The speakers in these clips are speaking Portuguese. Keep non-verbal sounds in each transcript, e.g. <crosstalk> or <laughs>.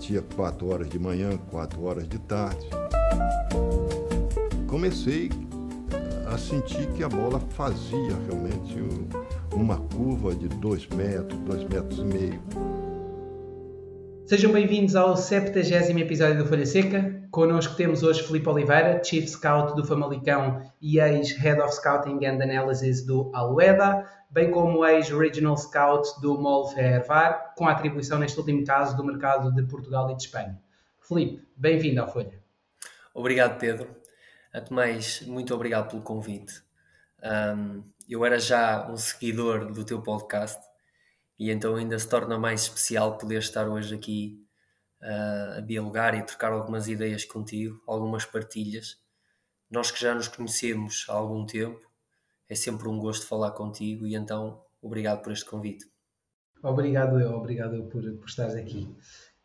batia 4 horas de manhã, 4 horas de tarde. Comecei a sentir que a bola fazia realmente uma curva de 2 metros, 2 metros e meio. Sejam bem-vindos ao 70 episódio do Folha Seca. Connosco temos hoje Felipe Oliveira, Chief Scout do Famalicão e ex-Head of Scouting and Analysis do Alueda, bem como ex-Regional Scout do MOL Fervar, com atribuição neste último caso do mercado de Portugal e de Espanha. Felipe, bem-vindo à Folha. Obrigado, Pedro. Antes mais, muito obrigado pelo convite. Um, eu era já um seguidor do teu podcast e então ainda se torna mais especial poder estar hoje aqui uh, a dialogar e trocar algumas ideias contigo, algumas partilhas. Nós que já nos conhecemos há algum tempo, é sempre um gosto falar contigo e então obrigado por este convite. Obrigado eu, obrigado eu por, por estares aqui.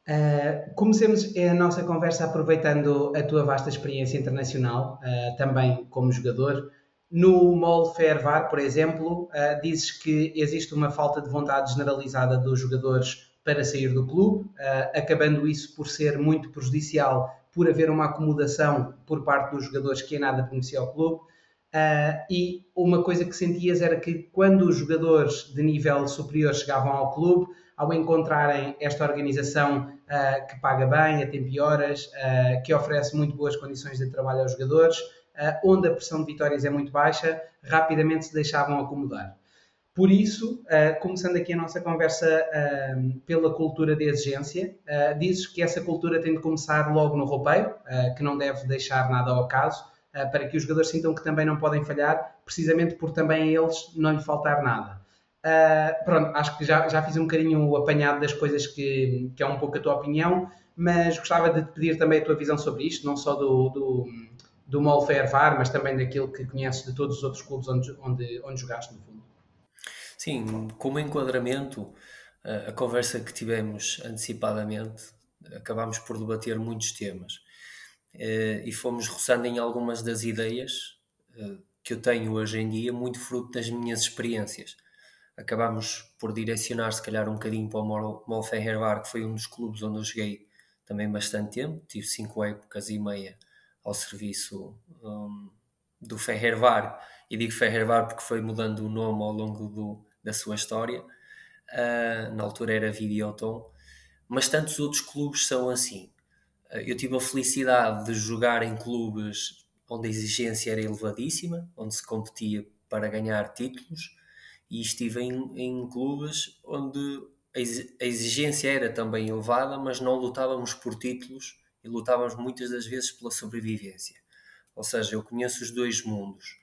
Uh, comecemos a nossa conversa aproveitando a tua vasta experiência internacional, uh, também como jogador. No MOL Fairvar, por exemplo, uh, dizes que existe uma falta de vontade generalizada dos jogadores para sair do clube, acabando isso por ser muito prejudicial por haver uma acomodação por parte dos jogadores que em nada beneficia ao clube. e uma coisa que sentias era que quando os jogadores de nível superior chegavam ao clube, ao encontrarem esta organização uh, que paga bem, a tempo e horas, uh, que oferece muito boas condições de trabalho aos jogadores, uh, onde a pressão de vitórias é muito baixa, rapidamente se deixavam acomodar. Por isso, começando aqui a nossa conversa pela cultura de exigência, dizes que essa cultura tem de começar logo no roupeiro, que não deve deixar nada ao acaso, para que os jogadores sintam que também não podem falhar, precisamente por também a eles não lhe faltar nada. Pronto, acho que já, já fiz um bocadinho o apanhado das coisas que, que é um pouco a tua opinião, mas gostava de te pedir também a tua visão sobre isto, não só do, do, do MOL VAR, mas também daquilo que conheces de todos os outros clubes onde, onde, onde jogaste, no fundo. Sim, como enquadramento, a conversa que tivemos antecipadamente, acabámos por debater muitos temas. Eh, e fomos roçando em algumas das ideias eh, que eu tenho hoje em dia, muito fruto das minhas experiências. Acabámos por direcionar se calhar um bocadinho para o Molfenhervar, que foi um dos clubes onde eu joguei também bastante tempo, tive cinco épocas e meia ao serviço um, do Ferrervar, e digo Ferrervar porque foi mudando o nome ao longo do, da sua história, uh, na altura era Videoton, mas tantos outros clubes são assim. Uh, eu tive a felicidade de jogar em clubes onde a exigência era elevadíssima, onde se competia para ganhar títulos, e estive em, em clubes onde a exigência era também elevada, mas não lutávamos por títulos e lutávamos muitas das vezes pela sobrevivência. Ou seja, eu conheço os dois mundos.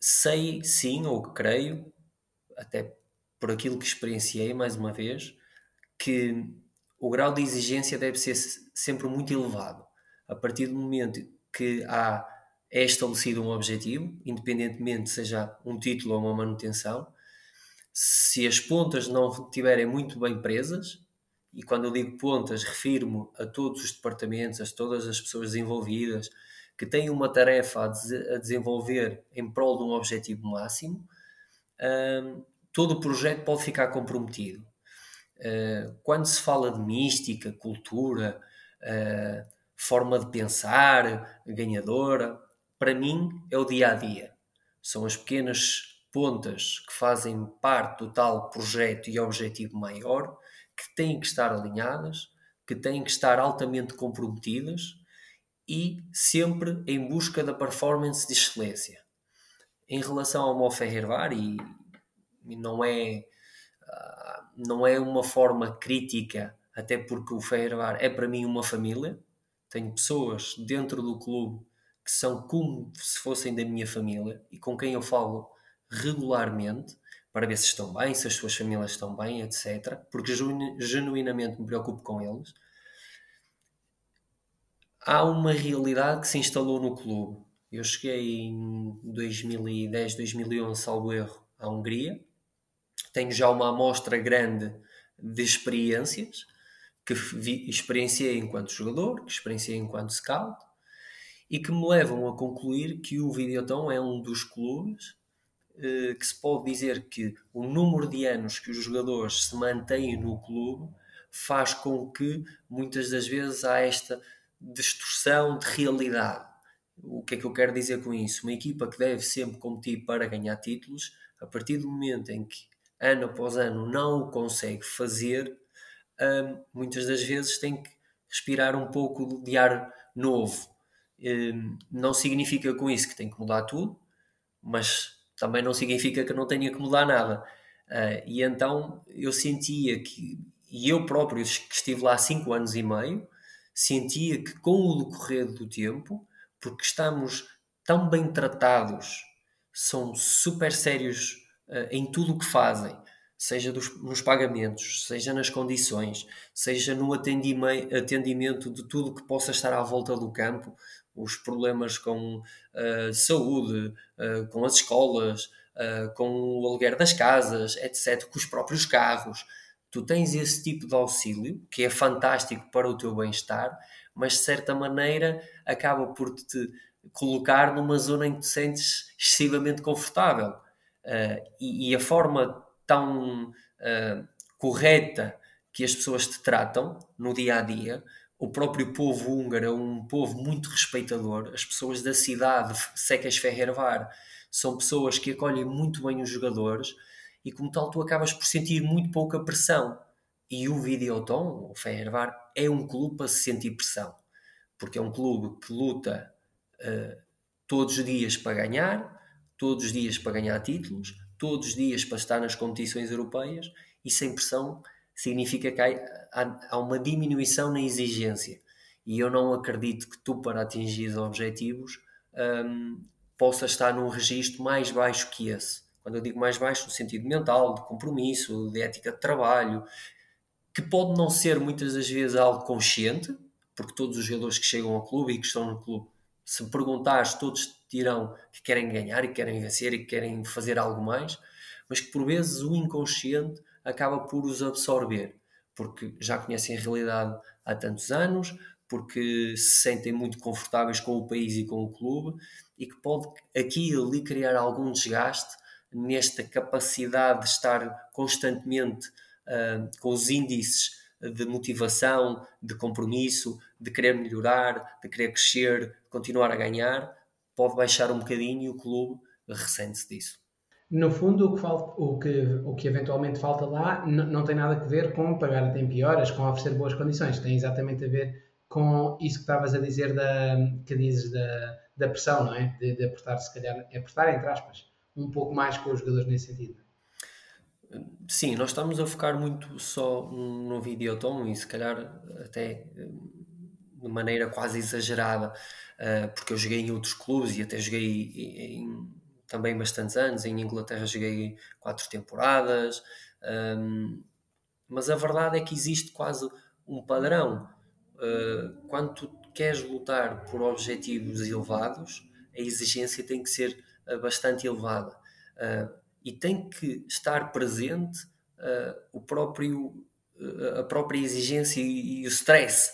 Sei sim, ou creio, até por aquilo que experienciei mais uma vez, que o grau de exigência deve ser sempre muito elevado. A partir do momento que há é estabelecido um objetivo, independentemente seja um título ou uma manutenção. Se as pontas não estiverem muito bem presas, e quando eu digo pontas, refiro-me a todos os departamentos, a todas as pessoas envolvidas que têm uma tarefa a, desenvolver em prol de um objetivo máximo, todo o projeto pode ficar comprometido. Uh, quando se fala de mística, cultura, uh, forma de pensar ganhadora, para mim, é o dia a dia. São as pequenas pontas que fazem parte do tal projeto e objetivo maior que têm que estar alinhadas, que têm que estar altamente comprometidas e sempre em busca da performance de excelência. Em relação ao Mo Ferrer e, e não é ah, não é uma forma crítica, até porque o Ferrer é para mim uma família. Tenho pessoas dentro do clube que são como se fossem da minha família e com quem eu falo regularmente para ver se estão bem, se as suas famílias estão bem, etc. Porque genuinamente me preocupo com eles. Há uma realidade que se instalou no clube. Eu cheguei em 2010, 2011, salvo erro, à Hungria. Tenho já uma amostra grande de experiências que vi, experienciei enquanto jogador, que experienciei enquanto scout e que me levam a concluir que o Videoton é um dos clubes eh, que se pode dizer que o número de anos que os jogadores se mantêm no clube faz com que muitas das vezes há esta distorção de realidade. O que é que eu quero dizer com isso? Uma equipa que deve sempre competir para ganhar títulos, a partir do momento em que ano após ano não o consegue fazer, hum, muitas das vezes tem que respirar um pouco de ar novo. Hum, não significa com isso que tem que mudar tudo, mas também não significa que não tenha que mudar nada. Uh, e então eu sentia que, e eu próprio que estive lá cinco anos e meio, sentia que com o decorrer do tempo, porque estamos tão bem tratados, são super sérios uh, em tudo o que fazem, seja dos, nos pagamentos, seja nas condições, seja no atendimento de tudo que possa estar à volta do campo, os problemas com uh, saúde, uh, com as escolas, com o aluguer das casas, etc., com os próprios carros. Tu tens esse tipo de auxílio, que é fantástico para o teu bem-estar, mas de certa maneira acaba por te colocar numa zona em que te sentes excessivamente confortável. E, e, a forma tão correta que as pessoas te tratam no dia a dia o próprio povo húngaro é um povo muito respeitador. As pessoas da cidade, Secas Ferreirvar, são pessoas que acolhem muito bem os jogadores e, como tal, tu acabas por sentir muito pouca pressão. E o Videoton, o Ferreirvar, é um clube para se sentir pressão, porque é um clube que luta uh, todos os dias para ganhar, todos os dias para ganhar títulos, todos os dias para estar nas competições europeias e sem pressão significa que há, há uma diminuição na exigência. E eu não acredito que tu, para atingir objetivos, um, possa estar num registro mais baixo que esse. Quando eu digo mais baixo, no sentido mental, de compromisso, de ética de trabalho, que pode não ser muitas das vezes algo consciente, porque todos os jogadores que chegam ao clube e que estão no clube, se perguntares, todos dirão que querem ganhar e que querem vencer e que querem fazer algo mais, mas que por vezes o inconsciente acaba por os absorver, porque já conhecem a realidade há tantos anos, porque se sentem muito confortáveis com o país e com o clube e que pode aqui e ali criar algum desgaste nesta capacidade de estar constantemente com os índices de motivação, de compromisso, de querer melhorar, de querer crescer, continuar a ganhar, pode baixar um bocadinho e o clube ressente-se disso. No fundo, o que, falta, o que, o que eventualmente falta lá não tem nada a ver com pagar a tempo e horas, com oferecer boas condições, tem exatamente a ver com isso que estavas a dizer, da, que dizes da, da pressão, não é? De, de apertar, se calhar, apertar entre aspas, um pouco mais com os jogadores nesse sentido. Sim, nós estamos a focar muito só no videotom e se calhar até eh, de maneira quase exagerada, eh, porque eu joguei em outros clubes e até joguei em também bastantes anos. Em Inglaterra joguei quatro temporadas, um, mas a verdade é que existe quase um padrão. Uh, quando tu queres lutar por objetivos elevados, a exigência tem que ser bastante elevada e tem que estar presente o próprio, a própria exigência e, e o stress.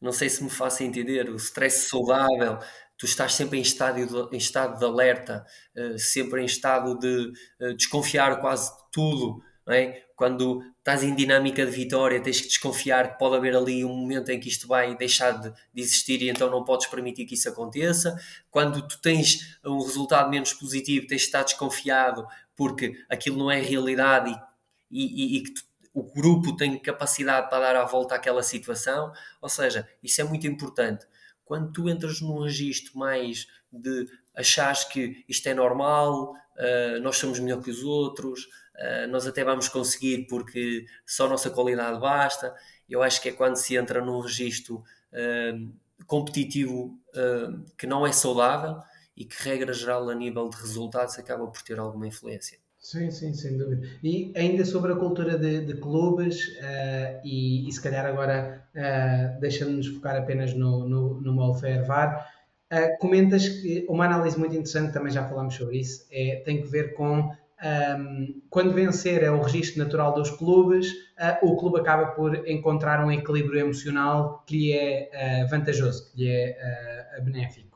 Não sei se me faço entender, o stress saudável, tu estás sempre em estado de, em estado de alerta, uh, sempre em estado de uh, desconfiar quase de tudo. É? Quando estás em dinâmica de vitória, tens que desconfiar que pode haver ali um momento em que isto vai deixar de, de existir e então não podes permitir que isso aconteça. Quando tu tens um resultado menos positivo, tens de estar desconfiado porque aquilo não é realidade e, e, e que o grupo tem capacidade para dar a volta àquela situação. Ou seja, isso é muito importante quando tu entras num registro mais de achares que isto é normal, uh, nós somos melhor que os outros, uh, nós até vamos conseguir porque só a nossa qualidade basta, eu acho que é quando se entra num registro uh, competitivo que não é saudável e que, regra geral, a nível de resultados, acaba por ter alguma influência. Sim, sim, sem dúvida. E ainda sobre a cultura de, de clubes, uh, e, e, se calhar agora uh, deixando-nos focar apenas no, no, no Molfair VAR, uh, comentas que uma análise muito interessante, também já falámos sobre isso, é, tem que ver com um, ehm, quando vencer é o registro natural dos clubes, uh, o clube acaba por encontrar um equilíbrio emocional que lhe é vantajoso, que lhe é benéfico.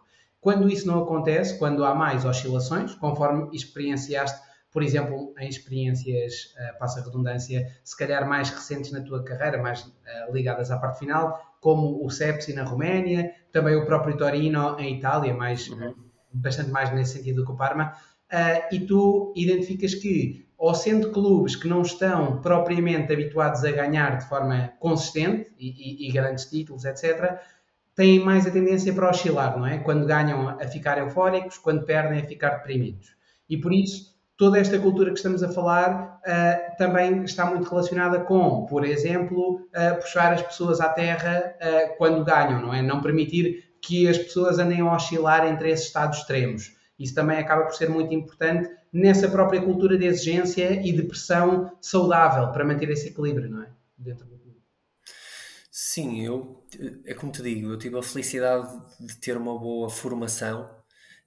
Quando isso não acontece, quando há mais oscilações, conforme experienciaste por exemplo, em experiências, uh, passa a redundância, se calhar mais recentes na tua carreira, mais uh, ligadas à parte final, como o Sepsi na Roménia, também o próprio Torino em Itália, mais, uhum. bastante mais nesse sentido do que o Parma, uh, e tu identificas que, ou sendo clubes que não estão propriamente habituados a ganhar de forma consistente e, e, e grandes títulos, etc., têm mais a tendência para oscilar, não é? Quando ganham a ficar eufóricos, quando perdem a ficar deprimidos. E por isso, toda esta cultura que estamos a falar uh, também está muito relacionada com, por exemplo, uh, puxar as pessoas à terra uh, quando ganham, não é? Não permitir que as pessoas andem a oscilar entre esses estados extremos. Isso também acaba por ser muito importante nessa própria cultura de exigência e de pressão saudável para manter esse equilíbrio, não é? Dentro do. Sim, eu, é como te digo, eu tive a felicidade de ter uma boa formação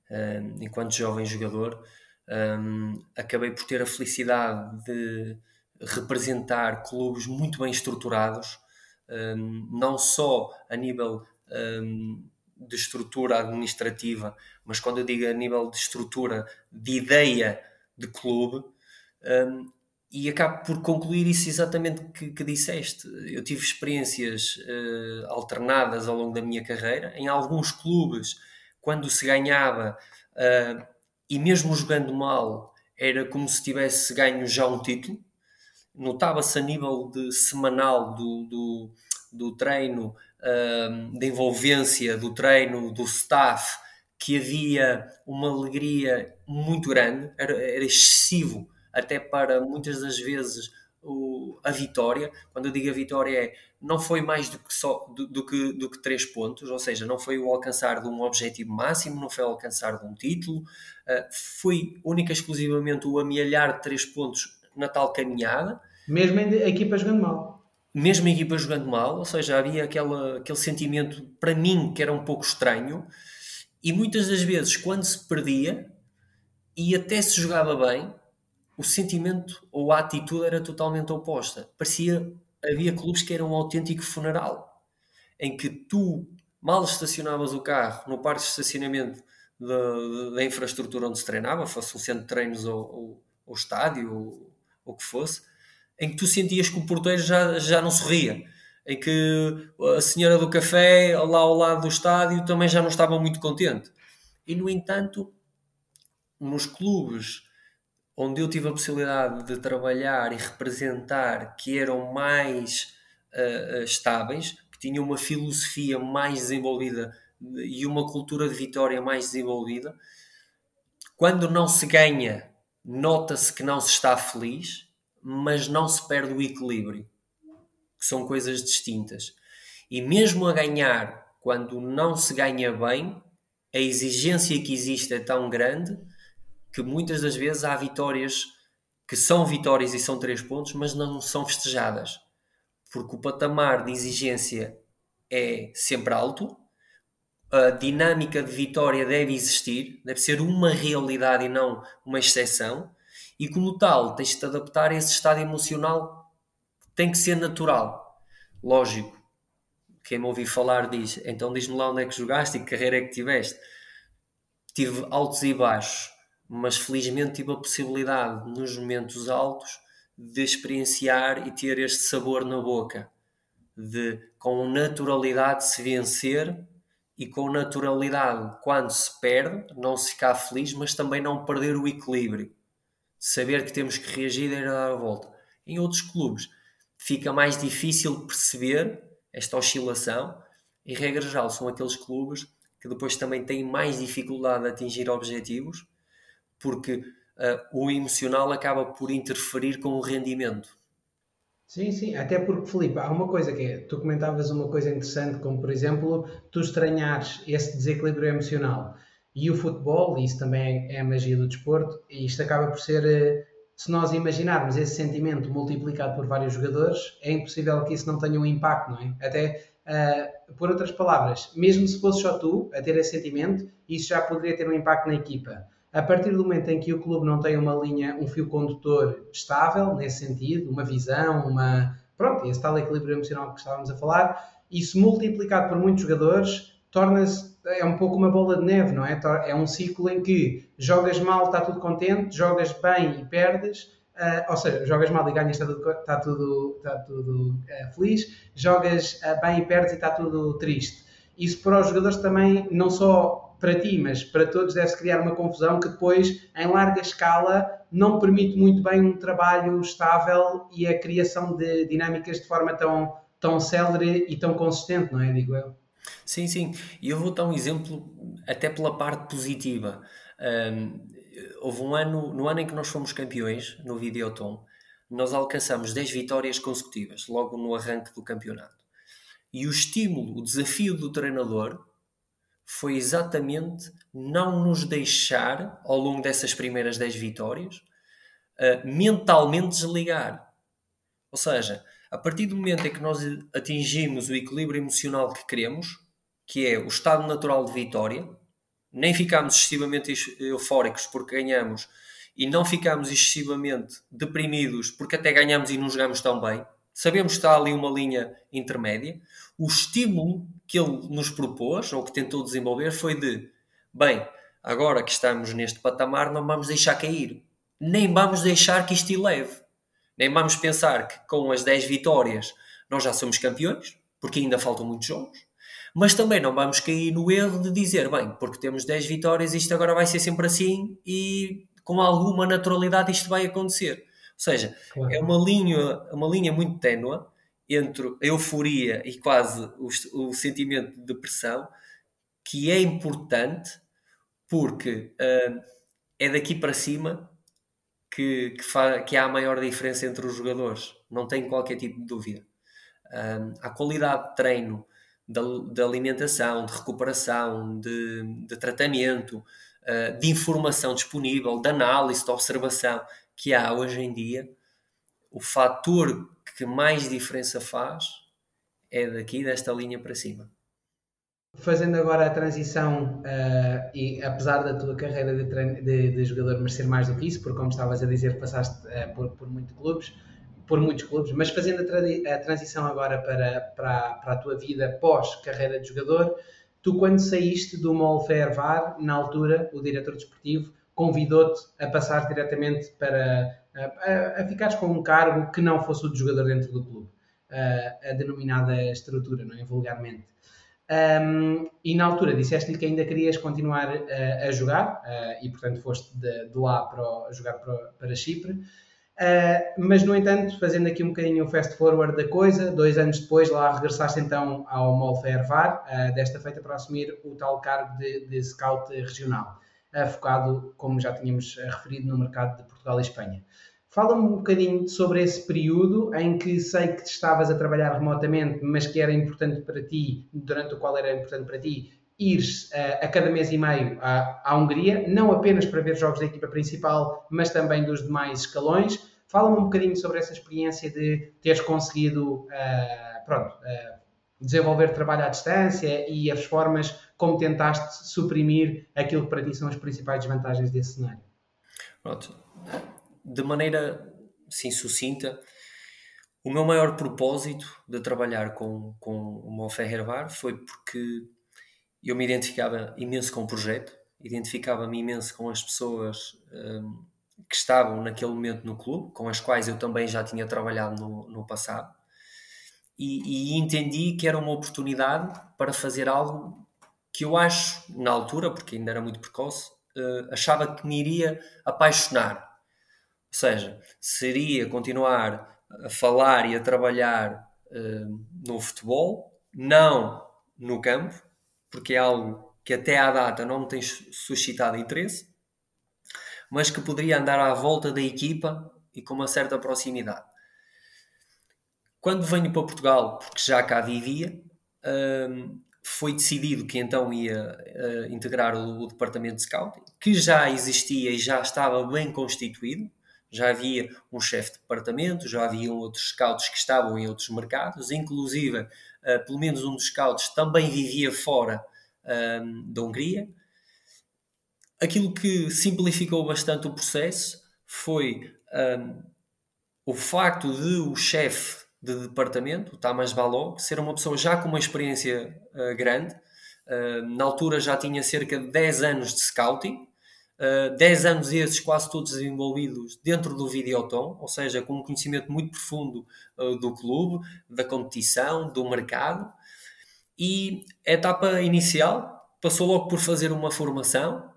um, enquanto jovem jogador. Um, acabei por ter a felicidade de representar clubes muito bem estruturados, um, não só a nível de estrutura administrativa, mas quando eu digo a nível de estrutura, de ideia de clube, um, e acabo por concluir isso exatamente que, que disseste. Eu tive experiências uh, alternadas ao longo da minha carreira. Em alguns clubes, quando se ganhava, uh, e mesmo jogando mal, era como se tivesse ganho já um título. Notava-se a nível de semanal do, do, do treino de envolvência do treino, do staff, que havia uma alegria muito grande, era, era excessivo até para muitas das vezes o, a vitória. Quando eu digo a vitória é não foi mais do que, só, do, do, que, do que três pontos, ou seja, não foi o alcançar de um objetivo máximo, não foi o alcançar de um título, uh, foi única e exclusivamente o amealhar de três pontos na tal caminhada. Mesmo a equipa jogando mal mesmo a equipa jogando mal, ou seja, havia aquela, aquele sentimento para mim que era um pouco estranho, e muitas das vezes quando se perdia e até se jogava bem, o sentimento ou a atitude era totalmente oposta. Parecia havia clubes que eram um autêntico funeral, em que tu mal estacionavas o carro no parque de estacionamento da, infraestrutura onde se treinava, fosse um centro de treinos ou, ou, ou estádio ou o que fosse, em que tu sentias que o porteiro já, já não sorria, em que a senhora do café lá ao lado do estádio também já não estava muito contente. E no entanto, nos clubes onde eu tive a possibilidade de trabalhar e representar que eram mais uh, estáveis, que tinham uma filosofia mais desenvolvida e uma cultura de vitória mais desenvolvida, quando não se ganha, nota-se que não se está feliz mas não se perde o equilíbrio, que são coisas distintas. E mesmo a ganhar, quando não se ganha bem, a exigência que existe é tão grande que muitas das vezes há vitórias que são vitórias e são três pontos, mas não são festejadas. Porque o patamar de exigência é sempre alto, a dinâmica de vitória deve existir, deve ser uma realidade e não uma exceção, e como tal tens de te adaptar a esse estado emocional que tem que ser natural. Lógico, quem me ouviu falar diz, então diz-me lá onde é que jogaste e que carreira é que tiveste. Tive altos e baixos, mas felizmente tive a possibilidade nos momentos altos de experienciar e ter este sabor na boca, de com naturalidade se vencer e com naturalidade quando se perde, não se ficar feliz, mas também não perder o equilíbrio saber que temos que reagir e dar a volta. Em outros clubes fica mais difícil perceber esta oscilação. Em regra geral, são aqueles clubes que depois também têm mais dificuldade a atingir objetivos, porque uh, o emocional acaba por interferir com o rendimento. Sim, sim, até porque, Filipe, há uma coisa que é, tu comentavas uma coisa interessante, como por exemplo, tu estranhares esse desequilíbrio emocional. E o futebol, isso também é a magia do desporto, e isto acaba por ser, eh, se nós imaginarmos esse sentimento multiplicado por vários jogadores, é impossível que isso não tenha um impacto, não é? Até, uh, por outras palavras, mesmo se fosse só tu a ter esse sentimento, isso já poderia ter um impacto na equipa. A partir do momento em que o clube não tem uma linha, um fio condutor estável, nesse sentido, uma visão, uma. Pronto, esse tal equilíbrio emocional que estávamos a falar, isso multiplicado por muitos jogadores, torna-se é um pouco uma bola de neve, não é? É um ciclo em que jogas mal, está tudo contente, jogas bem e perdes, uh, ou seja, jogas mal e ganhas, está tudo, está tudo, está tudo uh, feliz, jogas uh, bem e perdes e está tudo triste. Isso para os jogadores também, não só para ti, mas para todos, deve-se criar uma confusão que depois, em larga escala, não permite muito bem um trabalho estável e a criação de dinâmicas de forma tão, tão célere e tão consistente, não é? Digo eu. Sim, sim. E eu vou dar um exemplo até pela parte positiva. Um, houve um ano, no ano em que nós fomos campeões, no Videoton, nós alcançamos 10 vitórias consecutivas, logo no arranque do campeonato. E o estímulo, o desafio do treinador foi exatamente não nos deixar, ao longo dessas primeiras 10 vitórias, uh, mentalmente desligar. Ou seja, a partir do momento em que nós atingimos o equilíbrio emocional que queremos, que é o estado natural de vitória, nem ficamos excessivamente eufóricos porque ganhamos e não ficamos excessivamente deprimidos porque até ganhamos e não jogamos tão bem. Sabemos que está ali uma linha intermédia. O estímulo que ele nos propôs, ou que tentou desenvolver, foi de: bem, agora que estamos neste patamar, não vamos deixar cair. Nem vamos deixar que isto eleve. Nem vamos pensar que com as 10 vitórias nós já somos campeões, porque ainda faltam muitos jogos. Mas também não vamos cair no erro de dizer, bem, porque temos 10 vitórias, isto agora vai ser sempre assim e com alguma naturalidade isto vai acontecer. Ou seja, claro. é uma linha, uma linha muito ténua entre a euforia e quase o, o sentimento de depressão, que é importante porque uh, é daqui para cima que, que, que, há a maior diferença entre os jogadores, não tem qualquer tipo de dúvida. Um, a qualidade de treino, de alimentação, de recuperação, de, de tratamento, uh, de informação disponível, de análise, de observação que há hoje em dia, o fator que mais diferença faz é daqui, desta linha para cima. Fazendo agora a transição, uh, e apesar da tua carreira de, de, de, jogador merecer mais do que isso, porque como estavas a dizer, passaste uh, por, por muitos clubes, por muitos clubes, mas fazendo a, tra a transição agora para, para, para, a tua vida pós-carreira de jogador, tu quando saíste do Molfer VAR, na altura, o diretor desportivo convidou-te a passar diretamente para a, a ficares com um cargo que não fosse o de jogador dentro do clube, a, a denominada estrutura, não é? vulgarmente. Um, e na altura disseste-lhe que ainda querias continuar a jogar e portanto foste de, de lá para jogar para, para Chipre Uh, mas, no entanto, fazendo aqui um bocadinho o fast forward da coisa, dois anos depois lá regressaste então ao Molfer VAR, uh, desta feita para assumir o tal cargo de, de scout regional, uh, focado, como já tínhamos referido, no mercado de Portugal e Espanha. Fala-me um bocadinho sobre esse período em que sei que estavas a trabalhar remotamente, mas que era importante para ti, durante o qual era importante para ti, ires uh, a cada mês e meio à, à, Hungria, não apenas para ver jogos da equipa principal, mas também dos demais escalões. Fala-me um bocadinho sobre essa experiência de teres conseguido uh, pronto, uh, desenvolver trabalho à distância e as formas como tentaste suprimir aquilo que para ti são as principais desvantagens desse cenário. Pronto. De maneira sim sucinta, o meu maior propósito de trabalhar com, com o meu Ferrer foi porque eu me identificava imenso com o projeto, identificava-me imenso com as pessoas um, que estavam naquele momento no clube, com as quais eu também já tinha trabalhado no, no passado, e, e, entendi que era uma oportunidade para fazer algo que eu acho, na altura, porque ainda era muito precoce, uh, achava que me iria apaixonar. Seja, seria continuar a falar e a trabalhar uh, no futebol, não no campo, porque é algo que até à data não me tem suscitado interesse, mas que poderia andar à volta da equipa e com uma certa proximidade. Quando venho para Portugal, porque já cá vivia, hum, foi decidido que então ia uh, integrar o, o, departamento de scouting, que já existia e já estava bem constituído. Já havia um chefe de departamento, já havia outros scouts que estavam em outros mercados, inclusive uh, pelo menos um dos scouts também vivia fora um, da Hungria. Aquilo que simplificou bastante o processo foi um, o facto de o chefe de departamento, o Tamas Balog, ser uma pessoa já com uma experiência uh, grande, na altura já tinha cerca de 10 anos de scouting, uh, 10 anos esses quase todos desenvolvidos dentro do Videoton, ou seja, com um conhecimento muito profundo uh, do clube, da competição, do mercado. E a etapa inicial passou logo por fazer uma formação,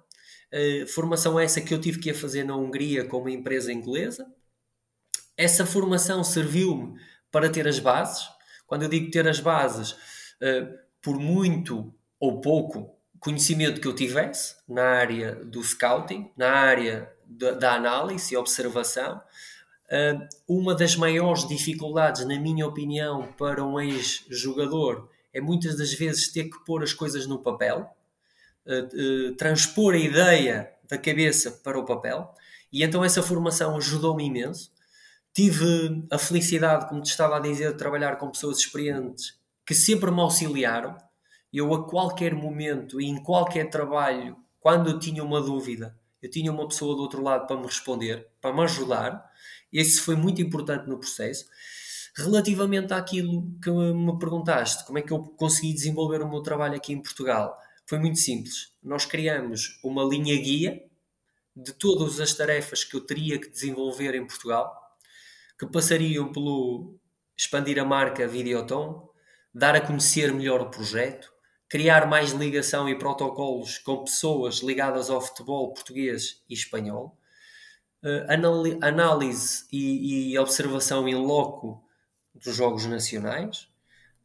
uh, formação essa que eu tive que ir fazer na Hungria com uma empresa inglesa. Essa formação serviu-me para ter as bases. Quando eu digo ter as bases, por muito ou pouco conhecimento que eu tivesse na área do scouting, na área da, da análise e observação. Uh, uma das maiores dificuldades, na minha opinião, para um ex-jogador é muitas das vezes ter que pôr as coisas no papel, uh, uh, transpor a ideia da cabeça para o papel, e então essa formação ajudou-me imenso. Tive a felicidade, como te estava a dizer, de trabalhar com pessoas experientes que sempre me auxiliaram eu a qualquer momento e em qualquer trabalho, quando eu tinha uma dúvida, eu tinha uma pessoa do outro lado para me responder, para me ajudar. Esse foi muito importante no processo. Relativamente àquilo que me perguntaste, como é que eu consegui desenvolver o meu trabalho aqui em Portugal? Foi muito simples. Nós criamos uma linha guia de todas as tarefas que eu teria que desenvolver em Portugal, que passariam pelo expandir a marca Videoton, dar a conhecer melhor o projeto, criar mais ligação e protocolos com pessoas ligadas ao futebol português e espanhol, uh, análise e, e, observação em loco dos jogos nacionais,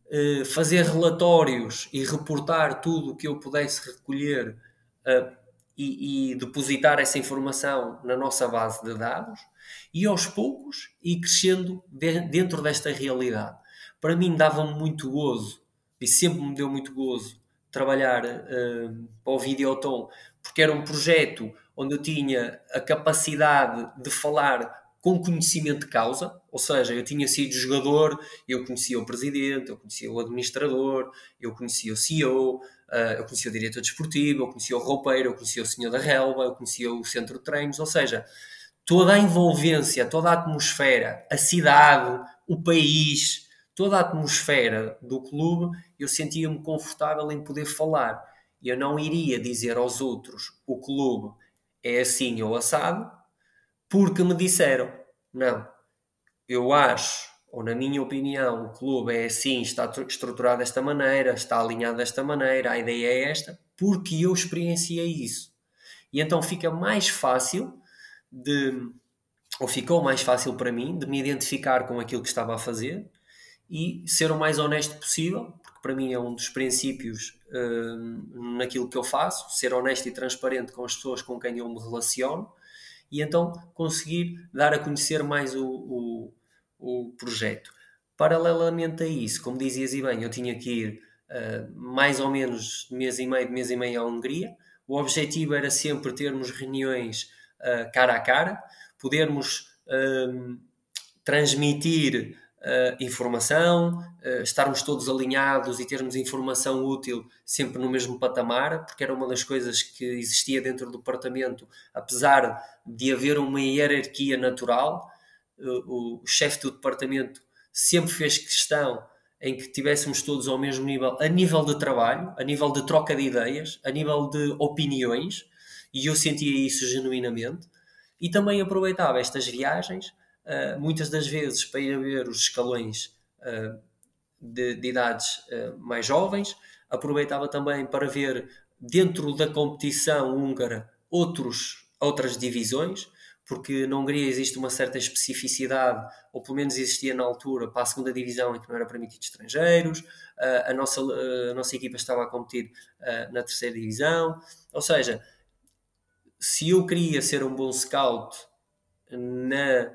uh, fazer relatórios e reportar tudo o que eu pudesse recolher uh, e, e, depositar essa informação na nossa base de dados. E aos poucos ir crescendo de, dentro desta realidade. Para mim dava-me muito gozo e sempre me deu muito gozo trabalhar uh, para o Videoton, porque era um projeto onde eu tinha a capacidade de falar com conhecimento de causa, ou seja, eu tinha sido jogador, eu conhecia o presidente, eu conhecia o administrador, eu conhecia o CEO, uh, eh, eu conhecia o diretor desportivo, eu conhecia o roupeiro, eu conhecia o senhor da relva, eu conhecia o centro de treinos, ou seja, toda a envolvência, toda a atmosfera, a cidade, o país, toda a atmosfera do clube, eu sentia-me confortável em poder falar. Eu não iria dizer aos outros o clube é assim ou assado, porque me disseram. Não. Eu acho, ou na minha opinião, o clube é assim, está estruturado desta maneira, está alinhado desta maneira, a ideia é esta, porque eu experienciei isso. E então fica mais fácil de, ou ficou mais fácil para mim, de me identificar com aquilo que estava a fazer e ser o mais honesto possível, porque para mim é um dos princípios uh, naquilo que eu faço, ser honesto e transparente com as pessoas com quem eu me relaciono e então conseguir dar a conhecer mais o, o, o projeto. Paralelamente a isso, como dizias e bem, eu tinha que ir uh, mais ou menos de mês e meio, de mês e meio à Hungria. O objetivo era sempre termos reuniões uh, cara a cara, podermos transmitir uh, informação, uh, estarmos todos alinhados e termos informação útil sempre no mesmo patamar, porque era uma das coisas que existia dentro do departamento, apesar de haver uma hierarquia natural, uh, o chefe do departamento sempre fez questão em que tivéssemos todos ao mesmo nível, a nível de trabalho, a nível de troca de ideias, a nível de opiniões, e eu sentia isso genuinamente. E também aproveitava estas viagens uh, muitas das vezes para ir a ver os escalões uh, de, de, idades uh, mais jovens, aproveitava também para ver dentro da competição húngara outros, outras divisões, porque na Hungria existe uma certa especificidade, ou pelo menos existia na altura, para a segunda divisão em que não era permitido estrangeiros, a, nossa, a nossa equipa estava a competir na terceira divisão, ou seja, se eu queria ser um bom scout na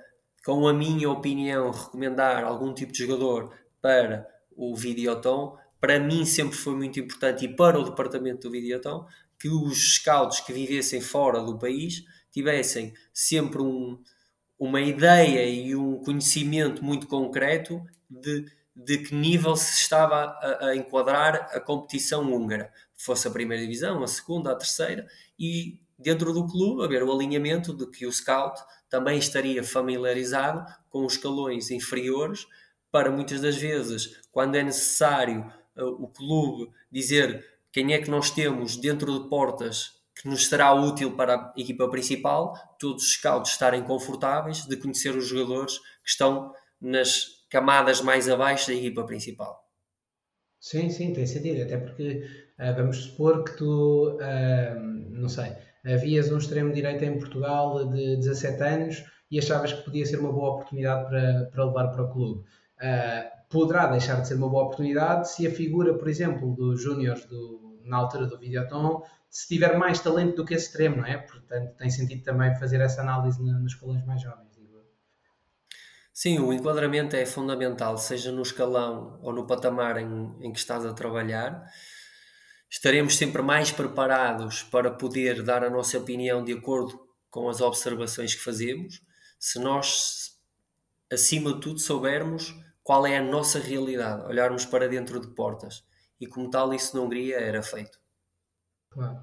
com a minha opinião, recomendar algum tipo de jogador para o Videoton, para mim sempre foi muito importante e para o departamento do Videoton que os scouts que vivessem fora do país tivessem sempre um, uma ideia e um conhecimento muito concreto de, de que nível se estava a, a enquadrar a competição húngara, fosse a primeira divisão, a segunda, a terceira, e dentro do clube haver o alinhamento de que o scout também estaria familiarizado com os escalões inferiores para muitas das vezes, quando é necessário uh, o clube dizer quem é que nós temos dentro de portas que nos será útil para a equipa principal, todos os scouts estarem confortáveis de conhecer os jogadores que estão nas camadas mais abaixo da equipa principal. Sim, sim, tem sentido, até porque uh, vamos supor que tu, uh, não sei, havias um extremo direito em Portugal de 17 anos e achavas que podia ser uma boa oportunidade para, para levar para o clube. Uh, poderá deixar de ser uma boa oportunidade se a figura, por exemplo, dos júniores na altura do Videoton, se tiver mais talento do que esse extremo, não é? Portanto, tem sentido também fazer essa análise nos escalões mais jovens. Sim, o enquadramento é fundamental, seja no escalão ou no patamar em, em que estás a trabalhar. Estaremos sempre mais preparados para poder dar a nossa opinião de acordo com as observações que fazemos, se nós, acima de tudo, soubermos qual é a nossa realidade, olharmos para dentro de portas. E como tal, isso na Hungria era feito. Claro.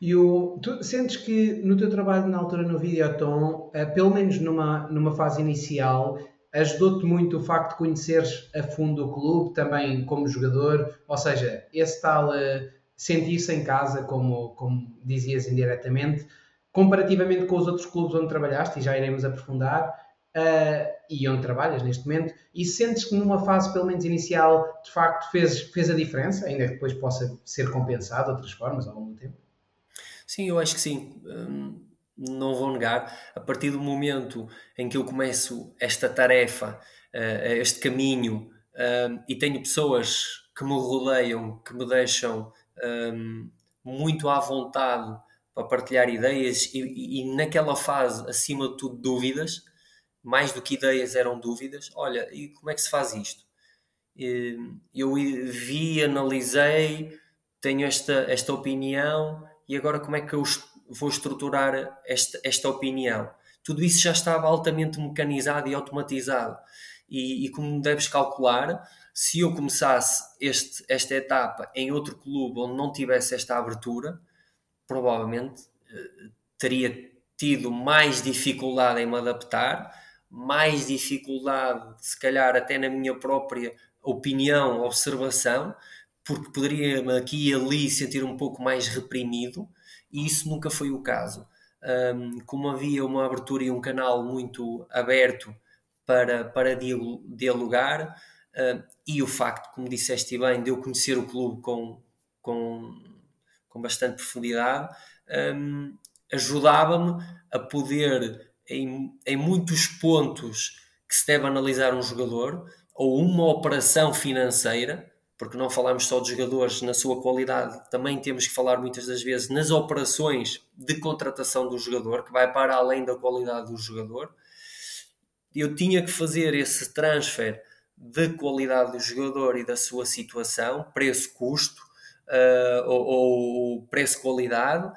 E o, tu sentes que no teu trabalho na altura no Videoton, uh, pelo menos numa, numa fase inicial, ajudou-te muito o facto de conheceres a fundo o clube, também como jogador, ou seja, esse tal uh, sentir-se em casa, como, como dizias indiretamente, comparativamente com os outros clubes onde trabalhaste, e já iremos aprofundar, uh, e onde trabalhas neste momento, e sentes que numa fase, pelo menos inicial, de facto fez, fez a diferença, ainda que depois possa ser compensado de outras formas ao longo do tempo? Sim, eu acho que sim. Hum não vou negar, a partir do momento em que eu começo esta tarefa, uh, este caminho, uh, e tenho pessoas que me rodeiam, que me deixam um, muito à vontade para partilhar ideias, e, e, naquela fase, acima de tudo, dúvidas, mais do que ideias eram dúvidas. Olha, e como é que se faz isto? Eu vi, analisei, tenho esta, esta opinião, e agora como é que eu vou estruturar esta, esta opinião. Tudo isso já estava altamente mecanizado e automatizado. E, e como deves calcular, se eu começasse este, esta etapa em outro clube onde não tivesse esta abertura, provavelmente eh, teria tido mais dificuldade em me adaptar, mais dificuldade, se calhar até na minha própria opinião, observação, porque poderia-me aqui e ali sentir um pouco mais reprimido e isso nunca foi o caso. Um, como havia uma abertura e um canal muito aberto para, para dialogar, uh, e o facto, como disseste bem, de eu conhecer o clube com, com, com bastante profundidade, um, ajudava-me a poder, em, em muitos pontos que se deve analisar um jogador, ou uma operação financeira, porque não falamos só de jogadores na sua qualidade, também temos que falar muitas das vezes nas operações de contratação do jogador, que vai para além da qualidade do jogador. Eu tinha que fazer esse transfer de qualidade do jogador e da sua situação, preço-custo uh, ou, ou preço-qualidade,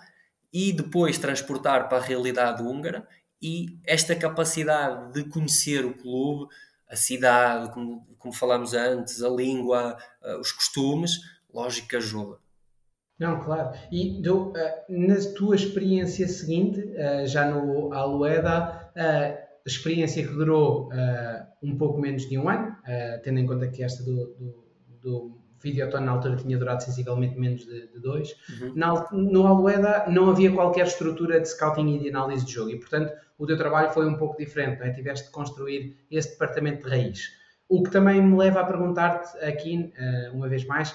e depois transportar para a realidade húngara e esta capacidade de conhecer o clube, a cidade, como, como falámos antes, a língua, uh, os costumes, lógico que ajuda. Não, claro. E do, uh, na tua experiência seguinte, uh, já no Alueda, experiência que durou um pouco menos de um ano, tendo em conta que esta do, do, do Videoton na altura tinha durado sensivelmente menos de, de dois. Uhum. Na, no Alueda não havia qualquer estrutura de scouting e de análise de jogo e, portanto, o teu trabalho foi um pouco diferente, não é? Tiveste de construir esse departamento de raiz. O que também me leva a perguntar-te aqui, uh, uma vez mais,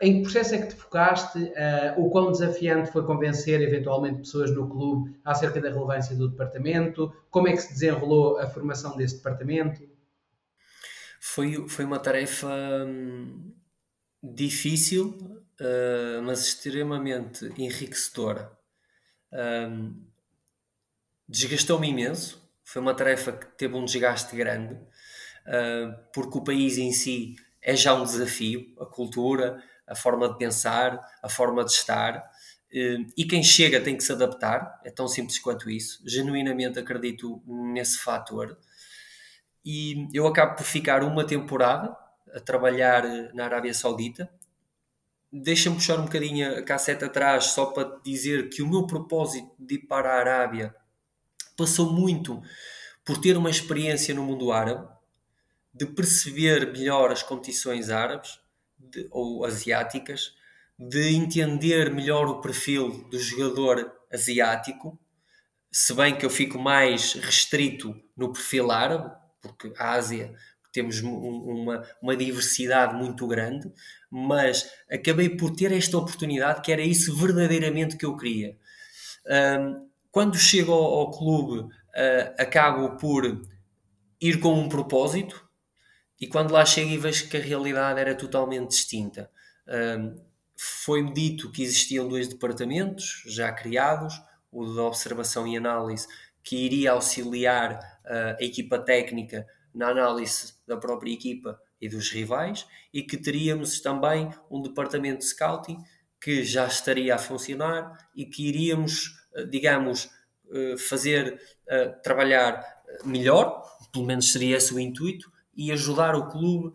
em que processo é que te focaste? Uh, o quão desafiante foi convencer eventualmente pessoas no clube acerca da relevância do departamento? Como é que se desenrolou a formação desse departamento? Foi, foi uma tarefa hum, difícil, uh, mas extremamente enriquecedora. Um, desgastou-me imenso. Foi uma tarefa que teve um desgaste grande, uh, porque o país em si é já um desafio, a cultura, a forma de pensar, a forma de estar. Uh, e quem chega tem que se adaptar, é tão simples quanto isso. Genuinamente acredito nesse fator. E eu acabo por ficar uma temporada a trabalhar na Arábia Saudita. Deixa-me puxar um bocadinho a cassete atrás só para dizer que o meu propósito de ir para a Arábia passou muito por ter uma experiência no mundo árabe, de perceber melhor as competições árabes de, ou asiáticas, de entender melhor o perfil do jogador asiático, se bem que eu fico mais restrito no perfil árabe, porque a Ásia temos uma, uma diversidade muito grande, mas acabei por ter esta oportunidade que era isso verdadeiramente que eu queria. Um, quando chego ao, ao clube, uh, acabo por ir com um propósito e quando lá chego e vejo que a realidade era totalmente distinta. Um, Foi-me dito que existiam dois departamentos já criados, o de observação e análise, que iria auxiliar uh, a equipa técnica na análise da própria equipa e dos rivais, e que teríamos também um departamento de scouting que já estaria a funcionar e que iríamos, uh, digamos, uh, fazer trabalhar melhor, pelo menos seria esse o intuito, e ajudar o clube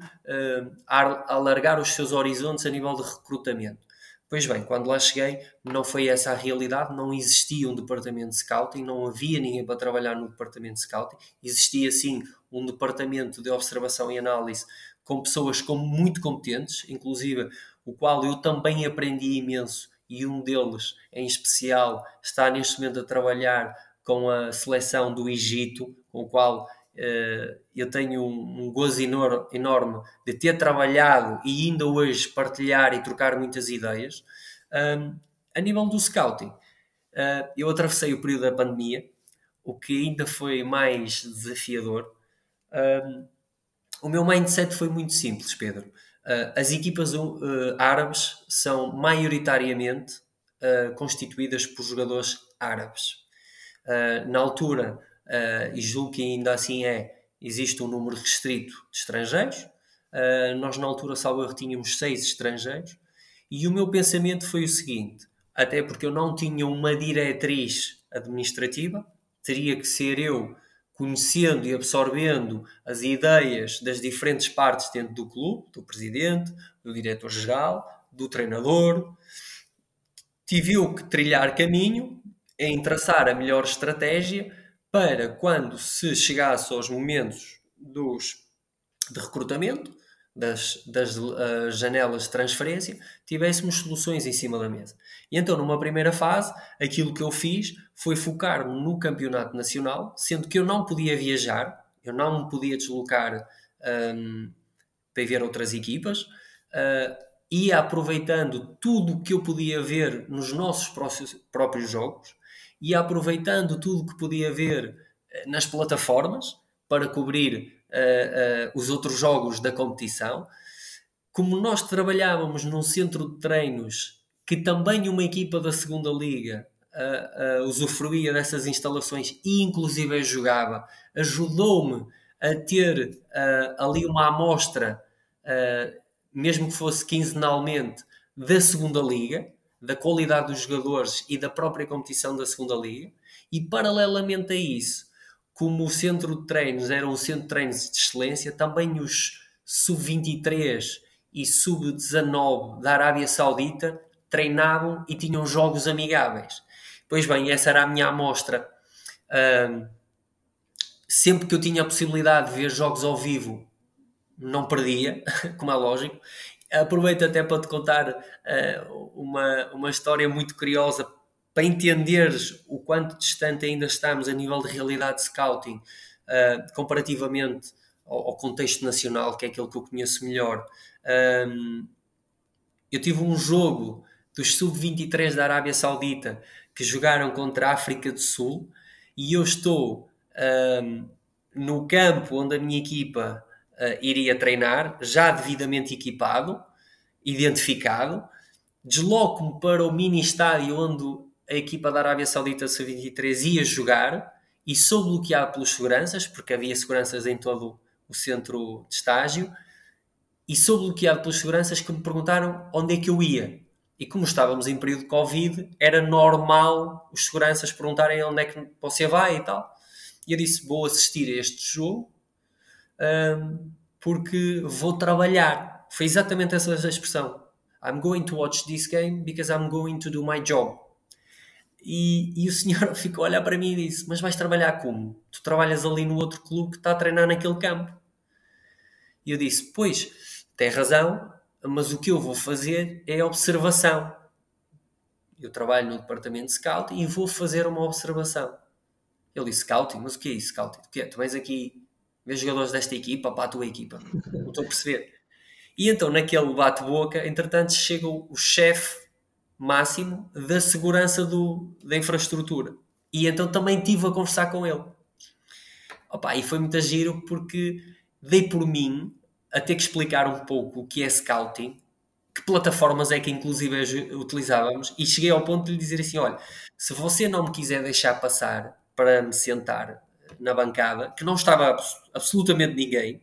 a alargar os seus horizontes a nível de recrutamento. Pois bem, quando lá cheguei, não foi essa a realidade, não existia um departamento de scouting, não havia ninguém para trabalhar no departamento de scouting, existia sim um departamento de observação e análise com pessoas muito competentes, inclusive o qual eu também aprendi imenso e um deles em especial está neste momento a trabalhar com a seleção do Egito, com o qual uh, eu tenho um, gozo enor enorme de ter trabalhado e ainda hoje partilhar e trocar muitas ideias. A nível do scouting, uh, eu atravessei o período da pandemia, o que ainda foi mais desafiador. O meu mindset foi muito simples, Pedro. Uh, as equipas uh, árabes são maioritariamente constituídas por jogadores árabes. na altura, uh, e julgo que ainda assim é, existe um número restrito de estrangeiros. Uh, nós, na altura, salvo tínhamos seis estrangeiros. E o meu pensamento foi o seguinte: até porque eu não tinha uma diretriz administrativa, teria que ser eu conhecendo e absorvendo as ideias das diferentes partes dentro do clube, do presidente, do diretor-geral, do treinador. Tive eu que trilhar caminho em traçar a melhor estratégia para quando se chegasse aos momentos dos, de recrutamento, das, das uh, janelas de transferência, tivéssemos soluções em cima da mesa. E então, numa primeira fase, aquilo que eu fiz foi focar-me no campeonato nacional, sendo que eu não podia viajar, eu não me podia deslocar um, para ver outras equipas, uh, ia aproveitando tudo o que eu podia ver nos nossos próprios jogos, e aproveitando tudo que podia ver eh, nas plataformas para cobrir uh, uh, os outros jogos da competição. Como nós trabalhávamos num centro de treinos que também uma equipa da segunda liga uh, usufruía dessas instalações e inclusive jogava, ajudou-me a ter ali uma amostra, mesmo que fosse quinzenalmente, da segunda liga da qualidade dos jogadores e da própria competição da segunda liga. E paralelamente a isso como o centro de treinos era um centro de treinos de excelência também os sub-23 e sub-19 da Arábia Saudita treinavam e tinham jogos amigáveis. Pois bem, essa era a minha amostra. Um, sempre que eu tinha a possibilidade de ver jogos ao vivo não perdia, <laughs> como é lógico, aproveito até para te contar uh, uma, uma história muito curiosa para entenderes o quanto distante ainda estamos a nível de realidade de scouting uh, comparativamente ao, ao, contexto nacional, que é aquele que eu conheço melhor. Um, eu tive um jogo dos sub-23 da Arábia Saudita que jogaram contra a África do Sul e eu estou um, no campo onde a minha equipa uh, iria treinar, já devidamente equipado, identificado, desloco-me para o mini estádio onde a equipa da Arábia Saudita C23 ia jogar e sou bloqueado pelos seguranças, porque havia seguranças em todo o centro de estágio, e sou bloqueado pelos seguranças que me perguntaram onde é que eu ia. E como estávamos em período de Covid, era normal os seguranças perguntarem onde é que você vai e tal. E eu disse: Vou assistir a este jogo um, porque vou trabalhar. Foi exatamente essa a expressão. I'm going to watch this game because I'm going to do my job. E, e, o senhor <laughs> ficou a olhar para mim e disse: Mas vais trabalhar como? Tu trabalhas ali no outro clube que está a treinar naquele campo. E eu disse: Pois, tem razão, mas o que eu vou fazer é observação. Eu trabalho no departamento de scouting e vou fazer uma observação. Ele disse scouting, mas o que é isso, scouting? É? Tu vens aqui ver jogadores desta equipa para a tua equipa. Não estou a perceber. E então, naquele bate-boca, entretanto, chega o, o chefe máximo da segurança do, da infraestrutura. E então também tive a conversar com ele. Opa, e foi muito giro porque dei por mim a ter que explicar um pouco o que é scouting, que plataformas é que inclusive utilizávamos, e cheguei ao ponto de lhe dizer assim: olha, se você não me quiser deixar passar para me sentar na bancada, que não estava absolutamente ninguém,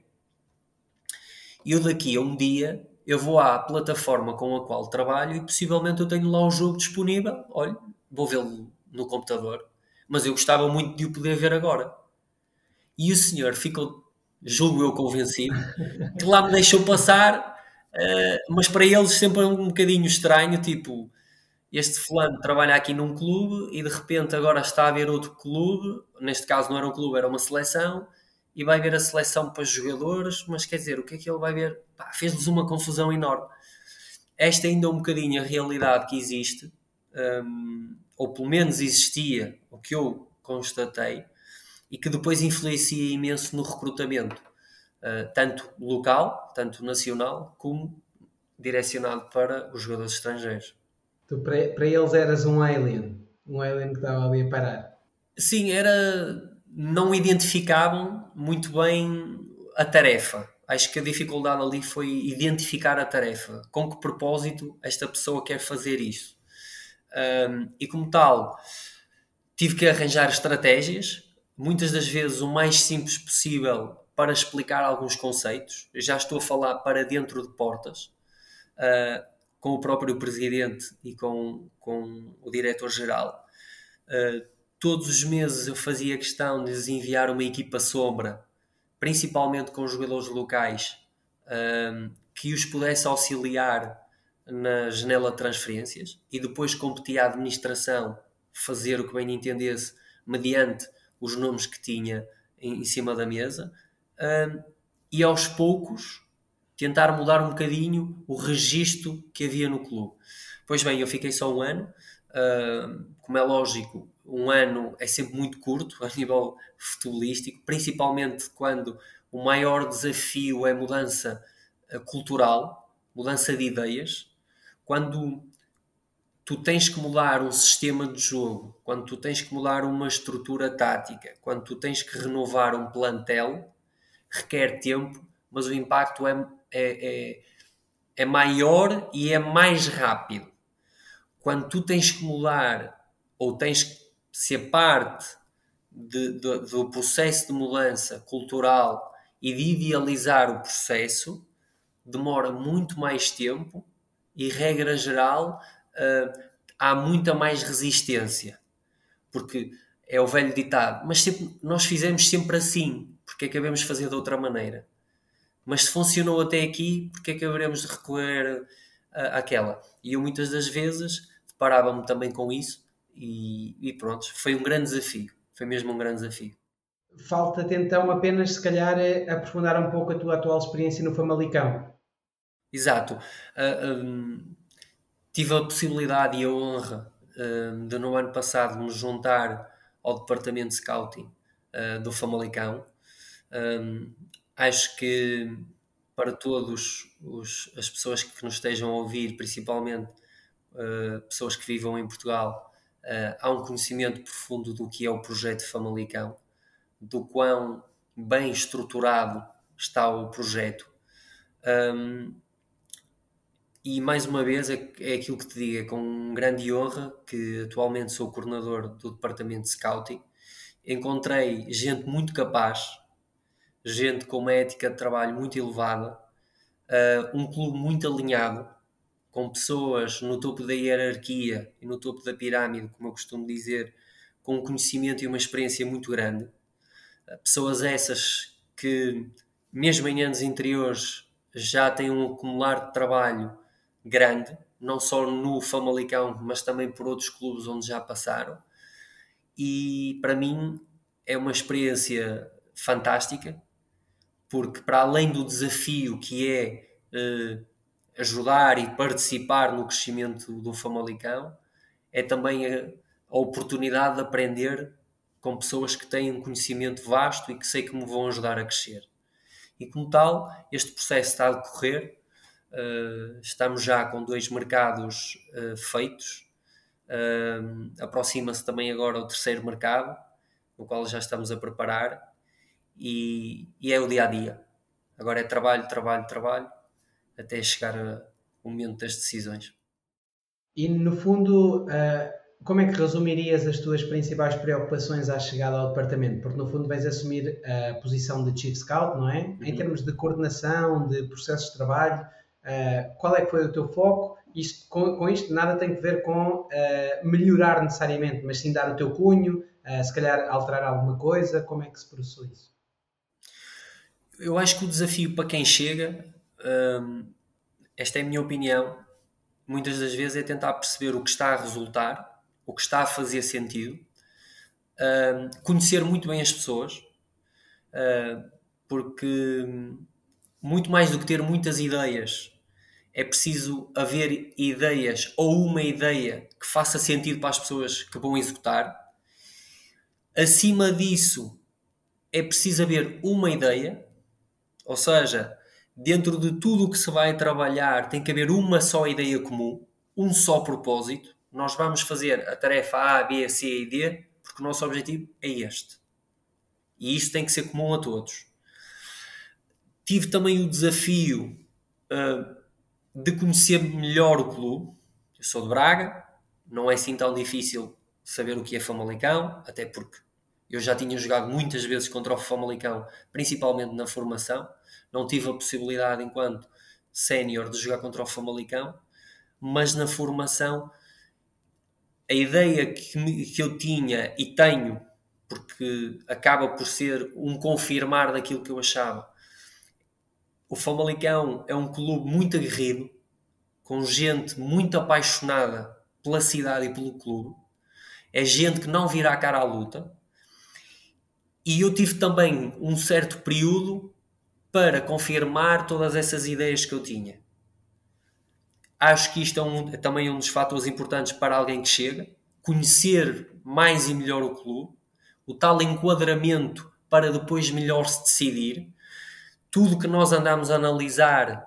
eu daqui a um dia eu vou à plataforma com a qual trabalho e possivelmente eu tenho lá o jogo disponível, olha, vou vê-lo no computador, mas eu gostava muito de o poder ver agora. E o senhor ficou julgo eu convencido, que lá me deixou passar, uh, mas para eles sempre um bocadinho estranho, tipo, este fulano trabalha aqui num clube e de repente agora está a ver outro clube, neste caso não era um clube, era uma seleção, e vai ver a seleção para jogadores, mas quer dizer, o que é que ele vai ver? Fez-lhes uma confusão enorme. Esta ainda é um bocadinho a realidade que existe, um, ou pelo menos existia, o que eu constatei, e que depois influencia imenso no recrutamento, uh, tanto local, tanto nacional, como direcionado para os jogadores estrangeiros. Tu, para, eles, eras um alien, um alien que estava ali a parar. Sim, era. Não identificavam muito bem a tarefa. Acho que a dificuldade ali foi identificar a tarefa. Com que propósito esta pessoa quer fazer isso? Um, e como tal, tive que arranjar estratégias muitas das vezes o mais simples possível para explicar alguns conceitos. já estou a falar para dentro de portas, uh, com o próprio presidente e com, com o diretor-geral. Uh, todos os meses eu fazia questão de lhes enviar uma equipa sombra, principalmente com jogadores locais, uh, que os pudesse auxiliar na janela de transferências e depois competia a administração fazer o que bem entendesse mediante os nomes que tinha em, em cima da mesa um, e aos poucos tentar mudar um bocadinho o registro que havia no clube. Pois bem, eu fiquei só um ano, uh, como é lógico, um ano é sempre muito curto <laughs> a nível futebolístico, principalmente quando o maior desafio é mudança uh, cultural, mudança de ideias. Quando tu tens que mudar um sistema de jogo, quando tu tens que mudar uma estrutura tática, quando tu tens que renovar um plantel, requer tempo, mas o impacto é, é, é, é maior e é mais rápido. Quando tu tens que mudar ou tens que ser parte de, de, do processo de mudança cultural e de idealizar o processo, demora muito mais tempo e, regra geral, uh, há muita mais resistência. Porque é o velho ditado, mas sempre, nós fizemos sempre assim, porque que devemos fazer de outra maneira? Mas se funcionou até aqui, porque é que haveremos de recorrer àquela? E eu muitas das vezes deparava-me também com isso e, e pronto, foi um grande desafio, foi mesmo um grande desafio. Falta-te então apenas, se calhar, aprofundar um pouco a tua atual experiência no Famalicão. Exato. Uh, ah, um, tive a possibilidade e a honra uh, de no ano passado me juntar ao departamento de scouting uh, do Famalicão. Um, acho que para todos os, as pessoas que nos estejam a ouvir, principalmente uh, pessoas que vivam em Portugal, uh, há um conhecimento profundo do que é o projeto Famalicão, do quão bem estruturado está o projeto. Um, e mais uma vez é, é aquilo que te digo, é com grande honra que atualmente sou coordenador do departamento de scouting. Encontrei gente muito capaz, gente com uma ética de trabalho muito elevada, uh, um clube muito alinhado, com pessoas no topo da hierarquia e no topo da pirâmide, como eu costumo dizer, com um conhecimento e uma experiência muito grande. Uh, pessoas essas que, mesmo em anos anteriores, já têm um acumular de trabalho grande, não só no Famalicão, mas também por outros clubes onde já passaram. E para mim é uma experiência fantástica, porque para além do desafio que é uh, ajudar e participar no crescimento do Famalicão, é também a, a oportunidade de aprender com pessoas que têm um conhecimento vasto e que sei que me vão ajudar a crescer. E como tal, este processo está a decorrer. Uh, estamos já com dois mercados uh, feitos. Aproxima-se também agora o terceiro mercado, no qual já estamos a preparar, e, e, é o dia a dia. Agora é trabalho, trabalho, trabalho, até chegar o momento das decisões. E no fundo, como é que resumirias as tuas principais preocupações à chegada ao departamento? Porque no fundo vais assumir a posição de Chief Scout, não é? Uhum. Em termos de coordenação, de processos de trabalho, uh, qual é que foi o teu foco? Isto, com, com, isto nada tem que ver com uh, melhorar necessariamente, mas sim dar o teu cunho, se calhar alterar alguma coisa. Como é que se processou isso? Eu acho que o desafio para quem chega, um, esta é a minha opinião, muitas das vezes é tentar perceber o que está a resultar o que está a fazer sentido, uh, conhecer muito bem as pessoas, uh, porque muito mais do que ter muitas ideias, é preciso haver ideias ou uma ideia que faça sentido para as pessoas que vão executar. Acima disso, é preciso haver uma ideia, ou seja, dentro de tudo o que se vai trabalhar, tem que haver uma só ideia comum, um só propósito nós vamos fazer a tarefa A, B, C e D porque o nosso objetivo é este. E isto tem que ser comum a todos. Tive também o desafio uh, de conhecer melhor o clube. Eu sou de Braga, não é assim tão difícil saber o que é Famalicão, até porque eu já tinha jogado muitas vezes contra o Famalicão, principalmente na formação. Não tive a possibilidade, enquanto sénior, de jogar contra o Famalicão, mas na formação a ideia que, me, que eu tinha e tenho, porque acaba por ser um confirmar daquilo que eu achava. O Famalicão é um clube muito aguerrido, com gente muito apaixonada pela cidade e pelo clube. É gente que não vira a cara à luta. E eu tive também um certo período para confirmar todas essas ideias que eu tinha. Acho que isto é, um, é também um dos fatores importantes para alguém que chega, conhecer mais e melhor o clube, o tal enquadramento para depois melhor se decidir. Tudo que nós andamos a analisar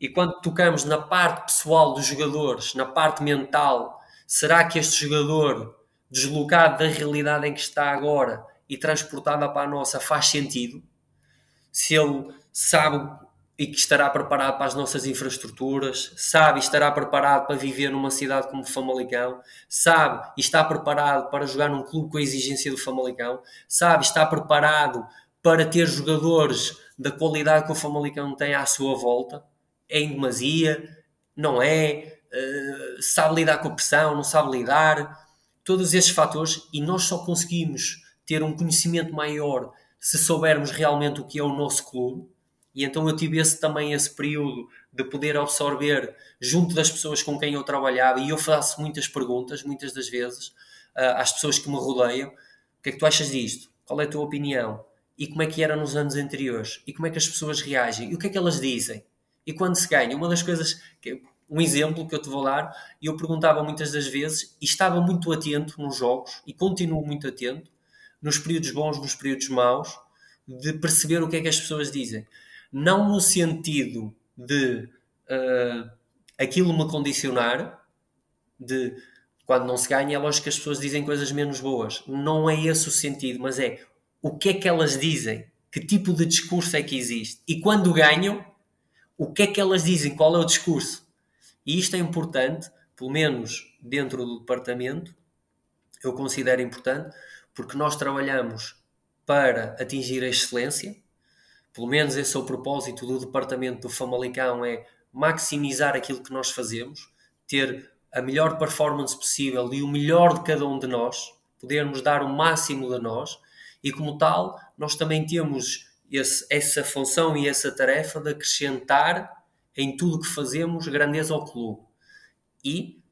e quando tocamos na parte pessoal dos jogadores, na parte mental, será que este jogador, deslocado da realidade em que está agora e transportado para a nossa, faz sentido? Se ele sabe e que estará preparado para as nossas infraestruturas, sabe e estará preparado para viver numa cidade como Famalicão, sabe e está preparado para jogar num clube com a exigência do Famalicão, sabe está preparado para ter jogadores da qualidade que o Famalicão tem à sua volta, é em demasia, não é, uh, sabe lidar com a pressão, não sabe lidar, todos esses fatores, e nós só conseguimos ter um conhecimento maior se soubermos realmente o que é o nosso clube, e então eu tive esse, também esse período de poder absorver junto das pessoas com quem eu trabalhava e eu faço muitas perguntas, muitas das vezes, uh, às pessoas que me rodeiam. O que é que tu achas disto? Qual é a tua opinião? E como é que era nos anos anteriores? E como é que as pessoas reagem? E o que é que elas dizem? E quando se ganha? Uma das coisas, que, um exemplo que eu te vou dar, eu perguntava muitas das vezes e estava muito atento nos jogos e continuo muito atento, nos períodos bons, nos períodos maus, de perceber o que é que as pessoas dizem não no sentido de uh, aquilo me condicionar, de quando não se ganha, é lógico que as pessoas dizem coisas menos boas. Não é esse o sentido, mas é o que é que elas dizem, que tipo de discurso é que existe. E quando ganham, o que é que elas dizem, qual é o discurso. E isto é importante, pelo menos dentro do departamento, eu considero importante, porque nós trabalhamos para atingir a excelência, pelo menos esse é o propósito do departamento do Famalicão, é maximizar aquilo que nós fazemos, ter a melhor performance possível e o melhor de cada um de nós, podermos dar o máximo de nós, e como tal, nós também temos esse, essa função e essa tarefa de acrescentar em tudo que fazemos grandeza ao clube. E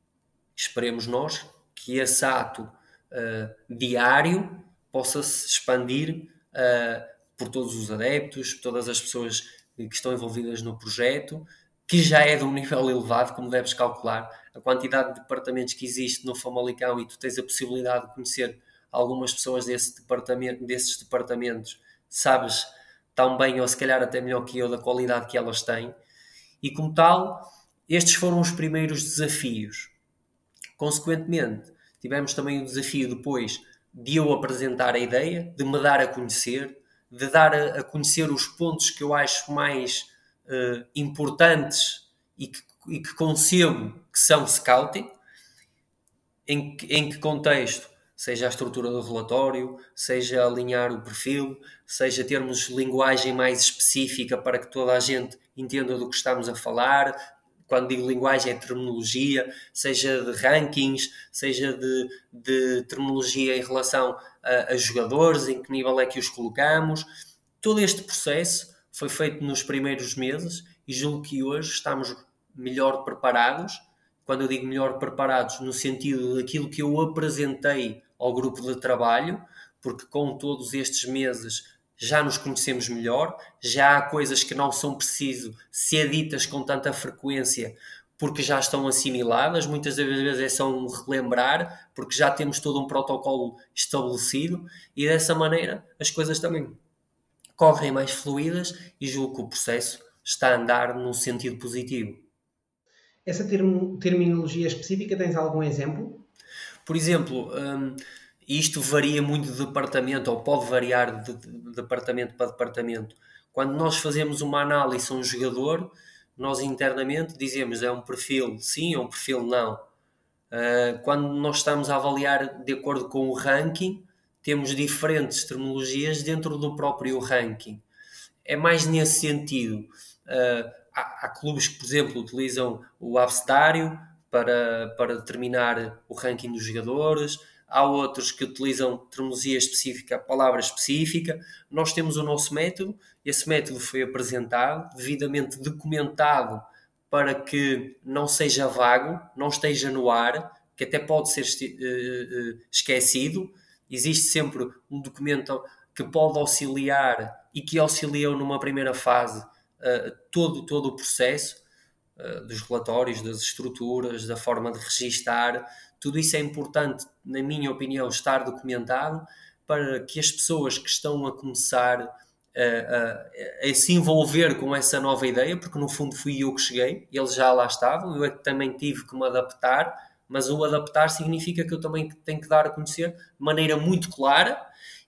esperemos nós que esse ato uh, diário possa se expandir uh, por todos os adeptos, por todas as pessoas que estão envolvidas no projeto, que já é de um <laughs> nível elevado, como deves calcular, a quantidade de departamentos que existe no Famalicão e tu tens a possibilidade de conhecer algumas pessoas desse departamento, desses departamentos, sabes tão bem ou se calhar até melhor que eu da qualidade que elas têm. E como tal, estes foram os primeiros desafios. Consequentemente, tivemos também o desafio depois de eu apresentar a ideia, de me dar a conhecer, de dar a, a conhecer os pontos que eu acho mais uh, importantes e que, e que concebo que são scouting, em, em que contexto? Seja a estrutura do relatório, seja alinhar o perfil, seja termos linguagem mais específica para que toda a gente entenda do que estamos a falar, quando digo linguagem é terminologia, seja de rankings, seja de, de terminologia em relação a, a, jogadores, em que nível é que os colocamos. Todo este processo foi feito nos primeiros meses e julgo que hoje estamos melhor preparados. Quando eu digo melhor preparados, no sentido daquilo que eu apresentei ao grupo de trabalho, porque com todos estes meses já nos conhecemos melhor, já há coisas que não são preciso ser ditas com tanta frequência porque já estão assimiladas, muitas das vezes é só um relembrar, porque já temos todo um protocolo estabelecido e dessa maneira as coisas também correm mais fluídas e julgo que o processo está a andar num sentido positivo. Essa term terminologia específica, tens algum exemplo? Por exemplo, um, isto varia muito de departamento, ou pode variar de, de departamento para departamento. Quando nós fazemos uma análise a um jogador, nós internamente dizemos é um perfil sim ou um perfil não. Uh, quando nós estamos a avaliar de acordo com o ranking, temos diferentes terminologias dentro do próprio ranking. É mais nesse sentido. Há, há, clubes que, por exemplo, utilizam o abcedário para, para determinar o ranking dos jogadores há outros que utilizam terminologia específica, palavra específica. Nós temos o nosso método, esse método foi apresentado, devidamente documentado para que não seja vago, não esteja no ar, que até pode ser eh, eh, esquecido. Existe sempre um documento que pode auxiliar e que auxiliou numa primeira fase eh, todo, todo o processo dos relatórios, das estruturas, da forma de registar, tudo isso é importante, na minha opinião, estar documentado para que as pessoas que estão a começar a, a, a, se envolver com essa nova ideia, porque no fundo fui eu que cheguei, eles já lá estavam, eu é que também tive que me adaptar, mas o adaptar significa que eu também tenho que dar a conhecer de maneira muito clara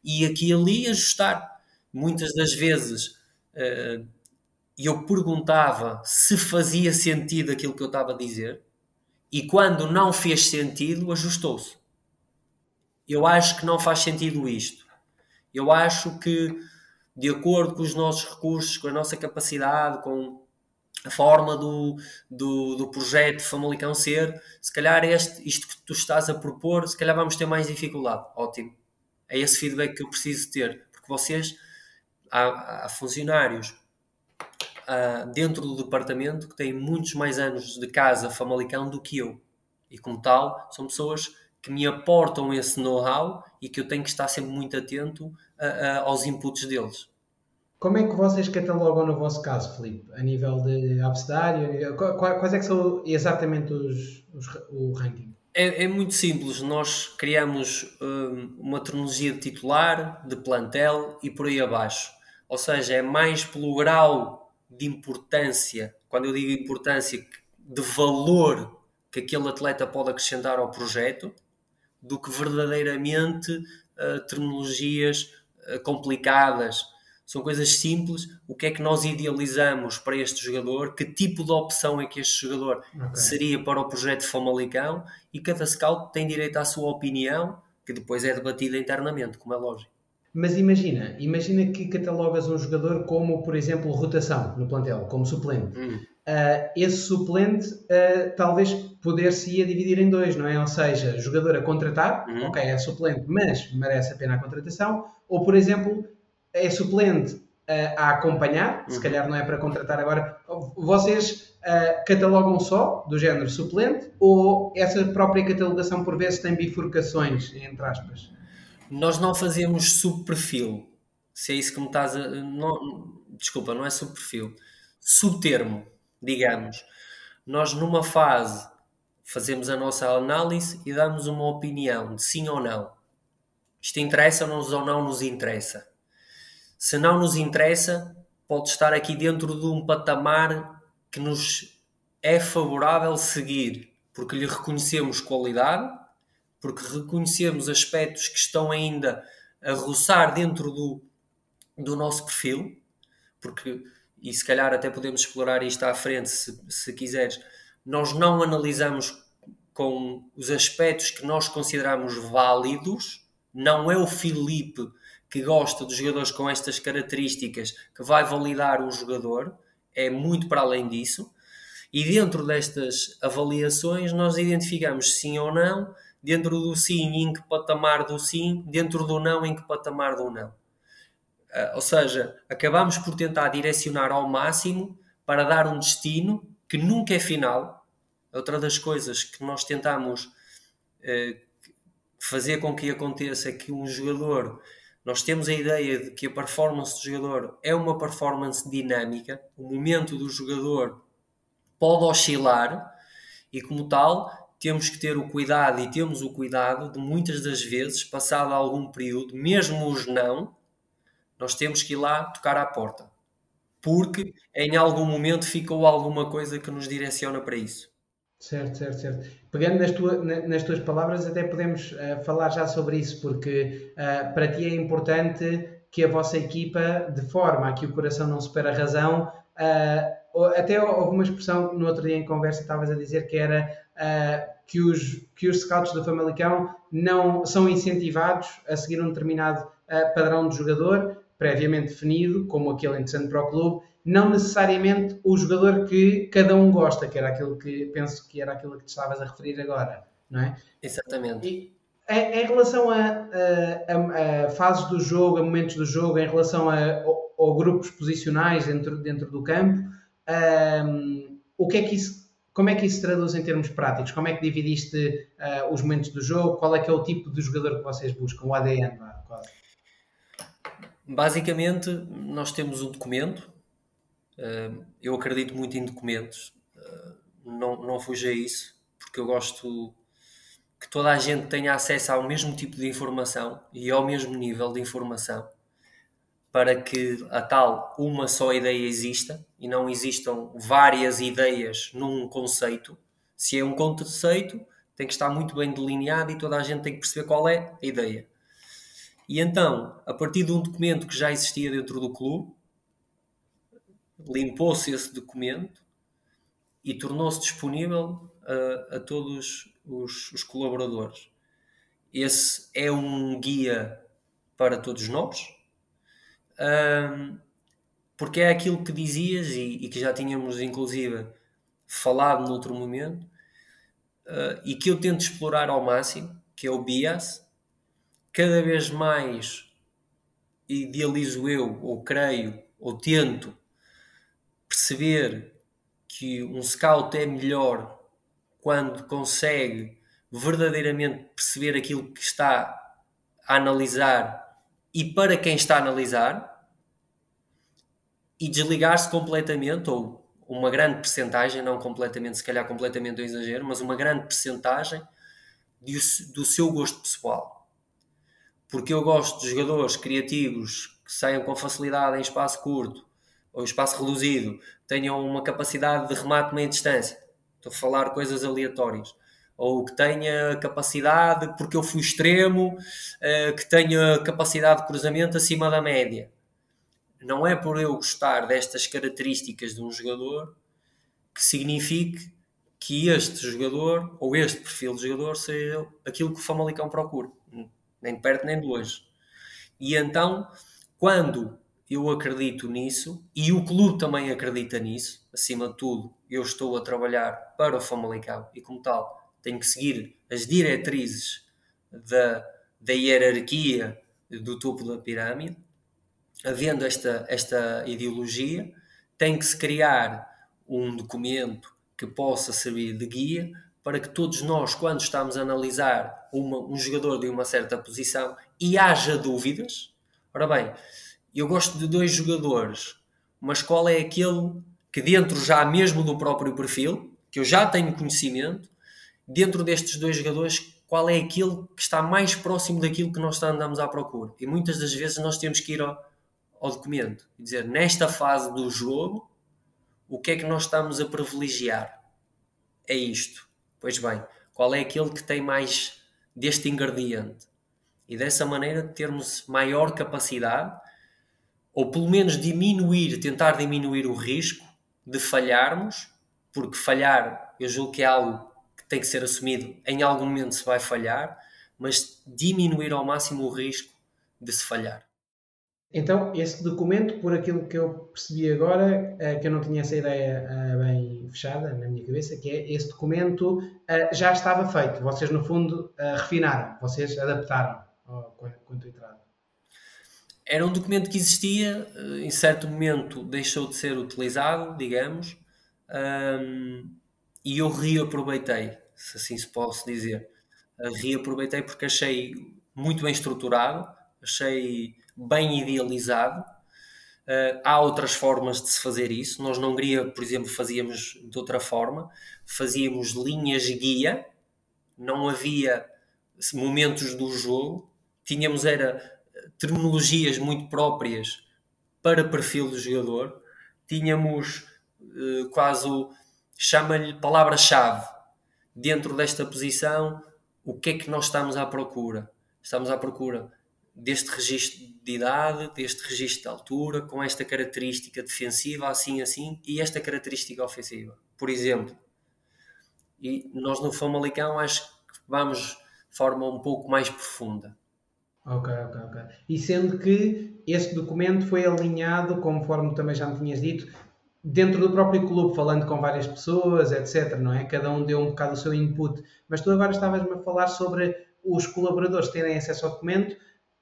e aqui e ali ajustar. Muitas das vezes uh, eu perguntava se fazia sentido aquilo que eu estava a dizer, e quando não fez sentido, ajustou-se. Eu acho que não faz sentido isto. Eu acho que, de acordo com os nossos recursos, com a nossa capacidade, com a forma do, do, do projeto Famalicão ser, se calhar este, isto que tu estás a propor, se calhar vamos ter mais dificuldade. Ótimo. É esse feedback que eu preciso ter. Porque vocês, há, há funcionários uh, dentro do departamento que têm muitos mais anos de casa Famalicão do que eu. E como tal, são pessoas que me aportam esse know-how e que eu tenho que estar sempre muito atento aos inputs deles. Como é que vocês catalogam no vosso caso, Felipe? A nível de abcedário? Quais é que são exatamente os, os o ranking? É, é, muito simples. Nós criamos um, uma terminologia de titular, de plantel e por aí abaixo. Ou seja, é mais pelo grau de importância, quando eu digo importância, de valor que aquele atleta pode acrescentar ao projeto, do que verdadeiramente uh, terminologias uh, complicadas. São coisas simples. O que é que nós idealizamos para este jogador? Que tipo de opção é que este jogador okay. seria para o projeto Famalicão? E cada scout tem direito à sua opinião, que depois é debatida internamente, como é lógico. Mas imagina, imagina que catalogas um jogador como, por exemplo, rotação no plantel, como suplente. Hum. Uh, esse suplente uh, talvez poder-se-ia dividir em dois, não é? Ou seja, jogador a contratar, hum. ok, é suplente, mas merece a pena a contratação, ou por exemplo, é suplente uh, a acompanhar, se uhum. calhar não é para contratar agora. Vocês catalogam só do género suplente ou essa própria catalogação por vezes tem bifurcações, entre aspas? Nós não fazemos subperfil. Se é isso que me estás a. Não, desculpa, não é subperfil. Subtermo. digamos, nós numa fase fazemos a nossa análise e damos uma opinião de sim ou não. Isto interessa-nos ou não nos interessa. Se não nos interessa, pode estar aqui dentro de um patamar que nos é favorável seguir, porque lhe reconhecemos qualidade, porque reconhecemos aspectos que estão ainda a roçar dentro do, do nosso perfil, porque, e se calhar até podemos explorar isto à frente se, se quiseres, nós não analisamos com os aspectos que nós consideramos válidos, não é o Filipe que gosta dos jogadores com estas características que vai validar o jogador, é muito para além disso. E dentro destas avaliações, nós identificamos sim ou não, dentro do sim, em que patamar do sim, dentro do não, em que patamar do não. Uh, ou seja, acabamos por tentar direcionar ao máximo para dar um destino que nunca é final. Outra das coisas que nós tentamos uh, fazer com que aconteça é que um jogador, nós temos a ideia de que a performance do jogador é uma performance dinâmica, o momento do jogador pode oscilar e, como tal, temos que ter o cuidado e temos o cuidado de muitas das vezes, passado algum período, mesmo os não, nós temos que ir lá tocar à porta. Porque em algum momento ficou alguma coisa que nos direciona para isso. Certo, certo, certo. Pegando nas, tua, nas tuas palavras, até podemos uh, falar já sobre isso, porque uh, para ti é importante que a vossa equipa, de forma a que o coração não supera a razão, uh, até houve uma expressão no outro dia em conversa, estavas a dizer que era que, os, que os scouts do Famalicão não são incentivados a seguir um determinado padrão de jogador, previamente definido, como aquele interessante para o clube, não necessariamente o jogador que cada um gosta, que era aquilo que penso que era aquilo que te estavas a referir agora, não é? Exatamente. E, em relação a, a, a, fases do jogo, a momentos do jogo, em relação a, a, a grupos posicionais dentro, dentro do campo, um, o que é que isso, como é que isso se traduz em termos práticos? Como é que dividiste uh, os momentos do jogo? Qual é que é o tipo de jogador que vocês buscam? O ADN? Basicamente, nós temos um documento. Eu acredito muito em documentos. Não, não fuja a isso, porque eu gosto que toda a gente tenha acesso ao mesmo tipo de informação e ao mesmo nível de informação para que a tal uma só ideia exista e não existam várias ideias num conceito. Se é um conceito, tem que estar muito bem delineado e toda a gente tem que perceber qual é a ideia. E então, a partir de um documento que já existia dentro do clube, limpou-se esse documento e tornou-se disponível a, a todos os, os, colaboradores. Esse é um guia para todos nós, um, porque é aquilo que dizias e, e, que já tínhamos inclusive falado noutro momento, uh, e que eu tento explorar ao máximo, que é o bias, cada vez mais idealizo eu, ou creio, ou tento perceber que um scout é melhor quando consegue verdadeiramente perceber aquilo que está a analisar e para quem está a analisar e desligar-se completamente ou uma grande percentagem, não completamente, se calhar completamente um exagero, mas uma grande percentagem do seu gosto pessoal porque eu gosto de jogadores criativos que saiam com facilidade em espaço curto ou espaço reduzido, tenham uma capacidade de remate meia distância. Estou a falar coisas aleatórias. Ou que tenha capacidade, porque eu fui extremo, eh, que tenha capacidade de cruzamento acima da média. Não é por eu gostar destas características de um jogador que signifique que este jogador ou este perfil de jogador seja aquilo que o Famalicão procura nem de perto nem de longe. E então, quando eu acredito nisso, e o clube também acredita nisso, acima de tudo, eu estou a trabalhar para o Famalicão e, como tal, tenho que seguir as diretrizes da, da hierarquia do topo da pirâmide, havendo esta, esta ideologia, tem que se criar um documento que possa servir de guia para que todos nós, quando estamos a analisar uma, um jogador de uma certa posição e haja dúvidas, ora bem, eu gosto de dois jogadores, mas qual é aquele que dentro já mesmo do próprio perfil, que eu já tenho conhecimento, dentro destes dois jogadores, qual é aquele que está mais próximo daquilo que nós andamos à procura. E muitas das vezes nós temos que ir ao, ao documento e dizer, nesta fase do jogo, o que é que nós estamos a privilegiar? É isto. Pois bem, qual é aquele que tem mais deste ingrediente? E dessa maneira termos maior capacidade, ou pelo menos diminuir, tentar diminuir o risco de falharmos, porque falhar eu julgo que é algo que tem que ser assumido, em algum momento se vai falhar, mas diminuir ao máximo o risco de se falhar. Então, esse documento, por aquilo que eu percebi agora, é, que eu não tinha essa ideia é, bem fechada na minha cabeça, que é esse documento é, já estava feito. Vocês, no fundo, refinaram, vocês adaptaram quanto entrada. Era um documento que existia, em certo momento deixou de ser utilizado, digamos, um, e eu reaproveitei, se assim se posso dizer. Reaproveitei porque achei muito bem estruturado, achei bem idealizado. Uh, há outras formas de se fazer isso. Nós não Hungria, por exemplo, fazíamos de outra forma. Fazíamos linhas guia, não havia momentos do jogo. Tínhamos era terminologias muito próprias para perfil do jogador. Tínhamos uh, quase chama-lhe palavra-chave dentro desta posição. O que é que nós estamos à procura? Estamos à procura deste registro de idade, deste registro de altura, com esta característica defensiva, assim, assim, e esta característica ofensiva. Por exemplo, e nós no Famalicão acho que vamos de forma um pouco mais profunda. Ok, ok, ok. E sendo que esse documento foi alinhado, conforme também já me tinhas dito, dentro do próprio clube, falando com várias pessoas, etc, não é? Cada um deu um bocado o seu input. Mas tu agora estavas-me a falar sobre os colaboradores terem acesso ao documento,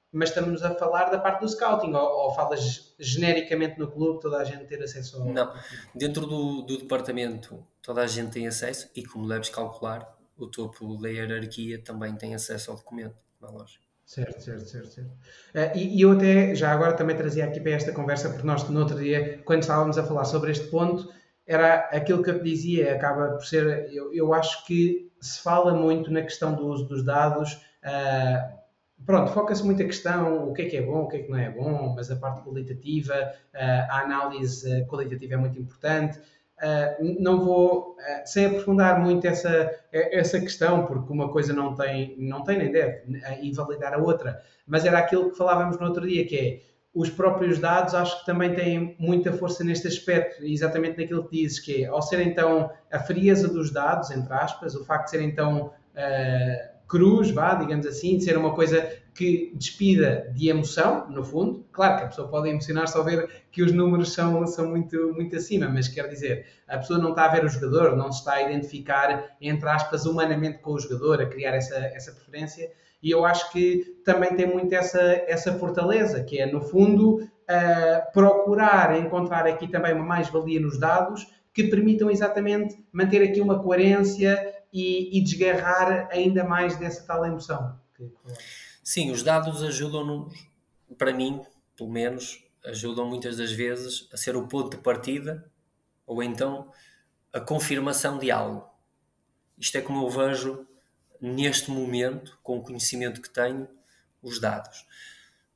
mas estamos a falar da parte do scouting, ou, ou falas genericamente no clube, toda a gente ter acesso ao. Não, dentro do, do departamento toda a gente tem acesso e, como deves calcular, o topo da hierarquia também tem acesso ao documento, na loja. Certo, certo, certo. certo. Uh, e, e, eu até, já agora também trazia aqui para esta conversa, porque nós no outro dia, quando estávamos a falar sobre este ponto, era aquilo que eu te dizia, acaba por ser, eu, eu acho que se fala muito na questão do uso dos dados, uh, pronto, foca-se muito a questão o que é que é bom, o que é que não é bom, mas a parte qualitativa, uh, a análise qualitativa é muito importante. Uh, não vou, uh, sem aprofundar muito essa, essa questão, porque uma coisa não tem, não tem nem deve invalidar a outra, mas era aquilo que falávamos no outro dia, que é os próprios dados acho que também têm muita força neste aspecto, exatamente naquilo que dizes, que é, ao ser então a frieza dos dados, entre aspas, o facto de ser então uh, cruz, vá, digamos assim, de ser uma coisa que despida de emoção, no fundo. Claro que a pessoa pode emocionar-se ao ver que os números são, são muito, muito acima, mas quer dizer, a pessoa não está a ver o jogador, não se está a identificar, entre aspas, humanamente com o jogador, a criar essa, essa preferência. E eu acho que também tem muito essa, essa fortaleza, que é, no fundo, uh, procurar encontrar aqui também uma mais-valia nos dados que permitam exatamente manter aqui uma coerência e, e desgarrar ainda mais dessa tal emoção. Sim, os dados ajudam-nos, para mim, pelo menos, ajudam muitas das vezes a ser o ponto de partida ou então a confirmação de algo. Isto é como eu vejo neste momento, com o conhecimento que tenho, os dados.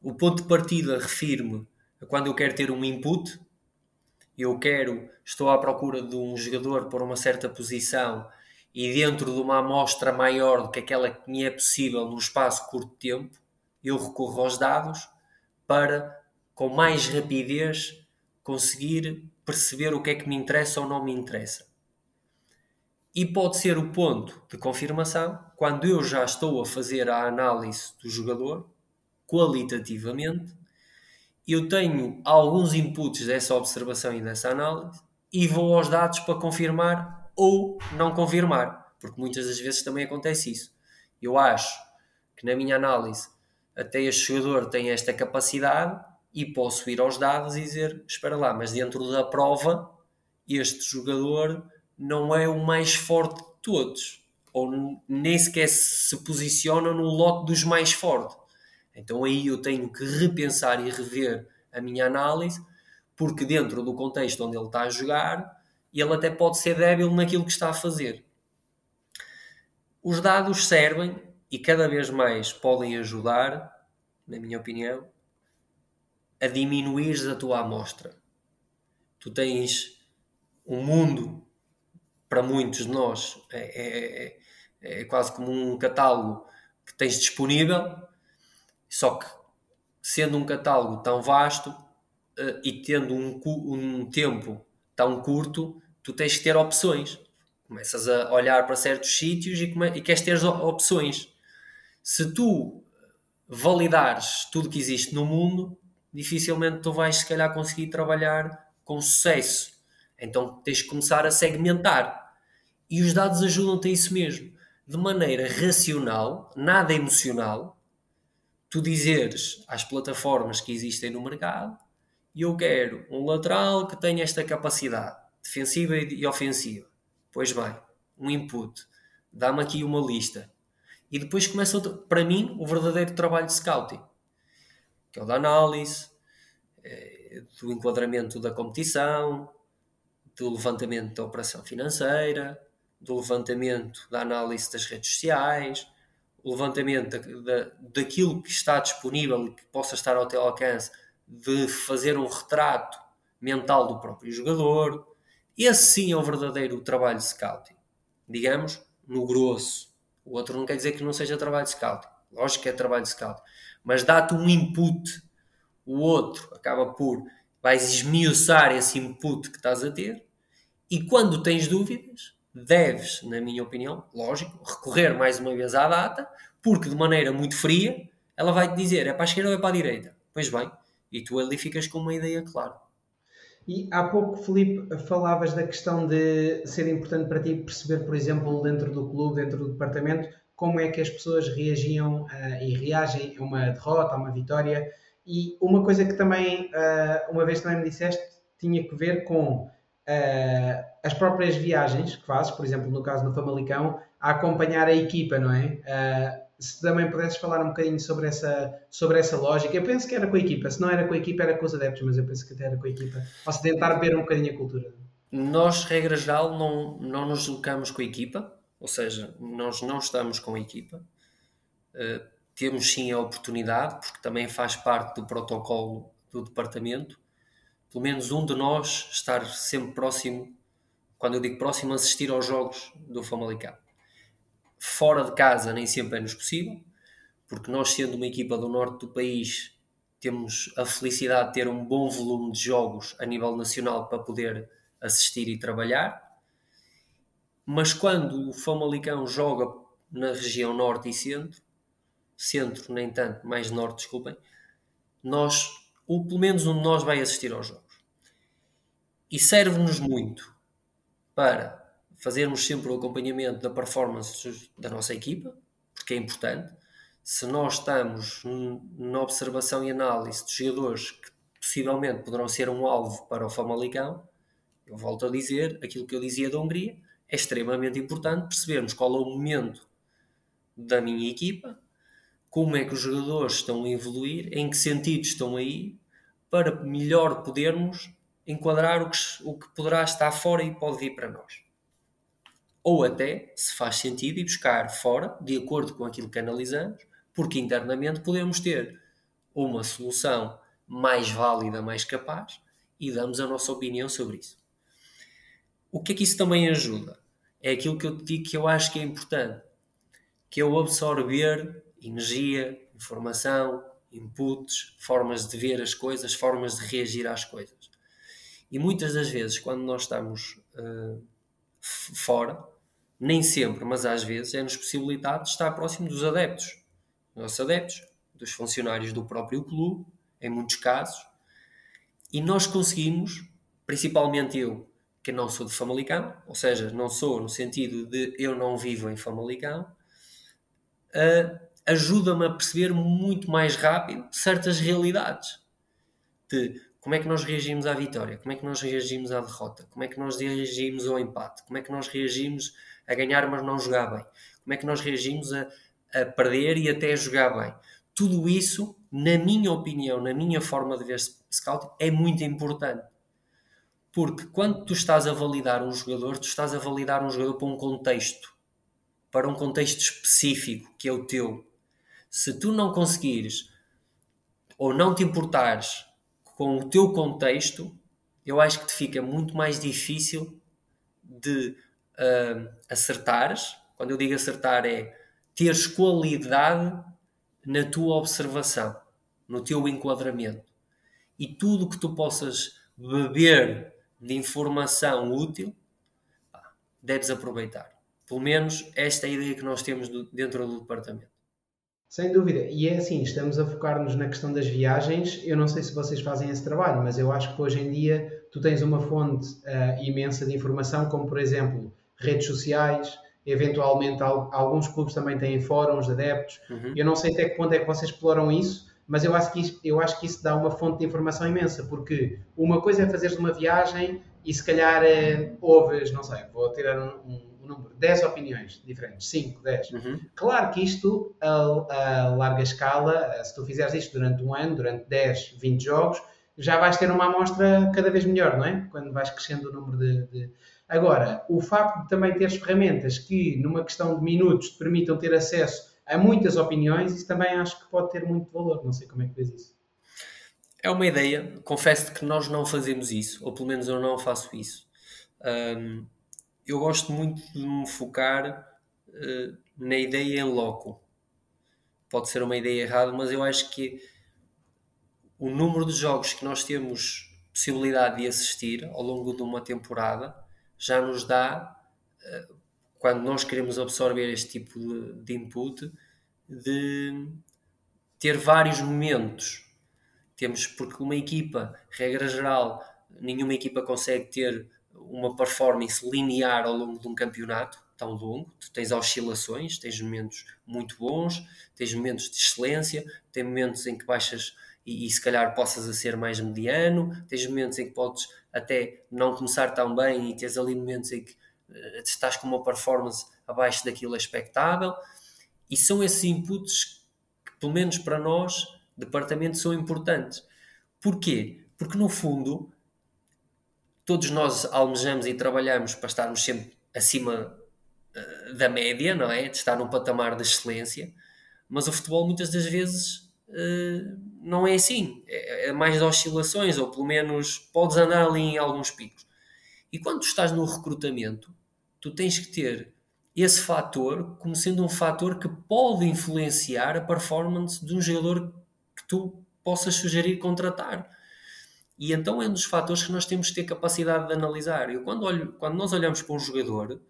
O ponto de partida refiro-me a quando eu quero ter um input, eu quero, estou à procura de um jogador por uma certa posição e dentro de uma amostra maior do que aquela que me é possível num espaço curto tempo, eu recorro aos dados para, com mais rapidez, conseguir perceber o que é que me interessa ou não me interessa. E pode ser o ponto de confirmação quando eu já estou a fazer a análise do jogador, qualitativamente, eu tenho alguns inputs dessa observação e dessa análise e vou aos dados para confirmar ou não confirmar, porque muitas das vezes também acontece isso. Eu acho que na minha análise até este jogador tem esta capacidade e posso ir aos dados e dizer, espera lá, mas dentro da prova este jogador não é o mais forte de todos, ou nem sequer se posiciona no lote dos mais fortes. Então aí eu tenho que repensar e rever a minha análise, porque dentro do contexto onde ele está a jogar, ele até pode ser débil naquilo que está a fazer. Os dados servem e cada vez mais podem ajudar, na minha opinião, a diminuir a tua amostra. Tu tens um mundo, para muitos de nós, é, é, é, é quase como um catálogo que tens disponível, só que sendo um catálogo tão vasto uh, e tendo um, um tempo tão curto, tu tens que ter opções. Começas a olhar para certos sítios e, come, e queres ter opções. Se tu validares tudo que existe no mundo, dificilmente tu vais, se calhar, conseguir trabalhar com sucesso. Então tens que começar a segmentar. E os dados ajudam-te a isso mesmo. De maneira racional, nada emocional, tu dizeres às plataformas que existem no mercado eu quero um lateral que tenha esta capacidade defensiva e ofensiva. Pois bem, um input. Dá-me aqui uma lista. E depois começa, para mim, o verdadeiro trabalho de scouting, que é o da análise, é, do enquadramento da competição, do levantamento da operação financeira, do levantamento da análise das redes sociais, o levantamento da, da, daquilo que está disponível e que possa estar ao teu alcance, de fazer um retrato mental do próprio jogador. Esse sim é o verdadeiro trabalho de scouting. Digamos, no grosso. O outro não quer dizer que não seja trabalho de scouting. Lógico que é trabalho de scouting. Mas dá-te um input. O outro acaba por. Vais esmiuçar esse input que estás a ter. E quando tens dúvidas, deves, na minha opinião, lógico, recorrer mais uma vez à data, porque de maneira muito fria ela vai te dizer é para a esquerda ou é para a direita. Pois bem, e tu ali ficas com uma ideia clara. E há pouco, Felipe, falavas da questão de ser importante para ti perceber, por exemplo, dentro do clube, dentro do departamento, como é que as pessoas reagiam uh, e reagem a uma derrota, a uma vitória. E uma coisa que também, uh, uma vez também me disseste, tinha que ver com uh, as próprias viagens que fazes, por exemplo, no caso do Famalicão, a acompanhar a equipa, não é? Se também pudesses falar um bocadinho sobre essa, sobre essa lógica. Eu penso que era com a equipa, se não era com a equipa, era com os adeptos, mas eu penso que até era com a equipa. Ou se tentar ver um bocadinho a cultura. Nós, regra geral, não, não nos deslocamos com a equipa, ou seja, nós não estamos com a equipa. Uh, temos sim a oportunidade, porque também faz parte do protocolo do departamento, pelo menos um de nós estar sempre próximo, quando eu digo próximo, assistir aos jogos do Famalicão fora de casa nem sempre é-nos possível, porque nós, sendo uma equipa do norte do país, temos a felicidade de ter um bom volume de jogos a nível nacional para poder assistir e trabalhar. Mas quando o Famalicão joga na região norte e centro, centro nem tanto, mais norte, desculpem, nós, ou pelo menos um de nós vai assistir aos jogos. E serve-nos muito para fazermos sempre o acompanhamento da performance da nossa equipa, porque é importante. Se nós estamos na observação e análise de jogadores que possivelmente poderão ser um alvo para o Famalicão, eu volto a dizer aquilo que eu dizia da Hungria, é extremamente importante percebermos qual é o momento da minha equipa, como é que os jogadores estão a evoluir, em que sentido estão aí, para melhor podermos enquadrar o que, o que poderá estar fora e pode vir para nós ou até, se faz sentido, ir buscar fora, de acordo com aquilo que analisamos, porque internamente podemos ter uma solução mais válida, mais capaz e damos a nossa opinião sobre isso. O que é que isso também ajuda? É aquilo que eu te digo que eu acho que é importante, que é o absorver energia, informação, inputs, formas de ver as coisas, formas de reagir às coisas. E muitas das vezes, quando nós estamos uh, fora, nem sempre, mas às vezes é-nos possibilitado de estar próximo dos adeptos, dos nossos adeptos, dos funcionários do próprio clube, em muitos casos, e nós conseguimos, principalmente eu, que não sou de Famalicão, ou seja, não sou no sentido de eu não vivo em Famalicão, uh, ajuda-me a perceber muito mais rápido certas realidades de como é que nós reagimos à vitória, como é que nós reagimos à derrota, como é que nós reagimos ao empate, como é que nós reagimos a ganhar, mas não jogar bem? Como é que nós reagimos a, a perder e até a jogar bem? tudo isso, na minha opinião, na minha forma de ver scouting, é muito importante. Porque quando tu estás a validar um jogador, tu estás a validar um jogador para um contexto, para um contexto específico que é o teu. Se tu não conseguires ou não te importares com o teu contexto, eu acho que te fica muito mais difícil de uh, acertares. Quando eu digo acertar, é teres qualidade na tua observação, no teu enquadramento. E tudo que tu possas beber de informação útil, deves aproveitar. Pelo menos esta é a ideia que nós temos dentro do departamento. Sem dúvida. E é assim, estamos a focar-nos na questão das viagens. Eu não sei se vocês fazem esse trabalho, mas eu acho que hoje em dia tu tens uma fonte uh, imensa de informação, como por exemplo redes sociais, eventualmente alguns clubes também têm fóruns de adeptos. Uhum. Eu não sei até que ponto é que vocês exploram isso, mas eu acho, que isso, eu acho que isso dá uma fonte de informação imensa, porque uma coisa é fazeres uma viagem e se calhar é, ouves, não sei, vou tirar um, um, um número, 10 opiniões diferentes, 5, 10. Uhum. Claro que isto, a, a, larga escala, se tu fizeres isto durante um ano, durante 10, 20 jogos, já vais ter uma amostra cada vez melhor, não é? Quando vais crescendo o número de, de Agora, o facto de também teres ferramentas que, numa questão de minutos, te permitam ter acesso a muitas opiniões, isso também acho que pode ter muito valor. Não sei como é que vês isso. É uma ideia. Confesso que nós não fazemos isso, ou pelo menos eu não faço isso. Um, eu gosto muito de me focar uh, na ideia em loco. Pode ser uma ideia errada, mas eu acho que o número de jogos que nós temos possibilidade de assistir ao longo de uma temporada já nos dá, eh, quando nós queremos absorver este tipo de, input, de ter vários momentos. Temos, porque uma equipa, regra geral, nenhuma equipa consegue ter uma performance linear ao longo de um campeonato tão longo. Tu tens oscilações, tens momentos muito bons, tens momentos de excelência, tens momentos em que baixas e, e, se calhar possas a ser mais mediano, tens momentos em que podes até não começar tão bem e tens ali momentos em que uh, estás com uma performance abaixo daquilo expectável e são esses inputs que pelo menos para nós departamento são importantes porquê? porque no fundo todos nós almejamos e trabalhamos para estarmos sempre acima uh, da média, não é? De estar num patamar de excelência, mas o futebol muitas das vezes não é assim. É, é, mais de oscilações, ou pelo menos podes andar ali em alguns picos. E quando tu estás no recrutamento, tu tens que ter esse fator como sendo um fator que pode influenciar a performance de um jogador que tu possas sugerir contratar. E então é um dos fatores que nós temos que ter capacidade de analisar. Eu, quando, olho, quando nós olhamos para um jogador,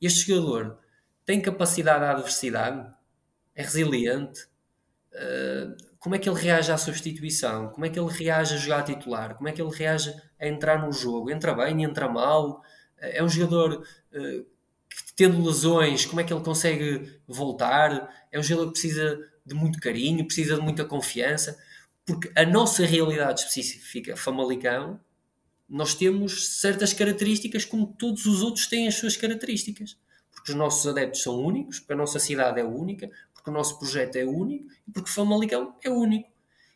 este jogador tem capacidade à adversidade, é resiliente, eh, como é que ele reage à substituição, como é que ele reage a jogar titular, como é que ele reage a entrar no jogo, entra bem, entra mal, é um jogador uh, que tendo lesões, como é que ele consegue voltar, é um jogador que precisa de muito carinho, precisa de muita confiança, porque a nossa realidade específica, Famalicão, nós temos certas características como todos os outros têm as suas características. Porque os nossos adeptos são únicos, porque a nossa cidade é única, porque o nosso projeto é único e porque Famalicão é único.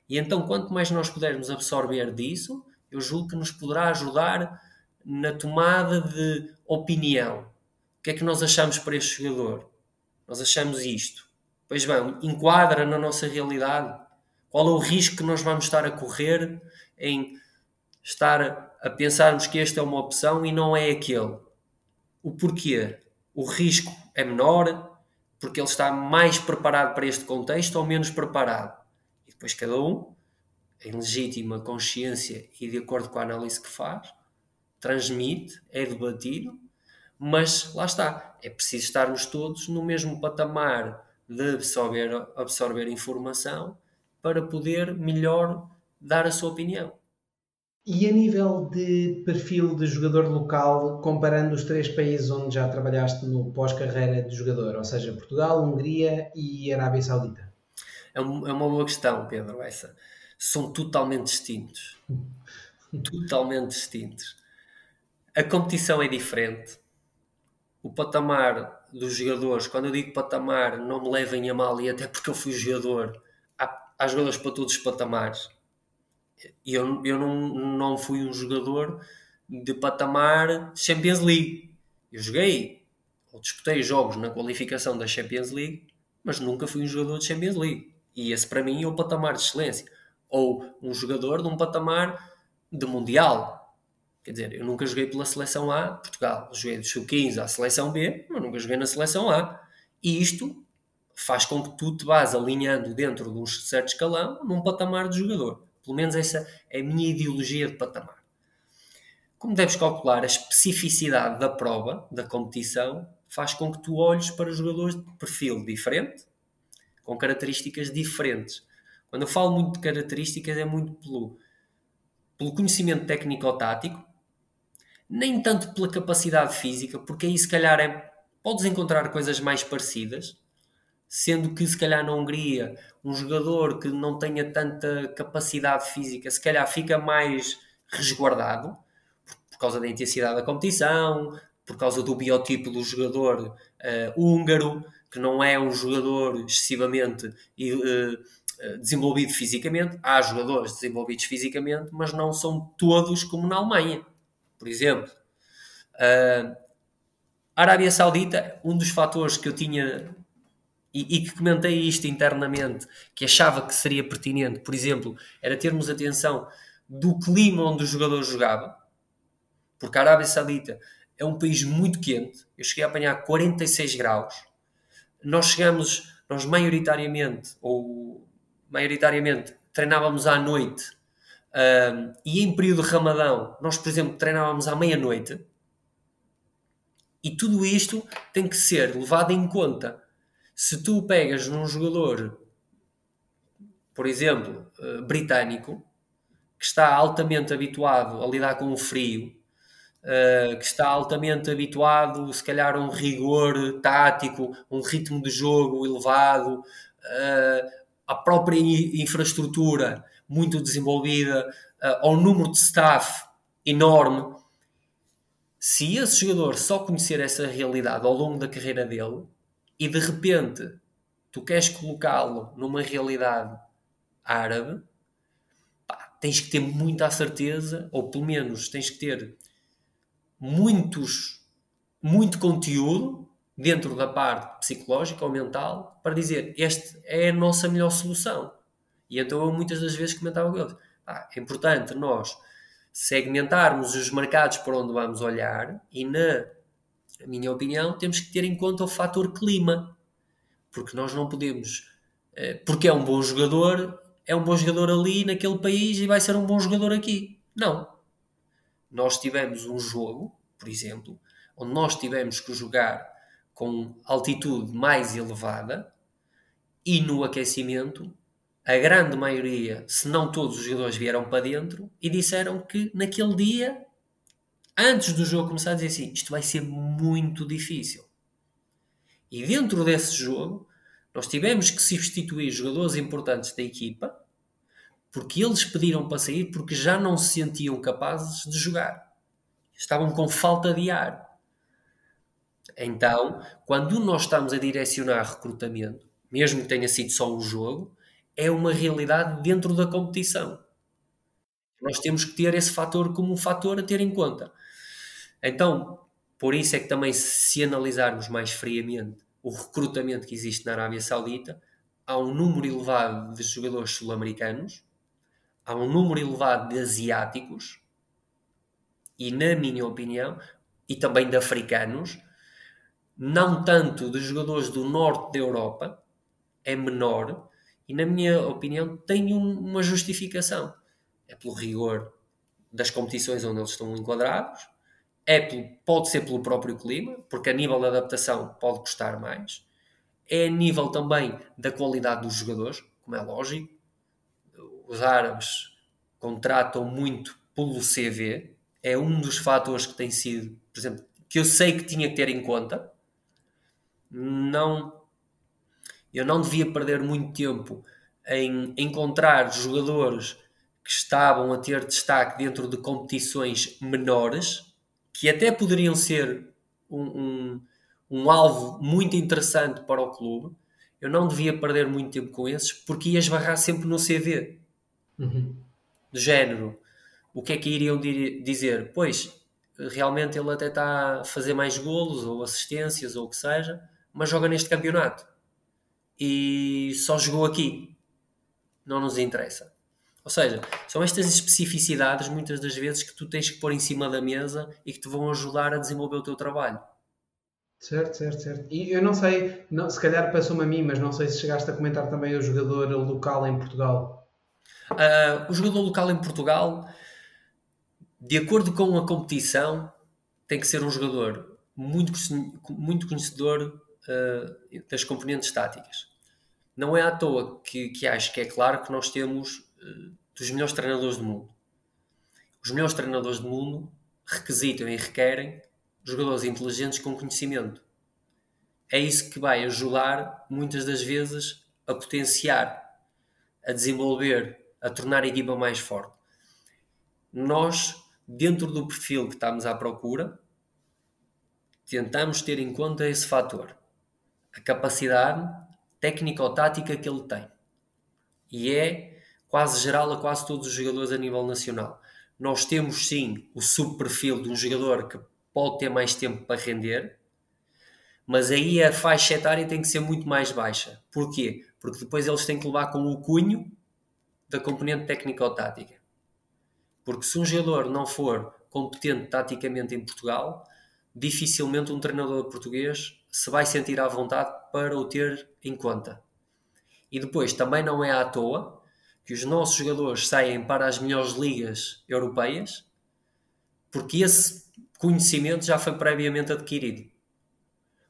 E então, quanto mais nós pudermos absorver disso, eu julgo que nos poderá ajudar na tomada de opinião. O que é que nós achamos para este jogador? Nós achamos isto. Pois bem, enquadra na nossa realidade. Qual é o risco que nós vamos estar a correr em estar a pensarmos que esta é uma opção e não é aquele? O porquê? O risco é menor, porque ele está mais preparado para este contexto ou menos preparado. E depois cada um, em legítima consciência e de acordo com a análise que faz, transmite, é debatido, mas lá está, é preciso estarmos todos no mesmo patamar de absorver, absorver informação para poder melhor dar a sua opinião. E a nível de perfil de jogador local, comparando os três países onde já trabalhaste no pós-carreira de jogador, ou seja, Portugal, Hungria e Arábia Saudita? É, é uma boa questão, Pedro, essa. São totalmente distintos. <laughs> totalmente distintos. A competição é diferente. O patamar dos jogadores, quando eu digo patamar, não me levem a mal, e até porque eu fui jogador, há há jogadores para todos os patamares. Eu, eu não, não fui um jogador de patamar Champions League. Eu joguei ou disputei jogos na qualificação da Champions League, mas nunca fui um jogador de Champions League. E esse para mim é o patamar de excelência. Ou um jogador de um patamar de Mundial. Quer dizer, eu nunca joguei pela seleção A, Portugal. Joguei do sub-15 à seleção B, mas nunca joguei na seleção A. E isto faz com que tu te vás alinhando dentro de um certo escalão num patamar de jogador. Pelo menos essa é a minha ideologia de patamar. Como deves calcular, a especificidade da prova, da competição, faz com que tu olhes para jogadores de perfil diferente, com características diferentes. Quando eu falo muito de características, é muito pelo, pelo conhecimento técnico-tático, nem tanto pela capacidade física, porque aí se calhar é, podes encontrar coisas mais parecidas, sendo que se calhar na Hungria um jogador que não tenha tanta capacidade física se calhar fica mais resguardado por causa da intensidade da competição, por causa do biotipo do jogador uh, húngaro, que não é um jogador excessivamente uh, desenvolvido fisicamente. Há jogadores desenvolvidos fisicamente, mas não são todos como na Alemanha. Por exemplo, uh, a Arábia Saudita, um dos fatores que eu tinha e, e, que comentei isto internamente, que achava que seria pertinente, por exemplo, era termos atenção do clima onde o jogador jogava, porque a Arábia Saudita é um país muito quente, eu cheguei a apanhar 46 graus, nós chegamos, nós maioritariamente, ou maioritariamente, treinávamos à noite, um, e em período de Ramadão, nós, por exemplo, treinávamos à meia-noite, e tudo isto tem que ser levado em conta se tu pegas num jogador, por exemplo, uh, britânico, que está altamente habituado a lidar com o frio, uh, que está altamente habituado, se calhar, a um rigor tático, um ritmo de jogo elevado, uh, a própria infraestrutura muito desenvolvida, ao número de staff enorme. Se esse jogador só conhecer essa realidade ao longo da carreira dele, e de repente tu queres colocá-lo numa realidade árabe, pá, tens que ter muita certeza, ou pelo menos tens que ter muitos, muito conteúdo dentro da parte psicológica ou mental para dizer este é a nossa melhor solução. E então eu muitas das vezes comentava com eles: é importante nós segmentarmos os mercados por onde vamos olhar e na a minha opinião, temos que ter em conta o fator clima. Porque nós não podemos. Eh, porque é um bom jogador, é um bom jogador ali naquele país e vai ser um bom jogador aqui. Não. Nós tivemos um jogo, por exemplo, onde nós tivemos que jogar com altitude mais elevada e no aquecimento a grande maioria, se não todos os jogadores vieram para dentro e disseram que naquele dia antes do jogo começar a dizer assim: isto vai ser muito difícil. E dentro desse jogo, nós tivemos que substituir jogadores importantes da equipa porque eles pediram para sair porque já não se sentiam capazes de jogar. Estavam com falta de ar. Então, quando nós estamos a direcionar recrutamento, mesmo que tenha sido só um jogo, é uma realidade dentro da competição. Nós temos que ter esse fator como um fator a ter em conta. Então, por isso é que também, se analisarmos mais friamente o recrutamento que existe na Arábia Saudita, há um número elevado de jogadores sul-americanos, há um número elevado de asiáticos, e na minha opinião, e também de africanos, não tanto de jogadores do norte da Europa, é menor, e na minha opinião tem um, uma justificação. É pelo rigor das competições onde eles estão enquadrados, é pode ser pelo próprio clima, porque a nível de adaptação pode custar mais. É a nível também da qualidade dos jogadores, como é lógico. Os árabes contratam muito pelo CV, é um dos fatores que tem sido, por exemplo, que eu sei que tinha que ter em conta. Não, eu não devia perder muito tempo em encontrar jogadores que estavam a ter destaque dentro de competições menores, que até poderiam ser um, um, um alvo muito interessante para o clube. eu não devia perder muito tempo com esses porque ia esbarrar sempre no CV. Uhum. Do género, o que é que iriam dizer? Pois, realmente ele até está a fazer mais golos ou assistências ou o que seja, mas joga neste campeonato e só jogou aqui. Não nos interessa. Ou seja, são estas especificidades muitas das vezes que tu tens que pôr em cima da mesa e que te vão ajudar a desenvolver o teu trabalho. Certo, certo, certo. E eu não sei, não, se calhar passou-me a mim, mas não sei se chegaste a comentar também o jogador local em Portugal. Uh, o jogador local em Portugal, de acordo com a competição, tem que ser um jogador muito, muito conhecedor uh, das componentes táticas. Não é à toa que, que acho que é claro que nós temos dos melhores treinadores do mundo. Os melhores treinadores do mundo requisitam e requerem jogadores inteligentes com conhecimento. É isso que vai ajudar, muitas das vezes, a potenciar, a desenvolver, a tornar a equipa mais forte. Nós, dentro do perfil que estamos à procura, tentamos ter em conta esse fator, a capacidade técnico-tática que ele tem. E é quase geral a quase todos os jogadores a nível nacional. Nós temos sim o subperfil de um jogador que pode ter mais tempo para render, mas aí a faixa etária tem que ser muito mais baixa. Porquê? Porque depois eles têm que levar com o cunho da componente técnico-tática. Porque se um jogador não for competente taticamente em Portugal, dificilmente um treinador português se vai sentir à vontade para o ter em conta. E depois também não é à toa que os nossos jogadores saem para as melhores ligas europeias, porque esse conhecimento já foi previamente adquirido.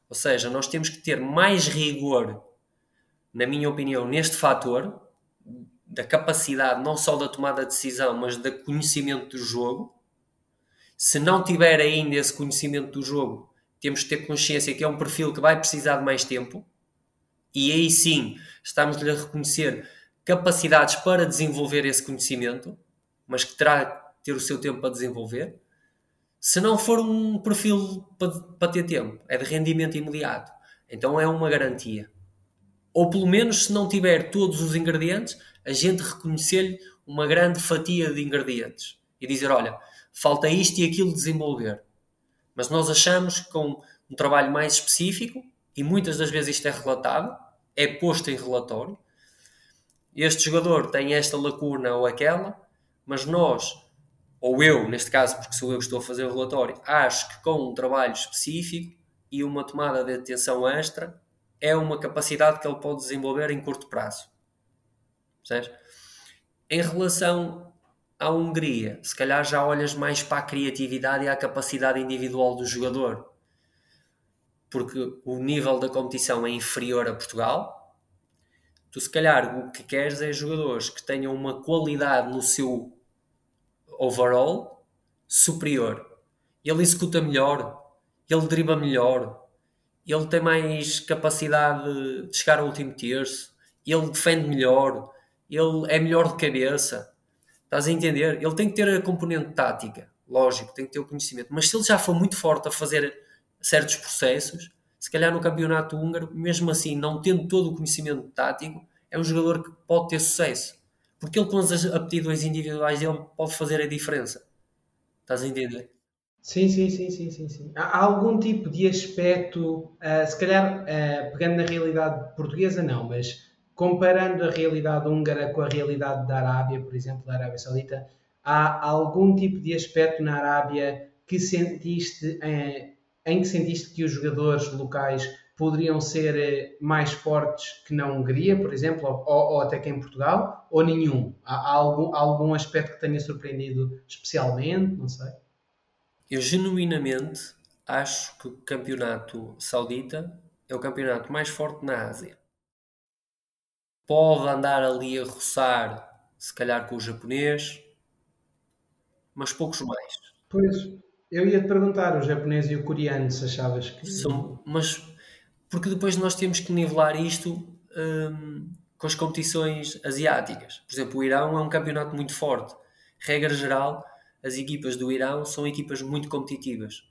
Ou seja, nós temos que ter mais rigor, na minha opinião, neste fator da capacidade não só da tomada de decisão, mas do conhecimento do jogo. Se não tiver ainda esse conhecimento do jogo, temos que ter consciência que é um perfil que vai precisar de mais tempo. E aí sim, estamos-lhe a reconhecer capacidades para desenvolver esse conhecimento, mas que terá que ter o seu tempo para desenvolver. Se não for um perfil para, para ter tempo, é de rendimento imediato, então é uma garantia. Ou pelo menos, se não tiver todos os ingredientes, a gente reconhecer-lhe uma grande fatia de ingredientes e dizer: olha, falta isto e aquilo desenvolver. Mas nós achamos que com um trabalho mais específico, e muitas das vezes isto é relatado, é posto em relatório, este jogador tem esta lacuna ou aquela, mas nós ou eu, neste caso, porque sou eu que estou a fazer o relatório, acho que com um trabalho específico e uma tomada de atenção extra, é uma capacidade que ele pode desenvolver em curto prazo. Percebes? Em relação à Hungria, se calhar já olhas mais para a criatividade e à capacidade individual do jogador. Porque o nível da competição é inferior a Portugal. Tu, se calhar, o que queres é jogadores que tenham uma qualidade no seu overall superior. Ele executa melhor, ele dribla melhor, ele tem mais capacidade de chegar ao último terço, ele defende melhor, ele é melhor de cabeça. Estás a entender? Ele tem que ter a componente tática, lógico, tem que ter o conhecimento. Mas se ele já for muito forte a fazer certos processos, se calhar no campeonato húngaro, mesmo assim, não tendo todo o conhecimento tático, é um jogador que pode ter sucesso. Porque ele com as aptidões individuais dele pode fazer a diferença. Estás a entender? Sim, sim, sim, sim, sim, sim. Há algum tipo de aspecto, uh, se calhar uh, pegando na realidade portuguesa não, mas comparando a realidade húngara com a realidade da Arábia, por exemplo, da Arábia Saudita, há algum tipo de aspecto na Arábia que sentiste, em, em que sentiste que os jogadores locais poderiam ser eh, mais fortes que na Hungria, por exemplo, ou, ou até que em Portugal, ou nenhum? Há, há algum, algum aspecto que tenha surpreendido especialmente? Não sei. Eu genuinamente acho que o campeonato saudita é o campeonato mais forte na Ásia. Pode andar ali a roçar, se calhar com o japonês, mas poucos mais. Pois, eu ia te perguntar, o japonês e o coreano, se achavas que. São, mas porque depois nós temos que nivelar isto um, com as competições asiáticas. Por exemplo, o Irão é um campeonato muito forte. Regra geral, as equipas do Irão são equipas muito competitivas.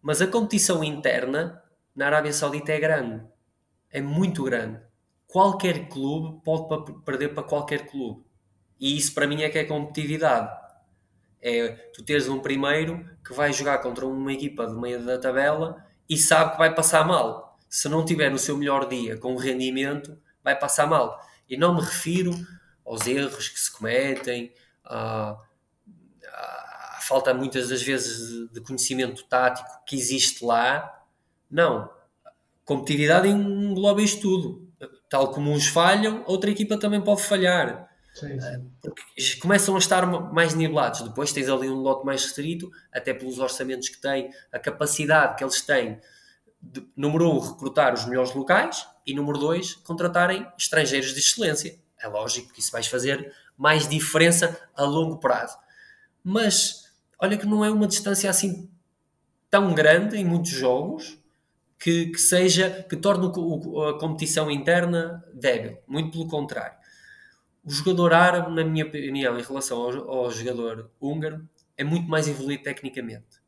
Mas a competição interna na Arábia Saudita é grande. é muito grande. Qualquer clube pode perder para qualquer clube. E isso para mim é que é competitividade. É tu teres um primeiro que vai jogar contra uma equipa de meio da tabela e sabe que vai passar mal. Se não tiver no seu melhor dia com rendimento, vai passar mal. E não me refiro aos erros que se cometem, à, à falta muitas das vezes de conhecimento tático que existe lá. Não. Competitividade engloba isto tudo. Tal como uns falham, outra equipa também pode falhar. Sim, sim. Porque começam a estar mais nivelados. Depois tens ali um lote mais restrito, até pelos orçamentos que têm, a capacidade que eles têm de, número um, recrutar os melhores locais e número dois, contratarem estrangeiros de excelência. É lógico que isso vai fazer mais diferença a longo prazo. Mas olha que não é uma distância assim tão grande em muitos jogos que, que seja que torne a competição interna débil. Muito pelo contrário. O jogador árabe, na minha opinião, em relação ao, ao jogador húngaro, é muito mais evoluído tecnicamente.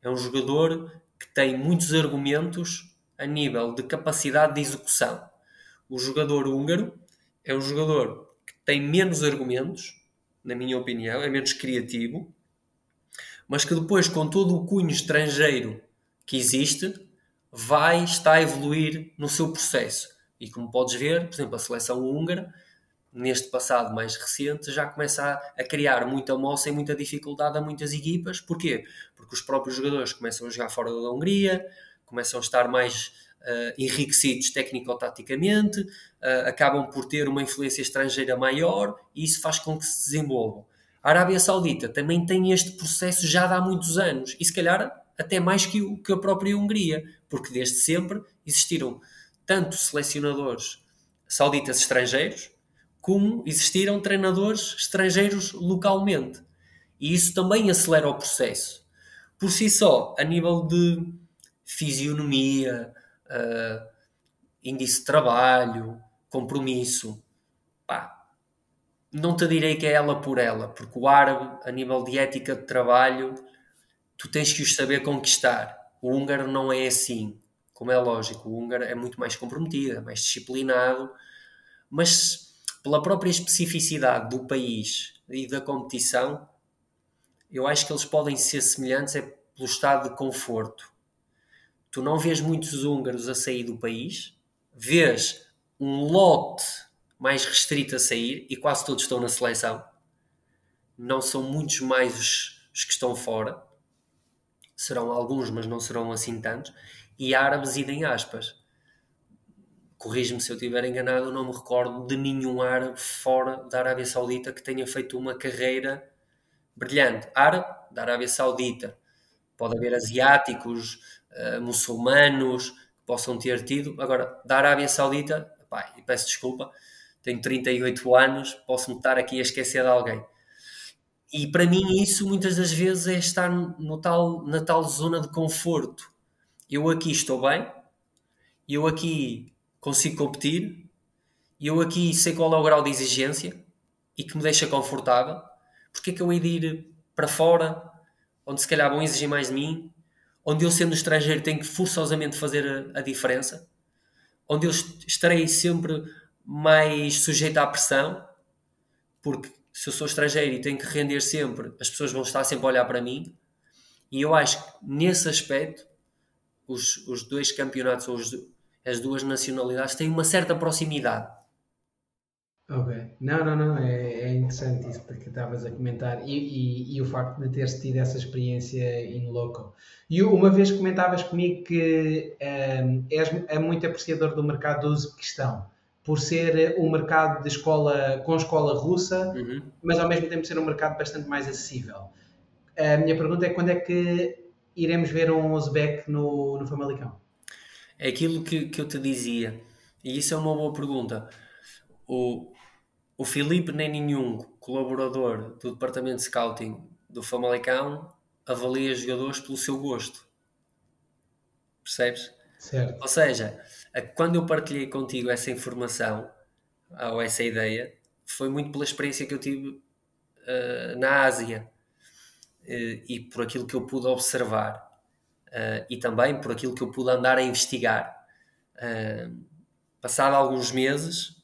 É um jogador que tem muitos argumentos a nível de capacidade de execução. O jogador húngaro é um jogador que tem menos argumentos, na minha opinião, é menos criativo, mas que depois, com todo o cunho estrangeiro que existe, vai estar a evoluir no seu processo. E como podes ver, por exemplo, a seleção húngara, neste passado mais recente, já começa a, a criar muita moça e muita dificuldade a muitas equipas. Porquê? Porque os próprios jogadores começam a jogar fora da Hungria, começam a estar mais uh, enriquecidos técnico-taticamente, uh, acabam por ter uma influência estrangeira maior e isso faz com que se desenvolvam. A Arábia Saudita também tem este processo já há muitos anos e se calhar até mais que, o, que a própria Hungria, porque desde sempre existiram tanto selecionadores sauditas estrangeiros como existiram treinadores estrangeiros localmente. E isso também acelera o processo. Por si só, a nível de fisionomia, uh, índice de trabalho, compromisso, pá, não te direi que é ela por ela, porque o árabe, a nível de ética de trabalho, tu tens que os saber conquistar. O húngaro não é assim, como é lógico. O húngaro é muito mais comprometido, é mais disciplinado, mas pela própria especificidade do país e da competição, eu acho que eles podem ser semelhantes é pelo estado de conforto. Tu não vês muitos húngaros a sair do país, vês um lote mais restrito a sair e quase todos estão na seleção. Não são muitos mais os, os que estão fora. Serão alguns, mas não serão assim tantos. E árabes idem aspas corrijo-me se eu estiver enganado, eu não me recordo de nenhum árabe fora da Arábia Saudita que tenha feito uma carreira brilhante. Árabe da Arábia Saudita. Pode haver asiáticos, uh, muçulmanos que possam ter tido. Agora, da Arábia Saudita, pá, peço desculpa, tenho 38 anos, posso-me estar aqui a esquecer de alguém. E para mim isso muitas das vezes é estar no tal, na tal zona de conforto. Eu aqui estou bem, eu aqui consigo competir. E eu aqui sei qual é o grau de exigência e que me deixa confortável, porque é que eu hei de ir para fora, onde se calhar vão exigir mais de mim, onde eu sendo estrangeiro tenho que forçosamente fazer a, a diferença, onde eu estarei sempre mais sujeito à pressão, porque se eu sou estrangeiro e tenho que render sempre, as pessoas vão estar sempre a olhar para mim, e eu acho que nesse aspecto os, os dois campeonatos, ou os, as duas nacionalidades têm uma certa proximidade. Ok. Não, não, não. É, é interessante isso que estavas a comentar e, e, e, o facto de teres tido essa experiência in loco. E uma vez comentavas comigo que um, ehm, és é muito apreciador do mercado do Uzbequistão, por ser um mercado de escola com escola russa, uhum. mas ao mesmo tempo ser um mercado bastante mais acessível. A minha pergunta é quando é que iremos ver um Uzbek no, no Famalicão? É aquilo que, que eu te dizia, e isso é uma boa pergunta. O, o Filipe nenhum colaborador do departamento de scouting do Famalicão, avalia jogadores pelo seu gosto. Percebes? Certo. Ou seja, quando eu partilhei contigo essa informação, ou essa ideia, foi muito pela experiência que eu tive uh, na Ásia uh, e por aquilo que eu pude observar uh, e também por aquilo que eu pude andar a investigar. Uh, passado alguns meses,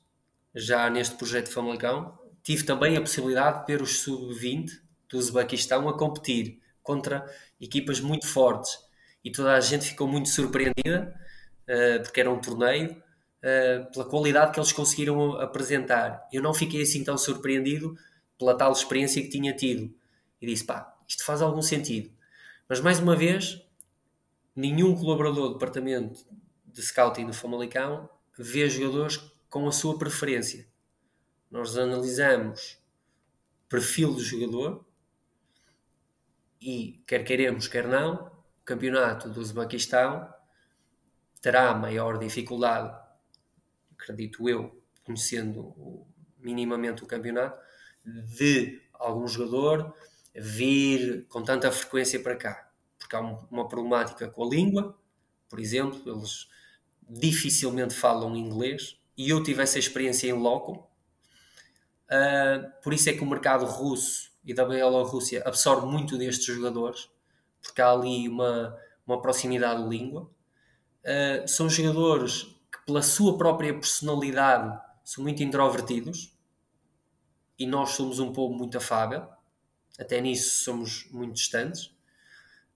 já neste projeto Famalicão, tive também a possibilidade de ver os sub-20 do Uzbequistão a competir contra equipas muito fortes e toda a gente ficou muito surpreendida uh, porque era um torneio uh, pela qualidade que eles conseguiram apresentar. Eu não fiquei assim tão surpreendido pela tal experiência que tinha tido e disse: pá, isto faz algum sentido. Mas mais uma vez, nenhum colaborador do departamento de scouting do Famalicão vê jogadores com a sua preferência. Nós analisamos perfil do jogador e, quer queremos, quer não, o campeonato do Uzbequistão terá maior dificuldade, acredito eu, conhecendo minimamente o campeonato, de algum jogador vir com tanta frequência para cá. Porque há uma problemática com a língua, por exemplo, eles dificilmente falam inglês e eu tive essa experiência em loco. Uh, por isso é que o mercado russo e da Bielorrússia absorve muito destes jogadores, porque há ali uma, uma proximidade de língua. Uh, são jogadores que, pela sua própria personalidade, são muito introvertidos e nós somos um povo muito afável, até nisso somos muito distantes.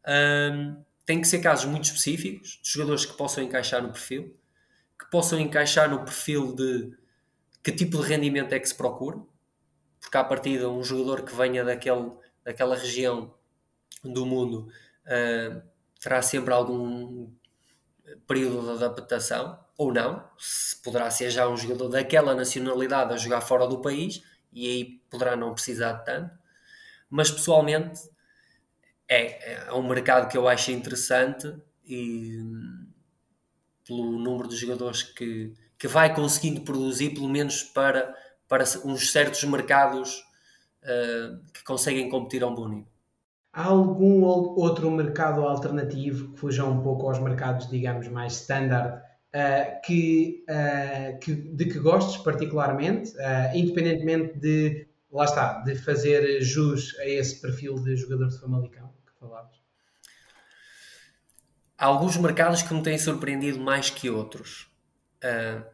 Um, tem que ser casos muito específicos, de jogadores que possam encaixar no perfil, que possam encaixar no perfil de que tipo de rendimento é que se procura, porque à partida um jogador que venha daquele, daquela região do mundo uh, terá sempre algum período de adaptação, ou não, se poderá ser já um jogador daquela nacionalidade a jogar fora do país, e aí poderá não precisar de tanto, mas pessoalmente é, é um mercado que eu acho interessante e pelo número de jogadores que, que vai conseguindo produzir, pelo menos para, para uns certos mercados uh, que conseguem competir a um bom nível. Há algum outro mercado alternativo que fuja um pouco aos mercados, digamos, mais standard, uh, que, uh, que, de que gostes particularmente, independentemente de, lá está, de fazer jus a esse perfil de jogador de Famalicão? Falavas? Há alguns mercados que me têm surpreendido mais que outros, uh,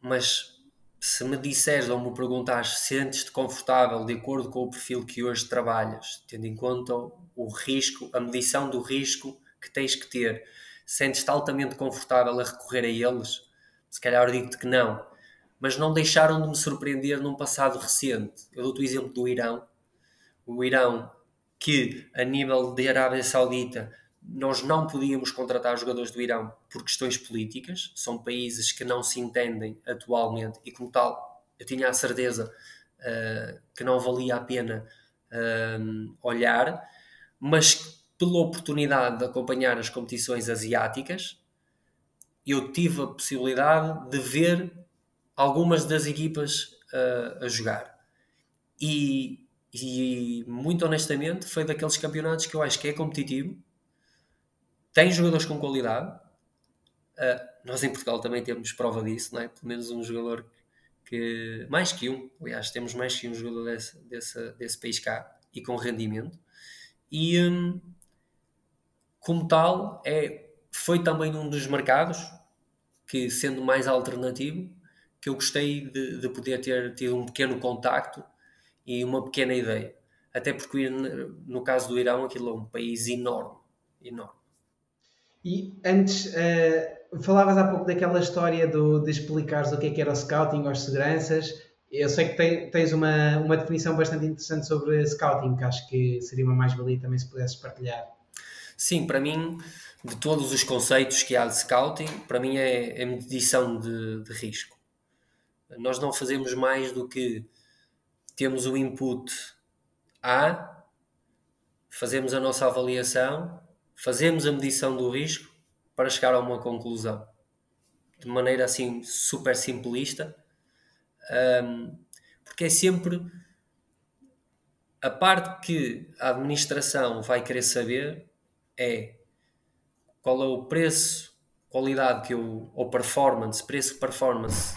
mas se me disseres ou me perguntares se sentes-te confortável de acordo com o perfil que hoje trabalhas, tendo em conta o risco, a medição do risco que tens que ter, sentes-te altamente confortável a recorrer a eles? Se calhar digo-te que não, mas não deixaram de me surpreender num passado recente. Eu dou-te o exemplo do Irão. O Irão que a nível de Arábia Saudita nós não podíamos contratar jogadores do Irão por questões políticas, são países que não se entendem atualmente e como tal eu tinha a certeza uh, que não valia a pena uh, olhar, mas pela oportunidade de acompanhar as competições asiáticas eu tive a possibilidade de ver algumas das equipas uh, a jogar. E e muito honestamente foi daqueles campeonatos que eu acho que é competitivo, tem jogadores com qualidade. Uh, nós em Portugal também temos prova disso, não é? Pelo menos um jogador que. Mais que um, aliás, temos mais que um jogador desse, desse, desse país cá e com rendimento. E um, como tal, é, foi também um dos mercados que, sendo mais alternativo, que eu gostei de, de poder ter tido um pequeno contacto e uma pequena ideia. Até porque, no caso do Irão, aquilo é um país enorme. enorme. E antes, uh, falavas há pouco daquela história do, de explicares o que é que era o scouting aos seguranças. Eu sei que tens uma, uma definição bastante interessante sobre scouting, que acho que seria uma mais-valia também se pudesses partilhar. Sim, para mim, de todos os conceitos que há de scouting, para mim é, é medição de, de risco. Nós não fazemos mais do que temos o input A, fazemos a nossa avaliação, fazemos a medição do risco para chegar a uma conclusão. De maneira assim super simplista, um, porque é sempre a parte que a administração vai querer saber é qual é o preço, qualidade que eu, ou performance, preço performance,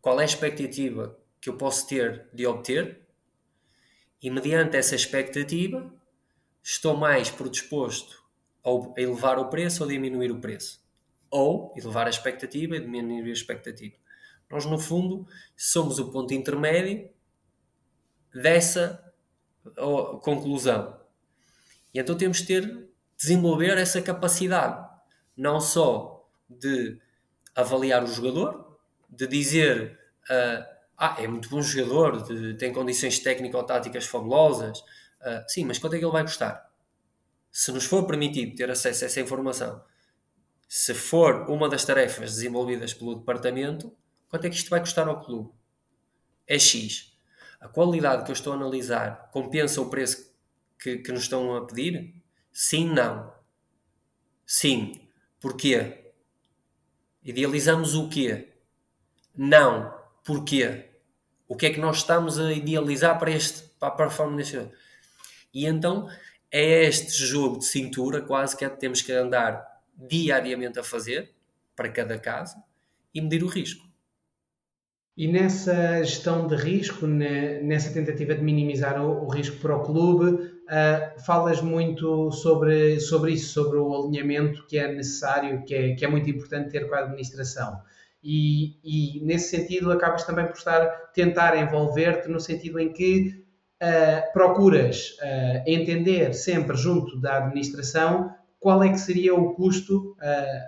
qual é a expectativa que eu posso ter de obter e, mediante essa expectativa, estou mais predisposto a elevar o preço ou diminuir o preço. ou elevar a expectativa e diminuir a expectativa. Nós, no fundo, somos o ponto intermédio dessa conclusão. E então temos de ter, desenvolver essa capacidade, não só de avaliar o jogador, de dizer uh, ah, é muito bom jogador, de, tem condições técnico-táticas fabulosas, uh, sim, mas quanto é que ele vai custar? Se nos for permitido ter acesso a essa informação, se for uma das tarefas desenvolvidas pelo departamento, quanto é que isto vai custar ao clube? É X. A qualidade que eu estou a analisar compensa o preço que, que nos estão a pedir? Sim, não. Sim. Porquê? Idealizamos o quê? Não. Porquê? O que é que nós estamos a idealizar para, este, para a performance E então é este jogo de cintura quase que é temos que andar diariamente a fazer para cada caso e medir o risco. E nessa gestão de risco, nessa tentativa de minimizar o, risco para o clube, uh, falas muito sobre, sobre isso, sobre o alinhamento que é necessário, que é, que é muito importante ter com a administração. E, e nesse sentido acabas também por estar tentar envolver-te no sentido em que uh, procuras uh, entender sempre junto da administração qual é que seria o custo,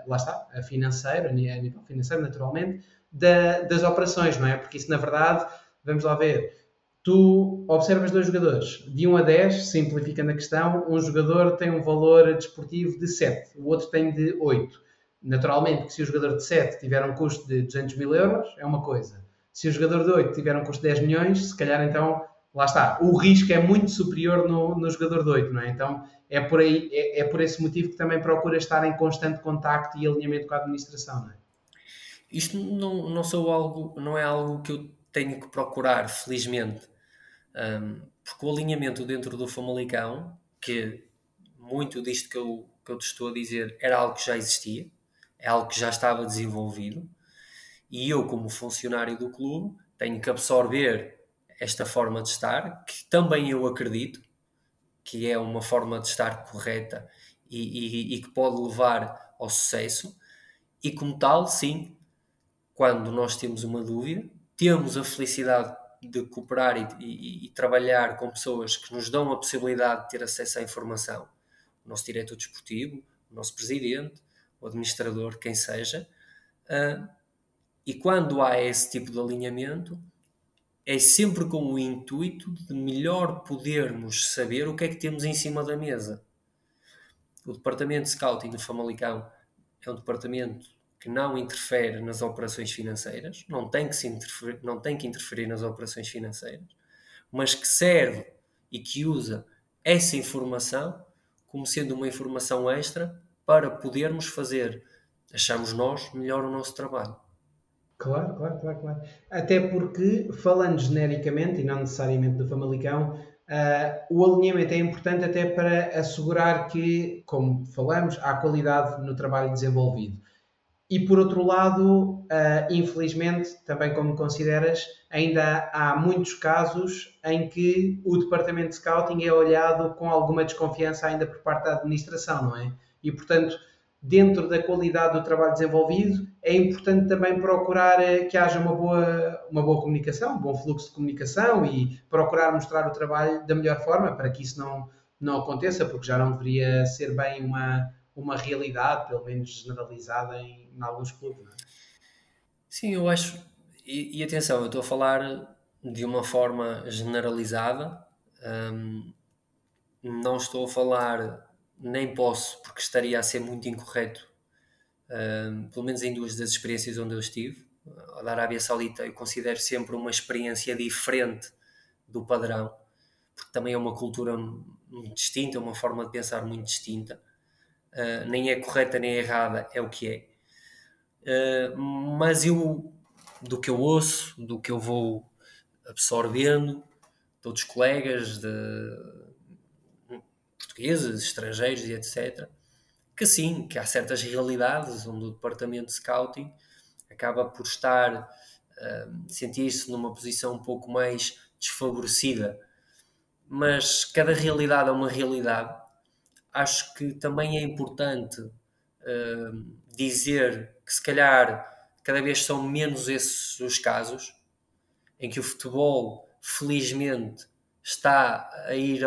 lá está, financeiro, a nível financeiro naturalmente, da, das operações, não é? Porque isso, na verdade, vamos lá ver, tu observas dois jogadores, de 1 a 10, simplificando a questão, um jogador tem um valor desportivo de 7, o outro tem de 8. Naturalmente, que se o jogador de 7 tiver um custo de 200 mil euros, é uma coisa. Se o jogador de 8 tiver um custo de 10 milhões, se calhar então, lá está, o risco é muito superior no, no jogador de 8, não é? Então, é por, aí, é, é por esse motivo que também procura estar em constante contacto e alinhamento com a administração, não é? Isto não, não, sou algo, não é algo que eu tenho que procurar, felizmente, um, porque o alinhamento dentro do Famalicão, que muito disto que eu, que eu te estou a dizer era algo que já existia, é algo que já estava desenvolvido, e eu, como funcionário do clube, tenho que absorver esta forma de estar, que também eu acredito que é uma forma de estar correta e, e, e que pode levar ao sucesso, e como tal, sim, quando nós temos uma dúvida, temos a felicidade de cooperar e, e, e, trabalhar com pessoas que nos dão a possibilidade de ter acesso à informação. O nosso diretor desportivo, o nosso presidente, o administrador, quem seja. Uh, e quando há esse tipo de alinhamento, é sempre com o intuito de melhor podermos saber o que é que temos em cima da mesa. O departamento de scouting do Famalicão é um departamento que não interfere nas operações financeiras, não tem que, se interferir, não tem que interferir nas operações financeiras, mas que serve e que usa essa informação como sendo uma informação extra para podermos fazer, achamos nós, melhor o nosso trabalho. Claro, claro, claro, claro. Até porque, falando genericamente e não necessariamente do Famalicão, uh, o alinhamento é importante até para assegurar que, como falamos, há qualidade no trabalho desenvolvido. E por outro lado, uh, infelizmente, também como consideras, ainda há muitos casos em que o departamento de scouting é olhado com alguma desconfiança ainda por parte da administração, não é? E portanto, dentro da qualidade do trabalho desenvolvido, é importante também procurar eh, que haja uma boa, uma boa comunicação, um bom fluxo de comunicação e procurar mostrar o trabalho da melhor forma para que isso não, não aconteça, porque já não deveria ser bem uma, uma realidade, pelo menos generalizada em, em alguns clubes. É? Sim, eu acho. E, e, atenção, eu estou a falar de uma forma generalizada, hum, não estou a falar, nem posso, porque estaria a ser muito incorreto, pelo menos em duas das experiências onde eu estive. A da Arábia Saudita eu considero sempre uma experiência diferente do padrão, porque também é uma cultura muito distinta, uma forma de pensar muito distinta uh, nem é correta nem é errada, é o que é. Uh, mas eu, do que eu ouço, do que eu vou absorvendo, de outros colegas de portugueses, estrangeiros e etc., que sim, que há certas realidades onde o departamento de scouting acaba por estar, uh, sentir-se numa posição um pouco mais desfavorecida. Mas cada realidade é uma realidade acho que também é importante uh, dizer que se calhar cada vez são menos esses os casos em que o futebol, felizmente, está a ir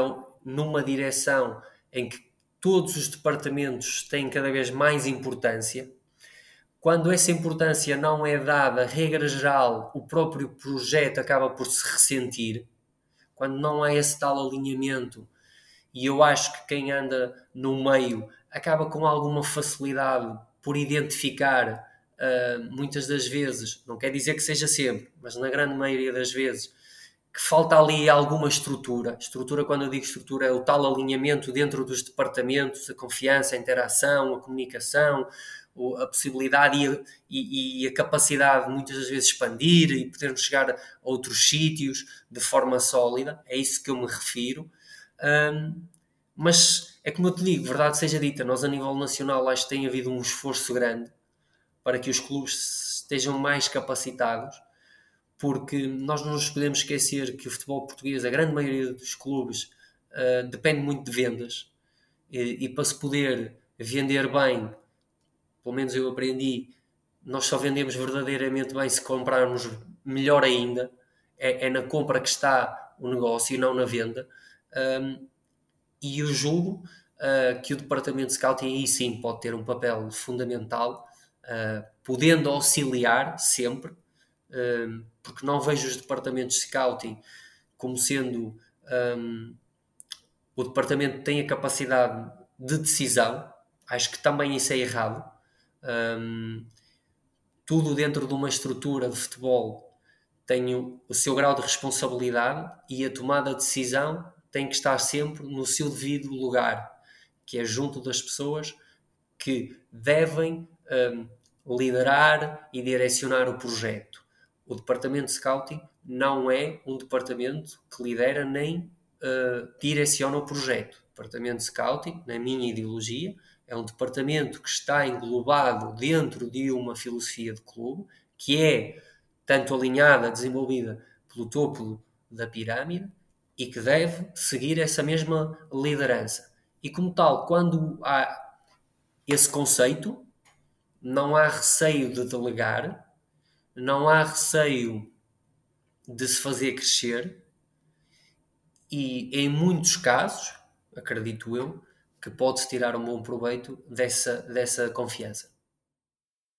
numa direção em que todos os departamentos têm cada vez mais importância. Quando essa importância não é dada, regra geral, o próprio projeto acaba por se ressentir. Quando não há esse tal alinhamento, e eu acho que quem anda no meio acaba com alguma facilidade por identificar uh, muitas das vezes, não quer dizer que seja sempre, mas na grande maioria das vezes, que falta ali alguma estrutura. Estrutura, quando eu digo estrutura, é o tal alinhamento dentro dos departamentos, a confiança, a interação, a comunicação, a possibilidade e a, e, e a capacidade de muitas das vezes expandir e podermos chegar a outros sítios de forma sólida. É isso que eu me refiro. Um, mas é como eu te digo, verdade seja dita, nós a nível nacional acho que tem havido um esforço grande para que os clubes estejam mais capacitados, porque nós não nos podemos esquecer que o futebol português, a grande maioria dos clubes, uh, depende muito de vendas. E, e, para se poder vender bem, pelo menos eu aprendi, nós só vendemos verdadeiramente bem se comprarmos melhor ainda. É, é na compra que está o negócio e não na venda. Um, e eu julgo uh, que o departamento de scouting aí sim pode ter um papel fundamental uh, podendo auxiliar sempre, uh, porque não vejo os departamentos de scouting como sendo um, o departamento que tem a capacidade de decisão, acho que também isso é errado. Um, tudo dentro de uma estrutura de futebol tem o, o seu grau de responsabilidade e a tomada de decisão tem que estar sempre no seu devido lugar, que é junto das pessoas que devem um, liderar e direcionar o projeto. O departamento de scouting não é um departamento que lidera nem uh, direciona o projeto. O departamento de scouting, na minha ideologia, é um departamento que está englobado dentro de uma filosofia de clube que é tanto alinhada, desenvolvida pelo topo da pirâmide e que deve seguir essa mesma liderança. E como tal, quando há esse conceito, não há receio de delegar, não há receio de se fazer crescer, e em muitos casos, acredito eu, que pode-se tirar um bom proveito dessa, dessa confiança.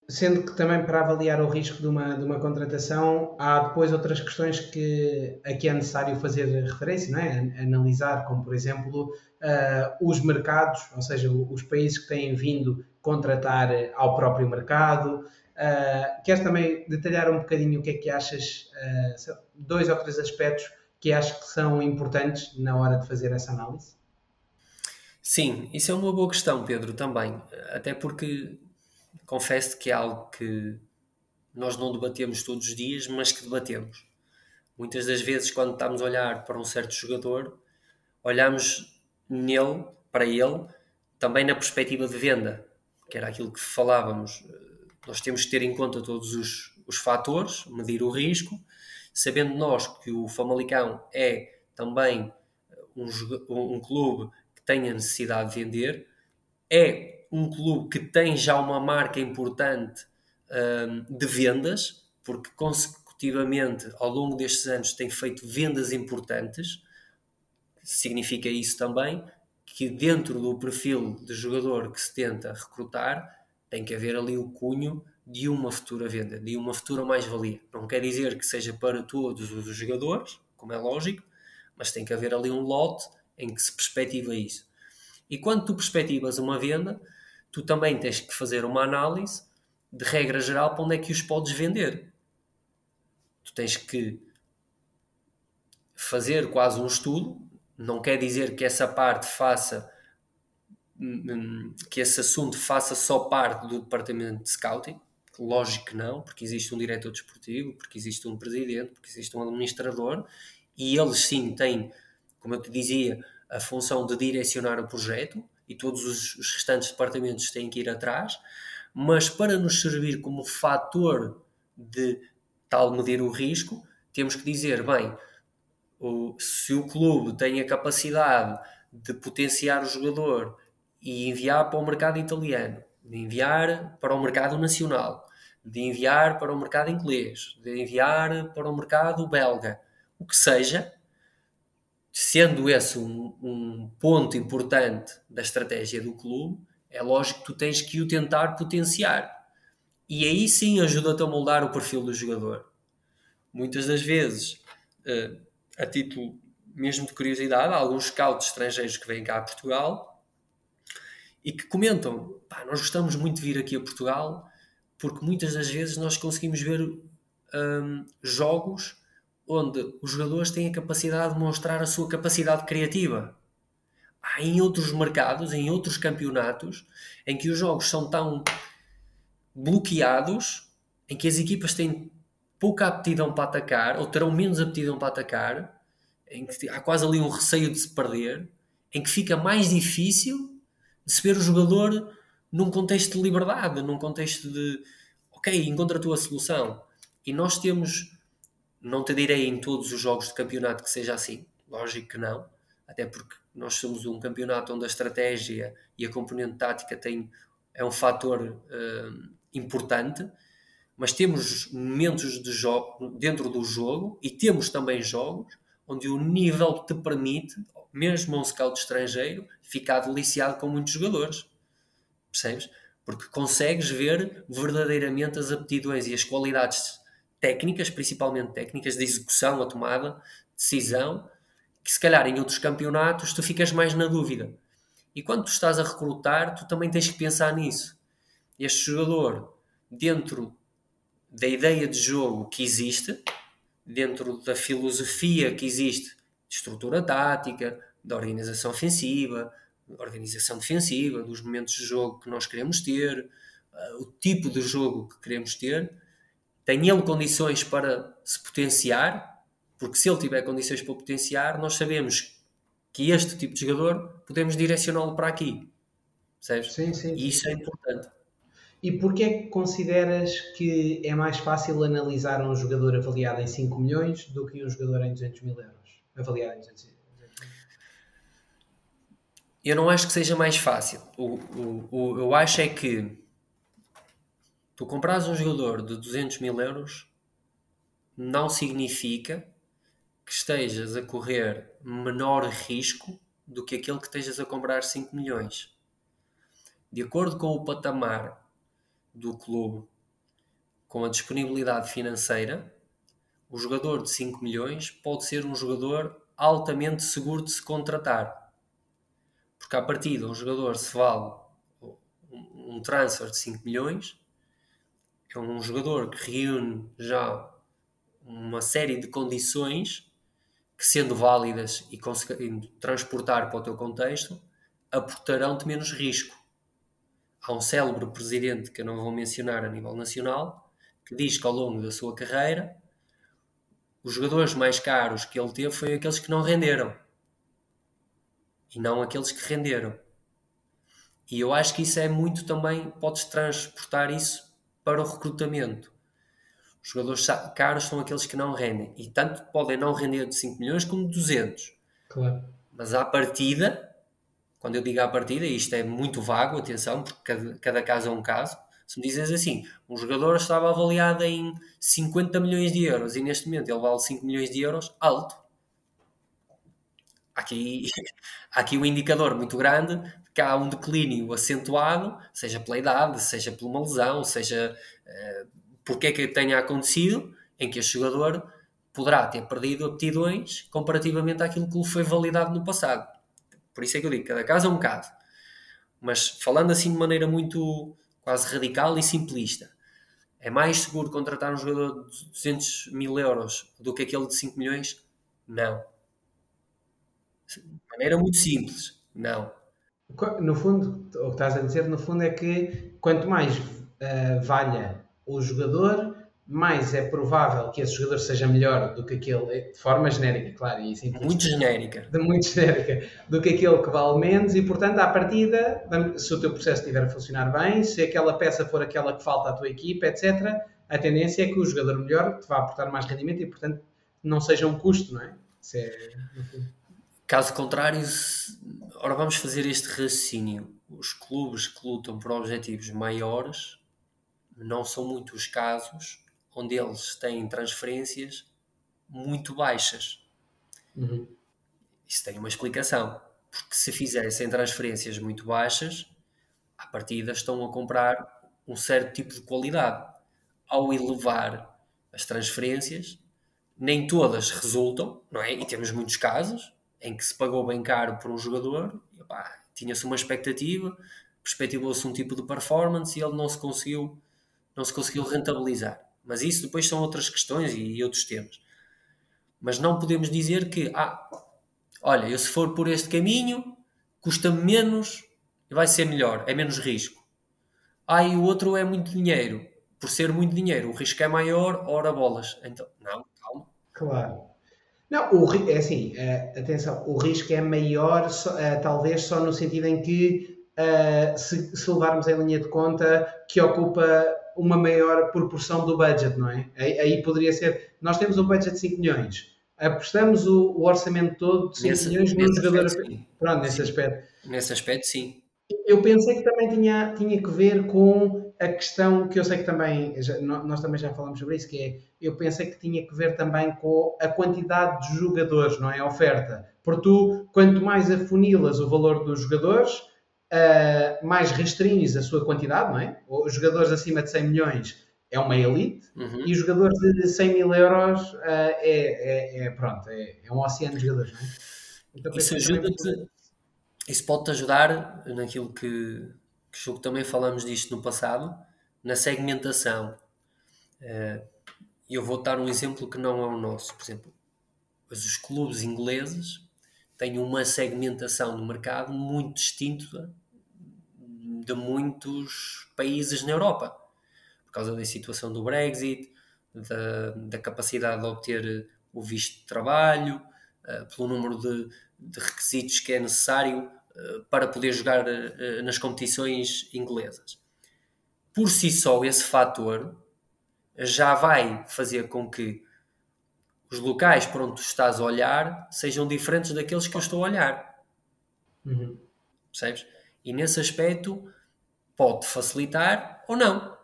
Sendo que também para avaliar o risco de uma, de uma contratação, há depois outras questões que aqui é necessário fazer referência, não é? analisar, como por exemplo uh, os mercados, ou seja, os países que têm vindo contratar ao próprio mercado. Uh, queres também detalhar um bocadinho o que é que achas, uh, dois ou três aspectos que achas que são importantes na hora de fazer essa análise? Sim, isso é uma boa questão, Pedro, também. Até porque confesso que é algo que nós não debatemos todos os dias, mas que debatemos. Muitas das vezes, quando estamos a olhar para um certo jogador, olhamos nele, para ele, também na perspectiva de venda, que era aquilo que falávamos. Nós temos que ter em conta todos os, os fatores, medir o risco, sabendo nós que o Famalicão é também um, um clube que tem a necessidade de vender, é um clube que tem já uma marca importante um, de vendas, porque consecutivamente ao longo destes anos tem feito vendas importantes. Significa isso também que dentro do perfil de jogador que se tenta recrutar tem que haver ali o cunho de uma futura venda, de uma futura mais-valia. Não quer dizer que seja para todos os jogadores, como é lógico, mas tem que haver ali um lote em que se perspectiva isso. E quando tu perspectivas uma venda, tu também tens que fazer uma análise de regra geral para onde é que os podes vender. Tu tens que fazer quase um estudo, não quer dizer que essa parte faça que esse assunto faça só parte do departamento de scouting, lógico que não, porque existe um diretor desportivo, porque existe um presidente, porque existe um administrador, e eles sim têm, como eu te dizia, a função de direcionar o projeto, e todos os, os restantes departamentos têm que ir atrás, mas para nos servir como fator de tal medir o risco, temos que dizer, bem, o, se o clube tem a capacidade de potenciar o jogador e enviar para o mercado italiano, de enviar para o mercado nacional, de enviar para o mercado inglês, de enviar para o mercado belga, o que seja, sendo esse um, um ponto importante da estratégia do clube, é lógico que tu tens que o tentar potenciar. E aí sim ajuda-te a moldar o perfil do jogador. Muitas das vezes, eh, a título mesmo de curiosidade, alguns scouts estrangeiros que vêm cá a Portugal e que comentam: nós gostamos muito de vir aqui a Portugal porque muitas das vezes nós conseguimos ver um, jogos onde os jogadores têm a capacidade de mostrar a sua capacidade criativa. Há em outros mercados, em outros campeonatos, em que os jogos são tão bloqueados, em que as equipas têm pouca aptidão para atacar, ou terão menos aptidão para atacar, em que há quase ali um receio de se perder, em que fica mais difícil se ver o jogador num contexto de liberdade, num contexto de ok, encontra a tua solução. E nós temos, não te direi em todos os jogos de campeonato que seja assim, lógico que não, até porque nós somos um campeonato onde a estratégia e a componente tática tem, é um fator uh, importante, mas temos momentos de jogo dentro do jogo e temos também jogos onde o nível te permite, mesmo um scout estrangeiro, ficar deliciado com muitos jogadores. Percebes? Porque consegues ver verdadeiramente as aptidões e as qualidades técnicas, principalmente técnicas, de execução, a tomada, decisão, que se calhar em outros campeonatos tu ficas mais na dúvida. E quando tu estás a recrutar, tu também tens que pensar nisso. Este jogador, dentro da ideia de jogo que existe, dentro da filosofia que existe de estrutura tática, da organização ofensiva, organização defensiva, dos momentos de jogo que nós queremos ter, uh, o tipo de jogo que queremos ter, tem ele condições para se potenciar, porque se ele tiver condições para potenciar, nós sabemos que este tipo de jogador podemos direcioná-lo para aqui. Percebes? Sim, sim. E isso é importante. E porquê é que consideras que é mais fácil analisar um jogador avaliado em 5 milhões do que um jogador em 200 mil euros? Avaliado em 200 mil Eu não acho que seja mais fácil. O, o, o, eu acho é que tu compras um jogador de 200 mil euros não significa que estejas a correr menor risco do que aquele que estejas a comprar 5 milhões. De acordo com o patamar do clube com a disponibilidade financeira, o jogador de 5 milhões pode ser um jogador altamente seguro de se contratar. Porque a partir de um jogador se vale um transfer de 5 milhões, é um jogador que reúne já uma série de condições que, sendo válidas e conseguindo transportar para o teu contexto, aportarão-te menos risco há um célebre presidente que eu não vou mencionar a nível nacional, que diz que ao longo da sua carreira os jogadores mais caros que ele teve foram aqueles que não renderam e não aqueles que renderam. E eu acho que isso é muito também, podes transportar isso para o recrutamento. Os jogadores caros são aqueles que não rendem e tanto podem não render de 5 milhões como de 200. Claro. Mas à partida quando eu digo à partida, isto é muito vago, atenção, porque cada, cada caso é um caso. Se me dizes assim, um jogador estava avaliado em 50 milhões de euros e neste momento ele vale 5 milhões de euros, alto. Aqui, <laughs> aqui um indicador muito grande que há um declínio acentuado, seja pela idade, seja por uma lesão, seja uh, porque é que tenha acontecido, em que este jogador poderá ter perdido aptidões comparativamente àquilo que lhe foi validado no passado. Por isso é que eu digo, cada caso é um caso. Mas falando assim de maneira muito quase radical e simplista, é mais seguro contratar um jogador de 200 mil euros do que aquele de 5 milhões? Não. De maneira muito simples, não. No fundo, o que estás a dizer, no fundo, é que quanto mais uh, valha o jogador, mais é provável que esse jogador seja melhor do que aquele, de forma genérica, claro, e assim, muito genérica, de muito <laughs> genérica, do que aquele que vale menos, e portanto, à partida, se o teu processo estiver a funcionar bem, se aquela peça for aquela que falta à tua equipa, etc., a tendência é que o jogador melhor te vá aportar mais rendimento e, portanto, não seja um custo, não é? é Caso contrário, se... ora vamos fazer este raciocínio. Os clubes que lutam por objetivos maiores não são muitos os casos onde eles têm transferências muito baixas. Uhum. Isso tem uma explicação. Porque se fizessem transferências muito baixas, à partida estão a comprar um certo tipo de qualidade. Ao elevar as transferências, nem todas resultam, não é? E temos muitos casos em que se pagou bem caro por um jogador, tinha-se uma expectativa, perspectivou-se um tipo de performance e ele não se conseguiu, não se conseguiu rentabilizar. Mas isso depois são outras questões e outros temas. Mas não podemos dizer que, ah, olha, eu se for por este caminho, custa-me menos e vai ser melhor, é menos risco. Ah, e o outro é muito dinheiro. Por ser muito dinheiro, o risco é maior, ora bolas. Então, não, calma. Claro. Não, o, é assim, uh, atenção, o risco é maior, uh, talvez só no sentido em que, uh, se, se, levarmos em linha de conta, que ocupa uma maior proporção do budget, não é? Aí, poderia ser, nós temos um budget de 5 milhões, apostamos o, o orçamento todo de 5 nesse, milhões no jogador. Aspecto, Pronto, nesse sim. aspecto. Nesse aspecto, sim. Eu pensei que também tinha, tinha que ver com a questão que eu sei que também, já, nós também já falamos sobre isso, que é, eu pensei que tinha que ver também com a quantidade de jogadores, não é? A oferta. Porque tu, quanto mais afunilas o valor dos jogadores, uh, mais restringes a sua quantidade, não é? Os jogadores acima de 100 milhões é uma elite uhum. e os jogadores de 100 mil euros uh, é, é, é, pronto, é, é, um oceano de jogadores, não é? Então, isso ajuda-te, isso pode-te ajudar naquilo que, que também falamos disto no passado, na segmentação. Uh, eu vou dar um exemplo que não é o nosso, por exemplo, mas os clubes ingleses têm uma segmentação no mercado muito distinta de muitos países na Europa por causa da situação do Brexit, da, da capacidade de obter o visto de trabalho, uh, pelo número de, de, requisitos que é necessário uh, para poder jogar uh, nas competições inglesas. Por si só, esse fator já vai fazer com que os locais por onde tu estás a olhar sejam diferentes daqueles que eu estou a olhar. Uhum. Percebes? E nesse aspecto pode facilitar ou não.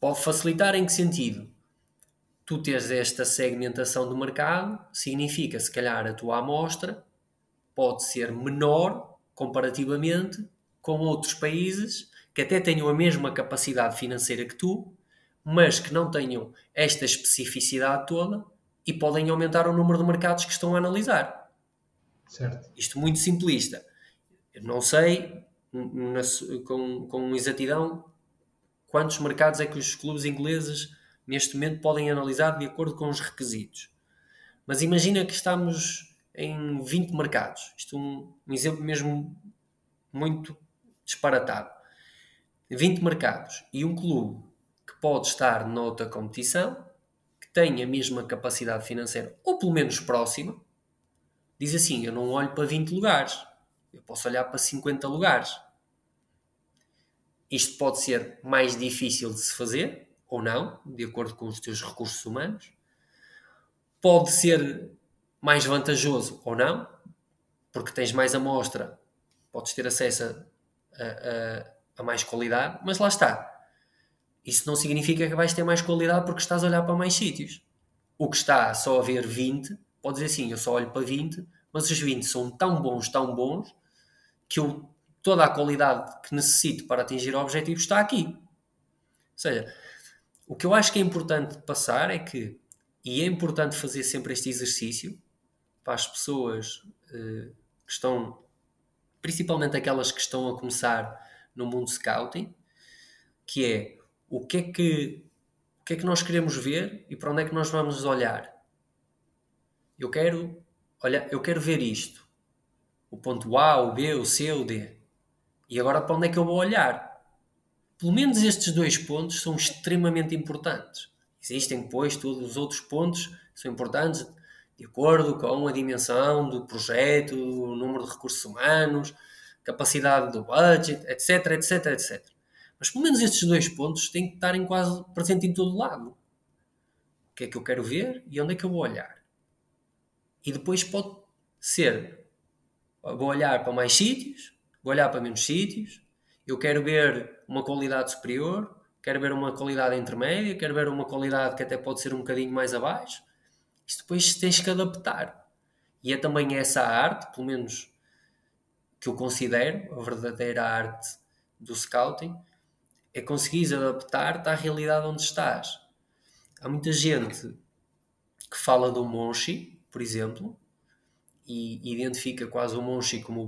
Pode facilitar em que sentido? Tu teres esta segmentação do mercado significa, se calhar, a tua amostra pode ser menor comparativamente com outros países que até tenham a mesma capacidade financeira que tu, mas que não tenham esta especificidade toda e podem aumentar o número de mercados que estão a analisar. Certo. Isto muito simplista. Eu não sei com, com exatidão quantos mercados é que os clubes ingleses neste momento podem analisar de acordo com os requisitos. Mas imagina que estamos em 20 mercados. Isto é um, um exemplo mesmo muito disparatado. 20 mercados e um clube pode estar noutra competição, que tem a mesma capacidade financeira, ou pelo menos próxima, diz assim: Eu não olho para 20 lugares, eu posso olhar para 50 lugares. Isto pode ser mais difícil de se fazer ou não, de acordo com os teus recursos humanos. Pode ser mais vantajoso ou não, porque tens mais amostra, podes ter acesso a, a, a mais qualidade, mas lá está. Isso não significa que vais ter mais qualidade porque estás a olhar para mais sítios. O que está só a ver 20, pode dizer assim, eu só olho para 20, mas os 20 são tão bons, tão bons, que eu toda a qualidade que necessito para atingir o objetivo está aqui. Ou seja, o que eu acho que é importante passar é que, e é importante fazer sempre este exercício para as pessoas uh, que estão, principalmente aquelas que estão a começar no mundo scouting, que é o que é que, o que é que nós queremos ver e para onde é que nós vamos olhar. Eu quero, olha, eu quero ver isto. O ponto A, o B, o C, o D. E agora para onde é que eu vou olhar? Pelo menos estes dois pontos são extremamente importantes. Existem depois todos os outros pontos que são importantes de acordo com a dimensão do projeto, o número de recursos humanos, capacidade do budget, etc, etc, etc. Mas pelo menos estes dois pontos têm que estar em quase presente em todo lado. O que é que eu quero ver e onde é que eu vou olhar? E depois pode ser, vou olhar para mais sítios, vou olhar para menos sítios, eu quero ver uma qualidade superior, quero ver uma qualidade intermédia, quero ver uma qualidade que até pode ser um bocadinho mais abaixo. Isto depois tens que adaptar. E é também essa arte, pelo menos que eu considero a verdadeira arte do scouting, é conseguires adaptar-te à realidade onde estás. Há muita gente que fala do Monchi, por exemplo, e identifica quase o Monchi como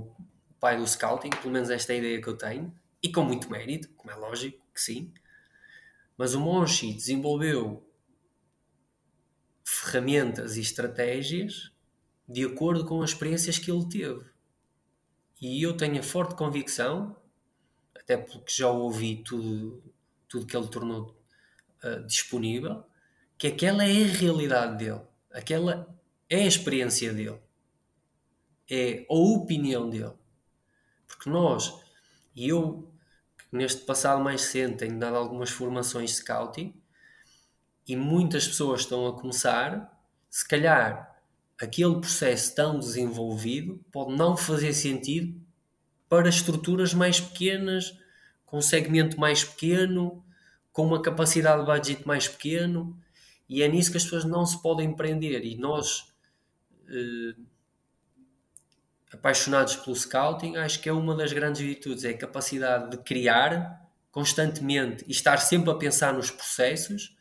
o pai do scouting, pelo menos esta é a ideia que eu tenho, e com muito mérito, como é lógico que sim. Mas o Monchi desenvolveu ferramentas e estratégias de acordo com as experiências que ele teve. E eu tenho a forte convicção, até porque já ouvi tudo, tudo que ele tornou uh, disponível, que aquela é a realidade dele, aquela é a experiência dele, é a opinião dele. Porque nós, e eu, neste passado mais recente, tenho dado algumas formações de scouting, e muitas pessoas estão a começar, se calhar aquele processo tão desenvolvido pode não fazer sentido para estruturas mais pequenas, com um segmento mais pequeno, com uma capacidade de budget mais pequeno. E é nisso que as pessoas não se podem prender. E nós, eh, apaixonados pelo scouting, acho que é uma das grandes virtudes, é a capacidade de criar constantemente e estar sempre a pensar nos processos,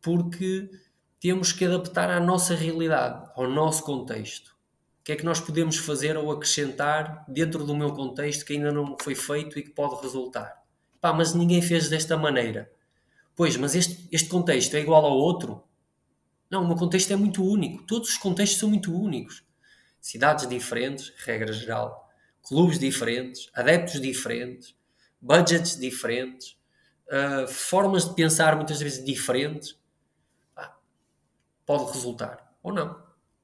porque temos que adaptar à nossa realidade, ao nosso contexto. O que é que nós podemos fazer ou acrescentar dentro do meu contexto que ainda não foi feito e que pode resultar? Pá, mas ninguém fez desta maneira. Pois, mas este, este contexto é igual ao outro? Não, o meu contexto é muito único. Todos os contextos são muito únicos. Cidades diferentes, regra geral. Clubes diferentes, adeptos diferentes, budgets diferentes, uh, formas de pensar muitas vezes diferentes. Ah, pode resultar ou não.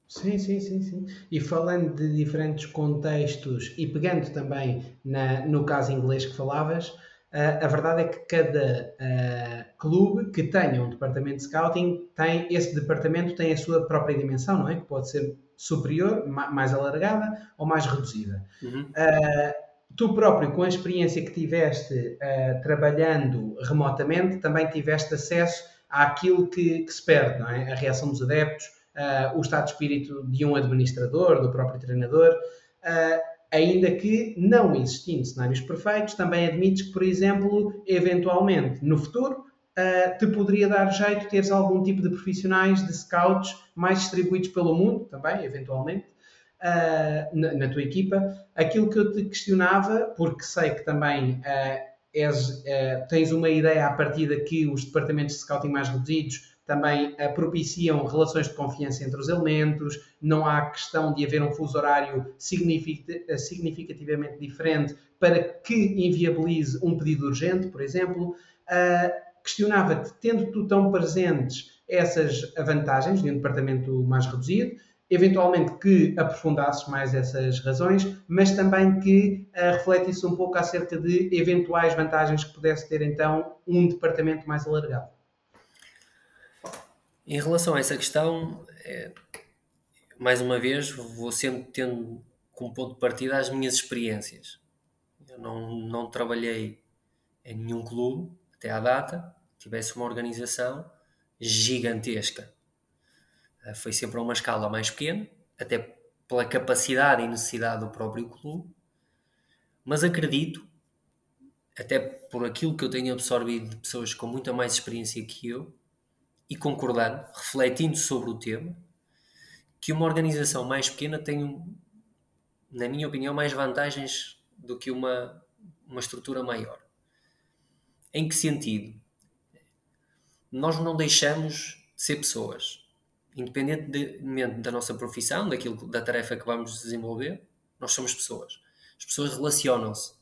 Sim, sim, sim, sim. E falando de diferentes contextos e pegando também na, no caso inglês que falavas, Uh, a verdade é que cada uh, clube que tenha um departamento de scouting tem esse departamento tem a sua própria dimensão, não é? Que pode ser superior, mais alargada ou mais reduzida. Uhum. Uh, tu próprio, com a experiência que tiveste trabalhando remotamente, também tiveste acesso àquilo que, que, se perde, não é? A reação dos adeptos, o estado de espírito de um administrador, do próprio treinador ainda que não existindo cenários perfeitos, também admites que, por exemplo, eventualmente no futuro uh, te poderia dar jeito teres algum tipo de profissionais de scouts mais distribuídos pelo mundo, também, eventualmente, na, tua equipa. Aquilo que eu te questionava, porque sei que também és, tens uma ideia à partida que os departamentos de scouting mais reduzidos também uh, propiciam relações de confiança entre os elementos, não há questão de haver um fuso horário eh, significativamente diferente para que inviabilize um pedido urgente, por exemplo. Uh, Questionava-te, tendo tu tão presentes essas vantagens de um departamento mais reduzido, eventualmente que aprofundasses mais essas razões, mas também que uh, refletisse um pouco acerca de eventuais vantagens que pudesse ter então um departamento mais alargado. Em relação a essa questão, é, mais uma vez, vou sempre tendo como ponto de partida as minhas experiências. Eu não, não trabalhei em nenhum clube até à data, tivesse uma organização gigantesca. Eh, foi sempre a uma escala mais pequena, até pela capacidade e necessidade do próprio clube, mas acredito, até por aquilo que eu tenho absorvido de pessoas com muita mais experiência que eu, e concordando, refletindo sobre o tema, que uma organização mais pequena tem, na minha opinião, mais vantagens do que uma, uma estrutura maior. Em que sentido? Nós não deixamos de ser pessoas. Independentemente da nossa profissão, daquilo, da tarefa que vamos desenvolver, nós somos pessoas. As pessoas relacionam-se.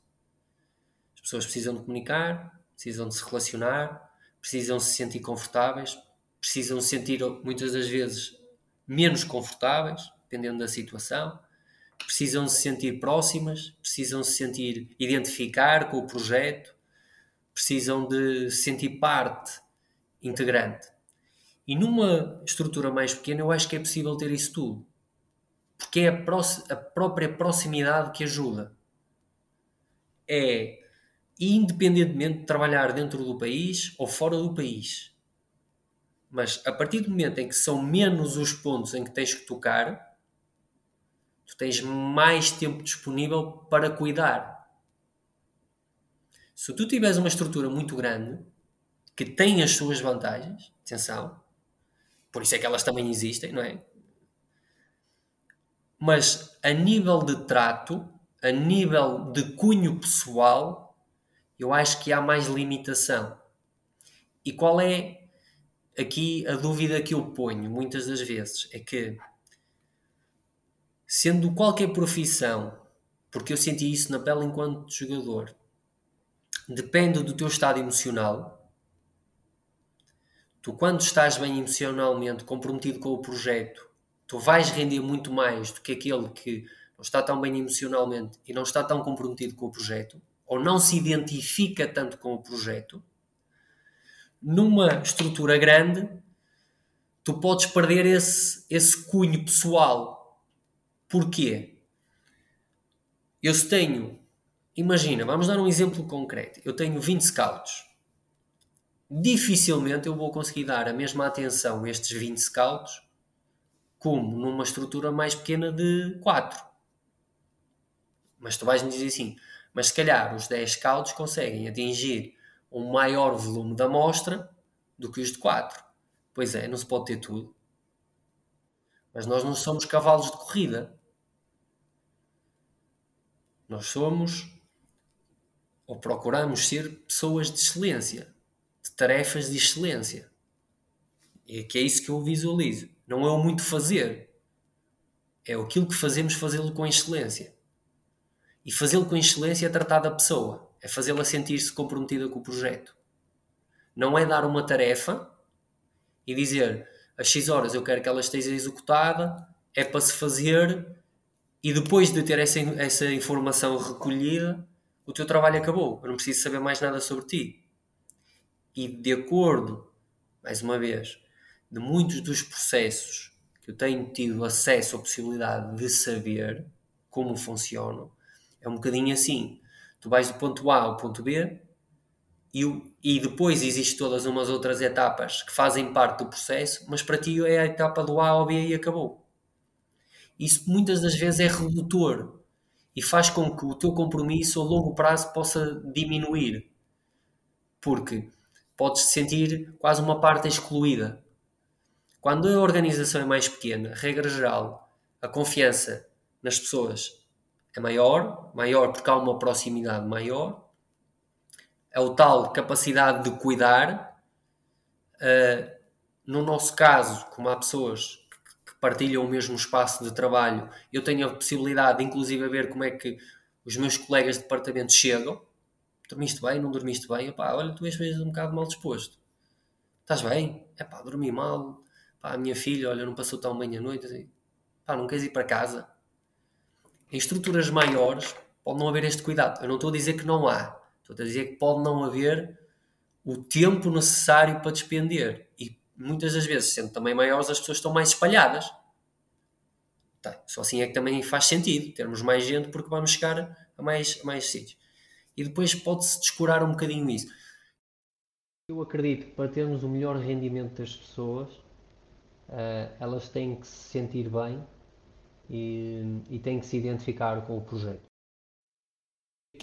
As pessoas precisam de comunicar, precisam de se relacionar, precisam se sentir confortáveis, precisam se sentir muitas das vezes menos confortáveis, dependendo da situação, precisam se sentir próximas, precisam se sentir identificar com o projeto, precisam de se sentir parte integrante. E numa estrutura mais pequena, eu acho que é possível ter isso tudo. porque é a, a própria proximidade que ajuda. É independentemente de trabalhar dentro do país ou fora do país. Mas a partir do momento em que são menos os pontos em que tens que tocar, tu tens mais tempo disponível para cuidar. Se tu tiveres uma estrutura muito grande, que tem as suas vantagens, atenção, por isso é que elas também existem, não é? Mas a nível de trato, a nível de cunho pessoal, eu acho que há mais limitação. E qual é aqui a dúvida que eu ponho muitas das vezes? É que, sendo qualquer profissão, porque eu senti isso na pele enquanto jogador, depende do teu estado emocional. Tu, quando estás bem emocionalmente comprometido com o projeto, tu vais render muito mais do que aquele que não está tão bem emocionalmente e não está tão comprometido com o projeto ou não se identifica tanto com o projeto, numa estrutura grande, tu podes perder esse, esse cunho pessoal. Porquê? Eu se tenho, imagina, vamos dar um exemplo concreto. Eu tenho 20 scouts. Dificilmente eu vou conseguir dar a mesma atenção a estes 20 scouts como numa estrutura mais pequena de 4. Mas tu vais-me dizer assim, mas se calhar os 10 scouts conseguem atingir um maior volume da amostra do que os de 4. Pois é, não se pode ter tudo. Mas nós não somos cavalos de corrida. Nós somos ou procuramos ser pessoas de excelência, de tarefas de excelência. E é que é isso que eu visualizo. Não é o muito fazer, é aquilo que fazemos fazê-lo com excelência. E fazê-lo com excelência é tratar da pessoa, é fazê-la sentir-se comprometida com o projeto. Não é dar uma tarefa e dizer a X horas eu quero que ela esteja executada, é para se fazer e depois de ter essa, essa informação recolhida, o teu trabalho acabou. Eu não preciso saber mais nada sobre ti. E de acordo, mais uma vez, de muitos dos processos que eu tenho tido acesso à possibilidade de saber como funcionam, é um bocadinho assim. Tu vais do ponto A ao ponto B e, e depois existem todas umas outras etapas que fazem parte do processo, mas para ti é a etapa do A ao B e acabou. Isso muitas das vezes é redutor e faz com que o teu compromisso a longo prazo possa diminuir. Porque podes sentir quase uma parte excluída. Quando a organização é mais pequena, regra geral, a confiança nas pessoas é maior, maior porque há uma proximidade maior, é o tal capacidade de cuidar. Uh, no nosso caso, como há pessoas que partilham o mesmo espaço de trabalho, eu tenho a possibilidade de, inclusive, a ver como é que os meus colegas de departamento chegam. Dormiste bem? Não dormiste bem? Epá, olha, tu és um bocado mal disposto. Estás bem? É pá, dormi mal. Pá, a minha filha, olha, não passou tão bem a noite. Assim. Pá, não queres ir para casa? Em estruturas maiores pode não haver este cuidado. Eu não estou a dizer que não há. Estou a dizer que pode não haver o tempo necessário para despender. E muitas das vezes, sendo também maiores, as pessoas estão mais espalhadas. Tá, só assim é que também faz sentido termos mais gente porque vamos chegar a mais, a mais sítios. E depois pode-se descurar um bocadinho isso. Eu acredito que para termos o melhor rendimento das pessoas, uh, elas têm que se sentir bem e, e tem que se identificar com o projeto.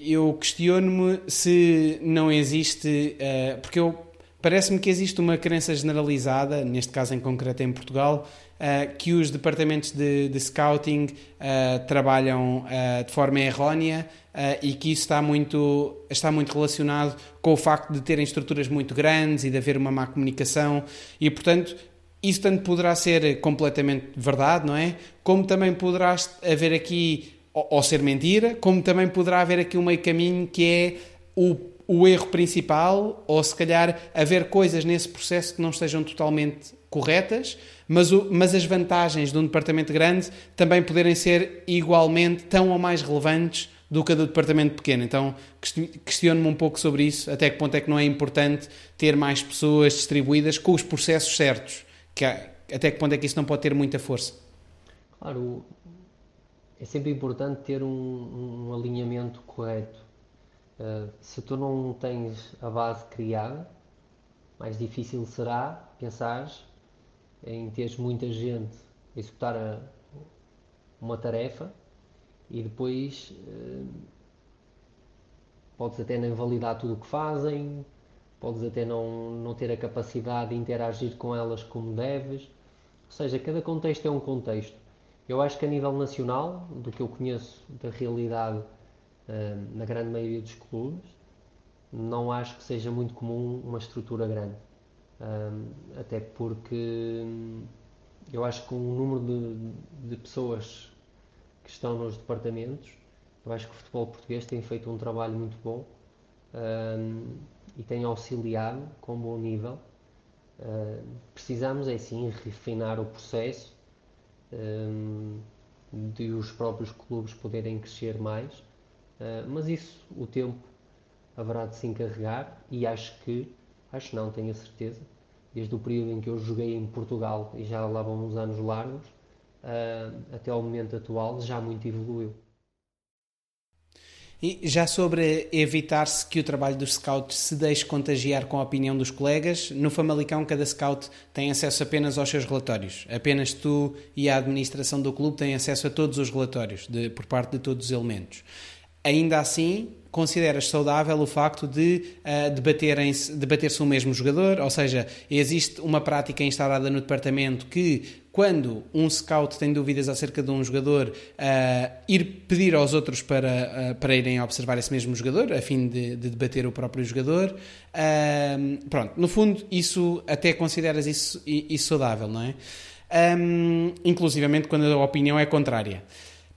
Eu questiono-me se não existe, uh, porque eu parece-me que existe uma crença generalizada, neste caso em concreto em Portugal, uh, que os departamentos de, de scouting uh, trabalham de forma errónea e que isso está muito, está muito relacionado com o facto de terem estruturas muito grandes e de haver uma má comunicação e, portanto, isso tanto poderá ser completamente verdade, não é? Como também poderá haver aqui, ou, ser mentira, como também poderá haver aqui um meio caminho que é o, o erro principal, ou se calhar haver coisas nesse processo que não estejam totalmente corretas, mas, o, mas as vantagens de um departamento grande também poderem ser igualmente tão ou mais relevantes do que a do departamento pequeno. Então questiono-me um pouco sobre isso, até que ponto é que não é importante ter mais pessoas distribuídas com os processos certos que há, até que ponto é que isso não pode ter muita força? Claro, é sempre importante ter um, um alinhamento correto. Uh, se tu não tens a base criada, mais difícil será pensar em teres muita gente a executar a, uma tarefa e depois uh, podes até nem validar tudo o que fazem, podes até não, não ter a capacidade de interagir com elas como deves. Ou seja, cada contexto é um contexto. Eu acho que a nível nacional, do que eu conheço da realidade uh, na grande maioria dos clubes, não acho que seja muito comum uma estrutura grande. Uh, até porque eu acho que o número de, de, pessoas que estão nos departamentos, eu acho que o futebol português tem feito um trabalho muito bom uh, e tem auxiliado com bom nível. precisamos, é sim, refinar o processo um, de os próprios clubes poderem crescer mais, uh, mas isso o tempo haverá de se encarregar e acho que, acho não, tenho a certeza, desde o período em que eu joguei em Portugal e já lá vão uns anos largos, uh, até ao momento atual já muito evoluiu. E já sobre evitar-se que o trabalho dos scouts se deixe contagiar com a opinião dos colegas, no Famalicão cada scout tem acesso apenas aos seus relatórios. Apenas tu e a administração do clube têm acesso a todos os relatórios, de, por parte de todos os elementos. Ainda assim, consideras saudável o facto de uh, debaterem-se, debater-se o mesmo jogador? Ou seja, existe uma prática instaurada no departamento que quando um scout tem dúvidas acerca de um jogador, uh, ir pedir aos outros para, uh, para irem observar esse mesmo jogador, a fim de, de debater o próprio jogador. Uh, pronto, no fundo, isso até consideras isso, isso saudável, não é? Um, inclusivamente quando a opinião é contrária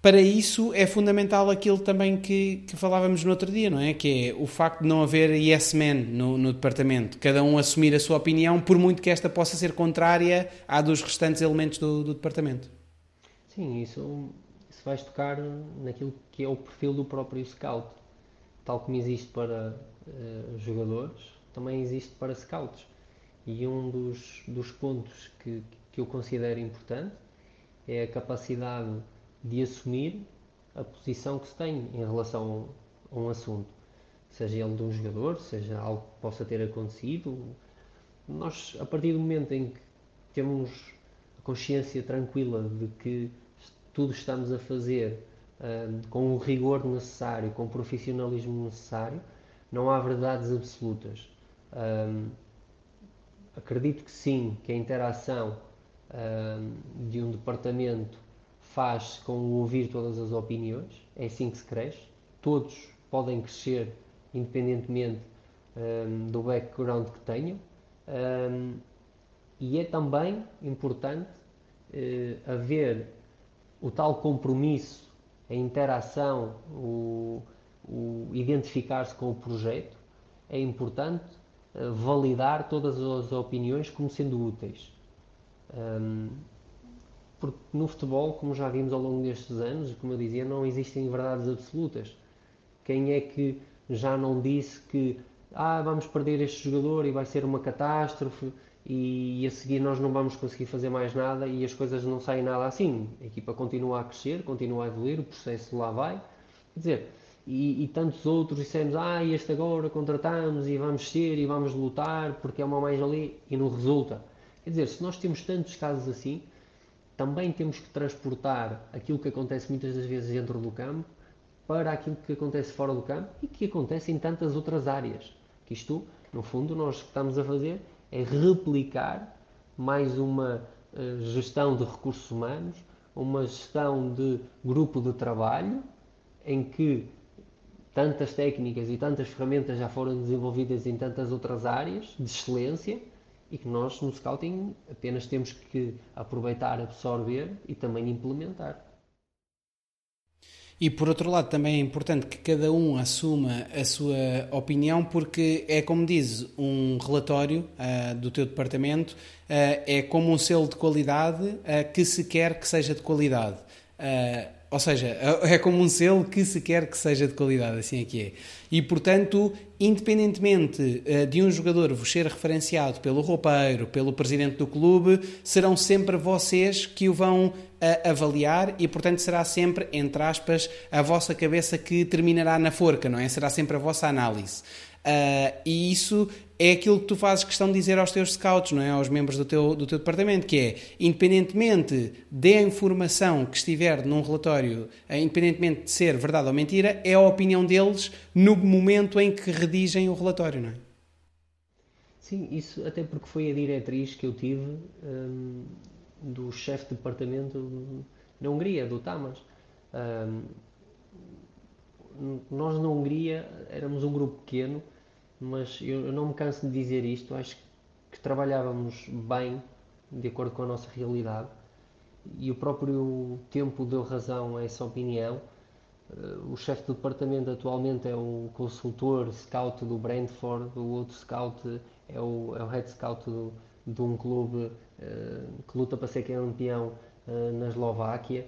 para isso é fundamental aquilo também que, que, falávamos no outro dia, não é? Que é o facto de não haver yes man no, no, departamento, cada um assumir a sua opinião, por muito que esta possa ser contrária à dos restantes elementos do, do departamento. Sim, isso, isso vais tocar naquilo que é o perfil do próprio scout. Tal como existe para uh, jogadores, também existe para scouts. E um dos, dos pontos que, que eu considero importante é a capacidade de assumir a posição que se tem em relação a um assunto, seja ele de um jogador, seja algo que possa ter acontecido. Nós, a partir do momento em que temos a consciência tranquila de que tudo estamos a fazer um, com o rigor necessário, com o profissionalismo necessário, não há verdades absolutas. Um, acredito que sim, que a interação um, de um departamento faz com ouvir todas as opiniões, é assim que se cresce. Todos podem crescer independentemente um, do background que tenham. Um, e é também importante uh, haver o tal compromisso, a interação, o, o identificar-se com o projeto. É importante uh, validar todas as opiniões como sendo úteis. Um, porque no futebol, como já vimos ao longo destes anos, como eu dizia, não existem verdades absolutas. Quem é que já não disse que ah, vamos perder este jogador e vai ser uma catástrofe e, a seguir nós não vamos conseguir fazer mais nada e as coisas não saem nada assim. A equipa continua a crescer, continua a evoluir, o processo lá vai. Quer dizer, e, e, tantos outros dissemos, ah, este agora contratamos e vamos ser e vamos lutar porque é uma mais ali e não resulta. Quer dizer, se nós temos tantos casos assim, também temos que transportar aquilo que acontece muitas das vezes dentro do campo para aquilo que acontece fora do campo e que acontece em tantas outras áreas. Que isto, no fundo, nós que estamos a fazer é replicar mais uma uh, gestão de recursos humanos, uma gestão de grupo de trabalho em que tantas técnicas e tantas ferramentas já foram desenvolvidas em tantas outras áreas de excelência e que nós no scouting apenas temos que aproveitar, absorver e também implementar. E por outro lado, também é importante que cada um assuma a sua opinião, porque é como diz um relatório uh, do teu departamento, uh, é como um selo de qualidade uh, que se quer que seja de qualidade. Ou seja, é, é como um selo que se quer que seja de qualidade, assim é que é. E, portanto, independentemente uh, de um jogador vos ser referenciado pelo roupeiro, pelo presidente do clube, serão sempre vocês que o vão uh, avaliar e, portanto, será sempre, entre aspas, a vossa cabeça que terminará na forca, não é? Será sempre a vossa análise. Uh, e isso é aquilo que tu fazes questão de dizer aos teus scouts, não é? aos membros do teu, do teu departamento, que é, independentemente da informação que estiver num relatório, eh, independentemente de ser verdade ou mentira, é a opinião deles no momento em que redigem o relatório, não é? Sim, isso até porque foi a diretriz que eu tive hum, do chefe de departamento na Hungria, do Tamas. Hum, nós na Hungria éramos um grupo pequeno, mas eu, não me canso de dizer isto, acho que trabalhávamos bem, de acordo com a nossa realidade, e o próprio tempo deu razão a essa opinião. Eh, o chefe do departamento atualmente é o consultor scout do Brentford, o outro scout é o, é o head scout do, de um clube uh, que luta para ser campeão uh, na Eslováquia.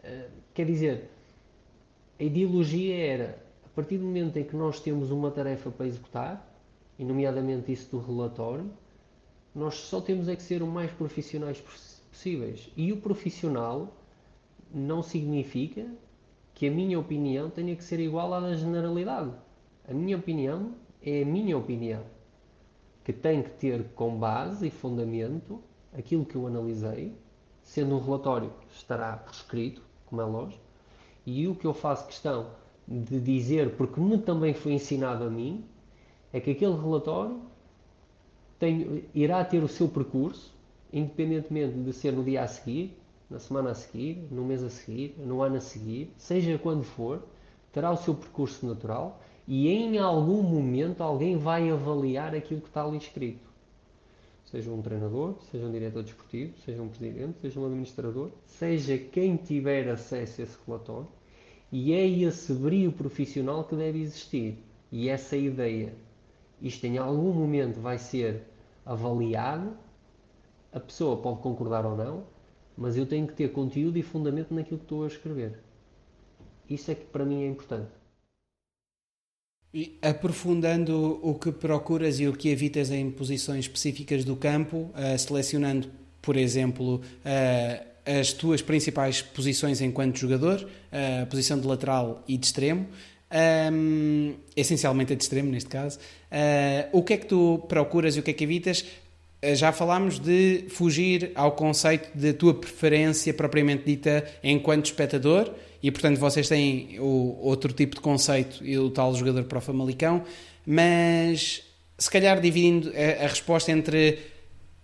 Uh, quer dizer, a ideologia era a partir do momento em que nós temos uma tarefa para executar, e nomeadamente isso do relatório, nós só temos é que ser o mais profissionais possíveis. E o profissional não significa que a minha opinião tenha que ser igual à da generalidade. A minha opinião é a minha opinião, que tem que ter com base e fundamento aquilo que eu analisei, sendo um relatório estará por escrito, como é lógico, e o que eu faço questão de dizer, porque me também foi ensinado a mim, é que aquele relatório tem, irá ter o seu percurso, independentemente de ser no dia a seguir, na semana a seguir, no mês a seguir, no ano a seguir, seja quando for, terá o seu percurso natural e em algum momento alguém vai avaliar aquilo que está ali escrito. Seja um treinador, seja um diretor desportivo, seja um presidente, seja um administrador, seja quem tiver acesso a esse relatório, e é esse brilho profissional que deve existir. E essa ideia, isto em algum momento vai ser avaliado, a pessoa pode concordar ou não, mas eu tenho que ter conteúdo e fundamento naquilo que estou a escrever. Isso é que para mim é importante. E aprofundando o que procuras e o que evitas em posições específicas do campo, uh, selecionando, por exemplo, uh, as tuas principais posições enquanto jogador, a posição de lateral e de extremo, um, essencialmente a de extremo neste caso. Uh, o que é que tu procuras e o que é que evitas? Uh, já falámos de fugir ao conceito de tua preferência propriamente dita enquanto espectador e portanto vocês têm o outro tipo de conceito e o tal jogador para o Famalicão, mas se calhar dividindo a, a resposta entre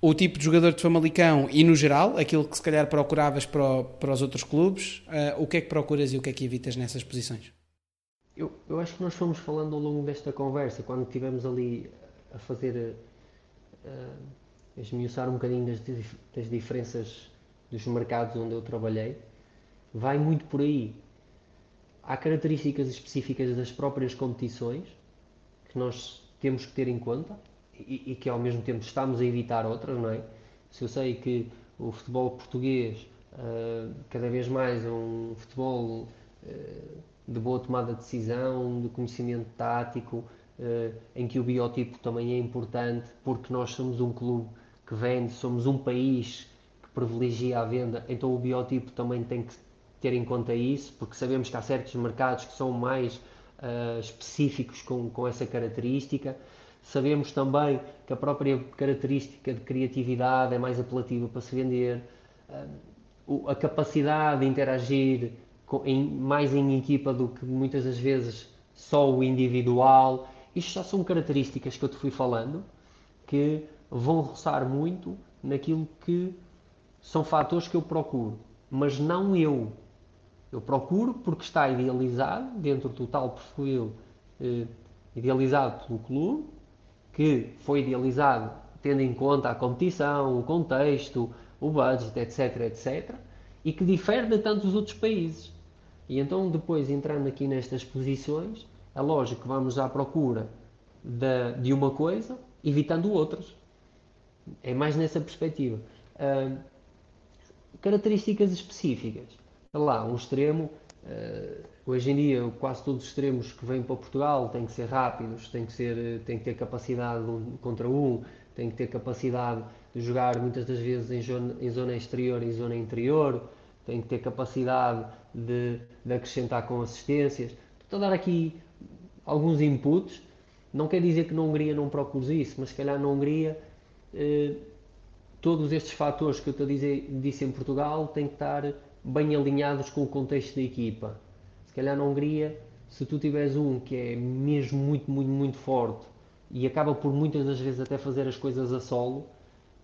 o tipo de jogador de Famalicão e, no geral, aquilo que se calhar procuravas para, o, para os outros clubes, uh, o que é que procuras e o que é que evitas nessas posições? Eu, eu acho que nós fomos falando ao longo desta conversa, quando estivemos ali a fazer, uh, a esmiuçar um bocadinho das, das diferenças dos mercados onde eu trabalhei, vai muito por aí. Há características específicas das próprias competições que nós temos que ter em conta e, e, que ao mesmo tempo estamos a evitar outras, não é? Se eu sei que o futebol português uh, cada vez mais é um futebol uh, de boa tomada de decisão, de conhecimento tático, uh, em que o biotipo também é importante, porque nós somos um clube que vende, somos um país que privilegia a venda, então o biotipo também tem que ter em conta isso, porque sabemos que há certos mercados que são mais específicos com, com essa característica. Sabemos também que a própria característica de criatividade é mais apelativa para se vender, a capacidade de interagir mais em equipa do que muitas das vezes só o individual. Isto já são características que eu te fui falando que vão roçar muito naquilo que são fatores que eu procuro, mas não eu. Eu procuro porque está idealizado dentro do tal perfil eh, idealizado pelo clube que foi idealizado tendo em conta a competição, o contexto, o budget, etc, etc, e que difere de tantos outros países. E então, depois, entrando aqui nestas posições, é lógico que vamos à procura de, de uma coisa, evitando outras. É mais nessa perspectiva. Uh, características específicas. lá, um extremo, uh, hoje em dia quase todos os extremos que vêm para Portugal têm que ser rápidos, têm que, ser, têm que ter capacidade um contra um, têm que ter capacidade de jogar muitas das vezes em zona, em zona exterior e zona interior, têm que ter capacidade de, de acrescentar com assistências. Estou a dar aqui alguns inputs, não quer dizer que na Hungria não procures isso, mas se calhar na Hungria eh, todos estes fatores que eu te dizer, disse em Portugal têm que estar bem alinhados com o contexto da equipa. Se calhar na Hungria, se tu tiveres um que é mesmo muito, muito, muito forte e acaba por muitas das vezes até fazer as coisas a solo,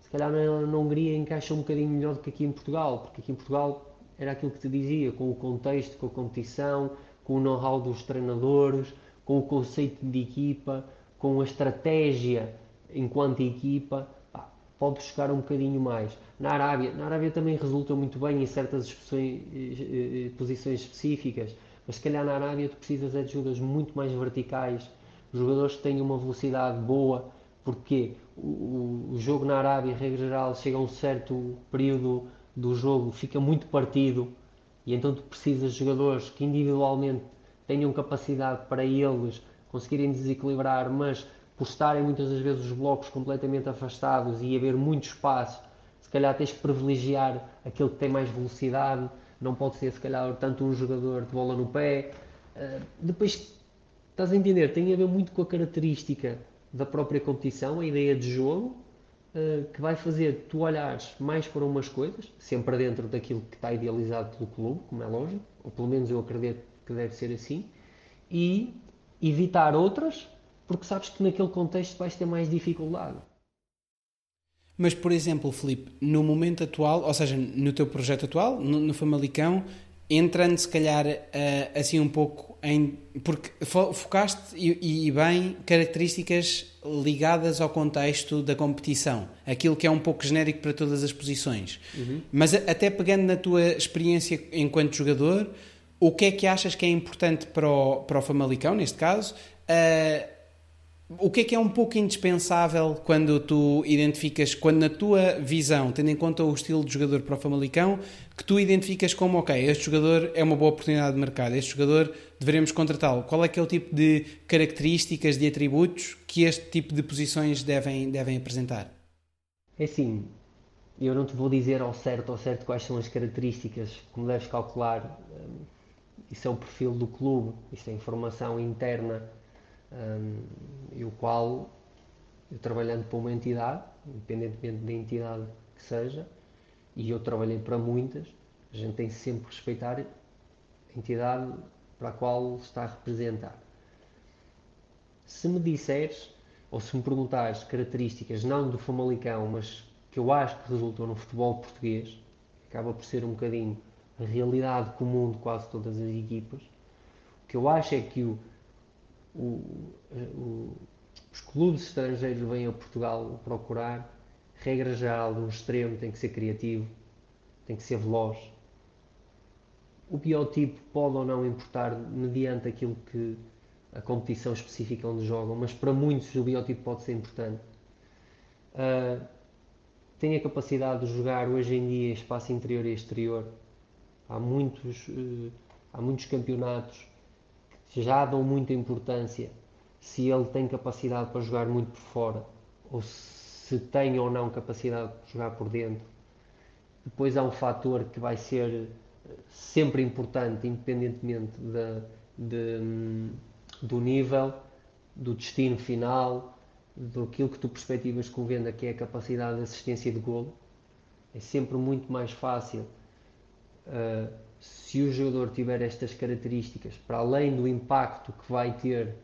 se calhar na, na Hungria encaixa um bocadinho melhor do que aqui em Portugal, porque aqui em Portugal era aquilo que te dizia, com o contexto, com a competição, com o know-how dos treinadores, com o conceito de equipa, com a estratégia enquanto equipa pode buscar um bocadinho mais. Na Arábia, na Arábia também resulta muito bem em certas eh, eh, posições específicas, mas se calhar na Arábia tu precisas é de jogadores muito mais verticais, jogadores que tenham uma velocidade boa, porque o, o jogo na Arábia, em regra geral, chega a um certo período do jogo, fica muito partido, e então tu precisas de jogadores que individualmente tenham capacidade para eles conseguirem desequilibrar, mas por estarem muitas das vezes os blocos completamente afastados e haver muito espaço, se calhar tens que privilegiar aquele que tem mais velocidade, não pode ser se calhar tanto um jogador de bola no pé. Uh, depois, estás a entender, tem a ver muito com a característica da própria competição, a ideia de jogo, uh, que vai fazer tu olhares mais para umas coisas, sempre dentro daquilo que está idealizado pelo clube, como é lógico, ou pelo menos eu acredito que deve ser assim, e evitar outras porque sabes que naquele contexto vais ter mais dificuldade. Mas, por exemplo, Felipe, no momento atual, ou seja, no teu projeto atual, no, no Famalicão, entrando se calhar uh, assim um pouco em. Porque focaste e, e, bem características ligadas ao contexto da competição, aquilo que é um pouco genérico para todas as posições. Uhum. Mas até pegando na tua experiência enquanto jogador, o que é que achas que é importante para o, para o Famalicão, neste caso? Uh, o que é que é um pouco indispensável quando tu identificas, quando na tua visão, tendo em conta o estilo de jogador para o Famalicão, que tu identificas como, ok, este jogador é uma boa oportunidade de mercado, este jogador devemos contratá-lo. Qual é que é o tipo de características, de atributos que este tipo de posições devem, devem apresentar? É assim, eu não te vou dizer ao certo, ao certo quais são as características, como deves calcular, hum, isso é o perfil do clube, isso é informação interna um, e o qual, eu trabalhando para uma entidade, independentemente da entidade que seja, e eu trabalhei para muitas, a gente tem sempre que respeitar a entidade para a qual está a representar. Se me disseres, ou se me perguntares características, não do Famalicão, mas que eu acho que resultam no futebol português, acaba por ser um bocadinho a realidade comum de quase todas as equipas, o que eu acho é que o, o, o, os clubes estrangeiros vêm a Portugal procurar, regra geral, um extremo tem que ser criativo, tem que ser veloz. O biotipo pode ou não importar mediante aquilo que a competição específica onde jogam, mas para muitos o biotipo pode ser importante. Uh, tem a capacidade de jogar hoje em dia espaço interior e exterior. Há muitos, uh, há muitos campeonatos já dão muita importância se ele tem capacidade para jogar muito por fora ou se tem ou não capacidade de jogar por dentro. Depois há um fator que vai ser eh, sempre importante, independentemente de, de, do nível, do destino final, daquilo que tu perspectivas com venda, que é a capacidade de assistência de golo. É sempre muito mais fácil uh, se o jogador tiver estas características, para além do impacto que vai ter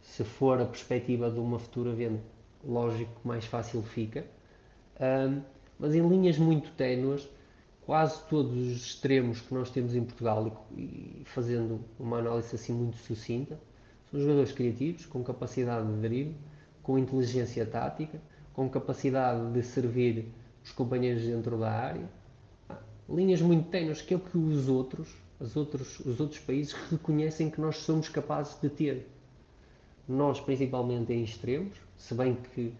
se for a perspectiva de uma futura venda, lógico que mais fácil fica. Um, mas em linhas muito ténues, quase todos os extremos que nós temos em Portugal, e fazendo uma análise assim muito sucinta, são jogadores criativos, com capacidade de drible, com inteligência tática, com capacidade de servir os companheiros dentro da área, linhas muito ténues, que é o que os outros, os outros, os outros países reconhecem que nós somos capazes de ter. Nós, principalmente em extremos, se bem que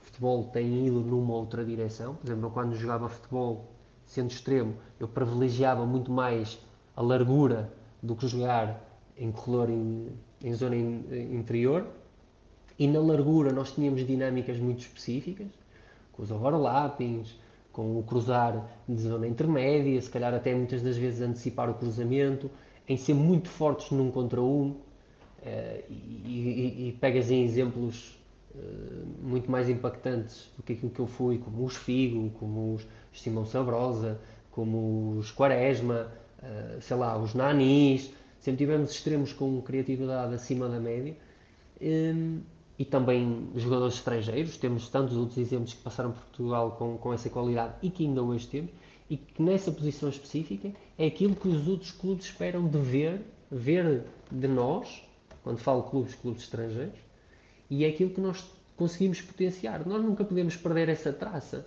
o futebol tem ido numa outra direção, por exemplo, quando jogava futebol sendo extremo, eu privilegiava muito mais a largura do que jogar em corredor em, em zona in, interior. E na largura nós tínhamos dinâmicas muito específicas, com os overlappings, com o cruzar de zona intermédia, se calhar até muitas das vezes antecipar o cruzamento, em ser muito fortes num contra um. Uh, e, e, e, pegas em exemplos uh, muito mais impactantes do que aquilo que eu fui, como os Figo, como os Simão Sabrosa, como os Quaresma, uh, sei lá, os Nanis. Sempre tivemos extremos com criatividade acima da média. E também jogadores estrangeiros. Temos tantos outros exemplos que passaram por Portugal com, com essa qualidade e que ainda hoje temos. E que nessa posição específica é aquilo que os outros clubes esperam de ver, ver de nós, quando falo clubes, clubes estrangeiros, e é aquilo que nós conseguimos potenciar. Nós nunca podemos perder essa traça.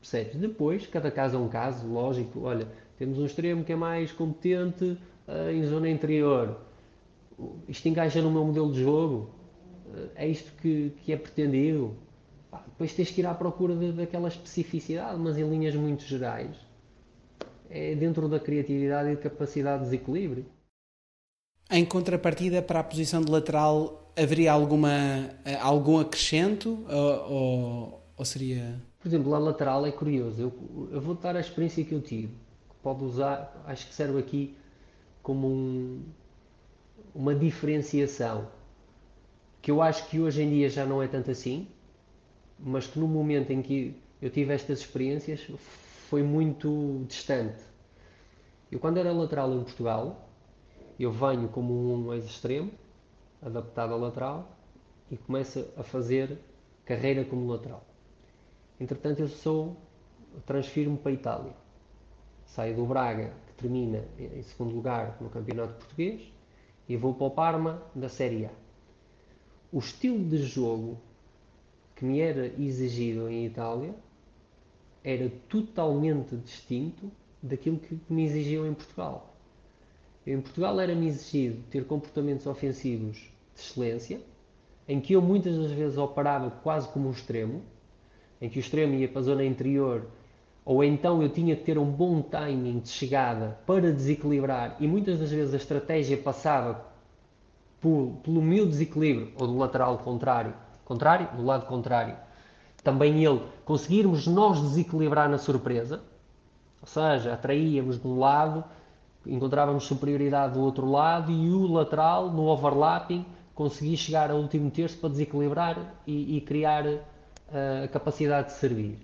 Percebes? Depois, cada caso é um caso, lógico. Olha, temos um extremo que é mais competente uh, em zona interior. Isto encaixa no meu modelo de jogo é isto que, que é pretendido. Pá, depois tens que ir à procura de, daquela especificidade, mas em linhas muito gerais. É dentro da criatividade e capacidade de desequilíbrio. Em contrapartida, para a posição de lateral, haveria alguma, algum acrescento ou, ou, ou seria. Por exemplo, a lateral é curioso. Eu, eu vou dar a experiência que eu tive, que pode usar, acho que serve aqui como um, uma diferenciação que eu acho que hoje em dia já não é tanto assim, mas que no momento em que eu tive estas experiências foi muito distante. Eu quando era lateral em Portugal, eu venho como um ex-extremo, adaptado a lateral, e começo a fazer carreira como lateral. Entretanto, eu sou, transfiro-me para a Itália. Saio do Braga, que termina em segundo lugar no Campeonato Português, e vou para o Parma da Série A o estilo de jogo que me era exigido em Itália era totalmente distinto daquilo que me exigiam em Portugal. Em Portugal era-me exigido ter comportamentos ofensivos de excelência, em que eu muitas das vezes operava quase como um extremo, em que o extremo ia para a zona interior, ou então eu tinha que ter um bom timing de chegada para desequilibrar, e muitas das vezes a estratégia passava por, pelo meu desequilíbrio, ou do lateral contrário, contrário, do lado contrário, também ele, conseguirmos nós desequilibrar na surpresa, ou seja, atraíamos de um lado, encontrávamos superioridade do outro lado e o lateral, no overlapping, conseguia chegar ao último terço para desequilibrar e, e criar uh, a capacidade de servir.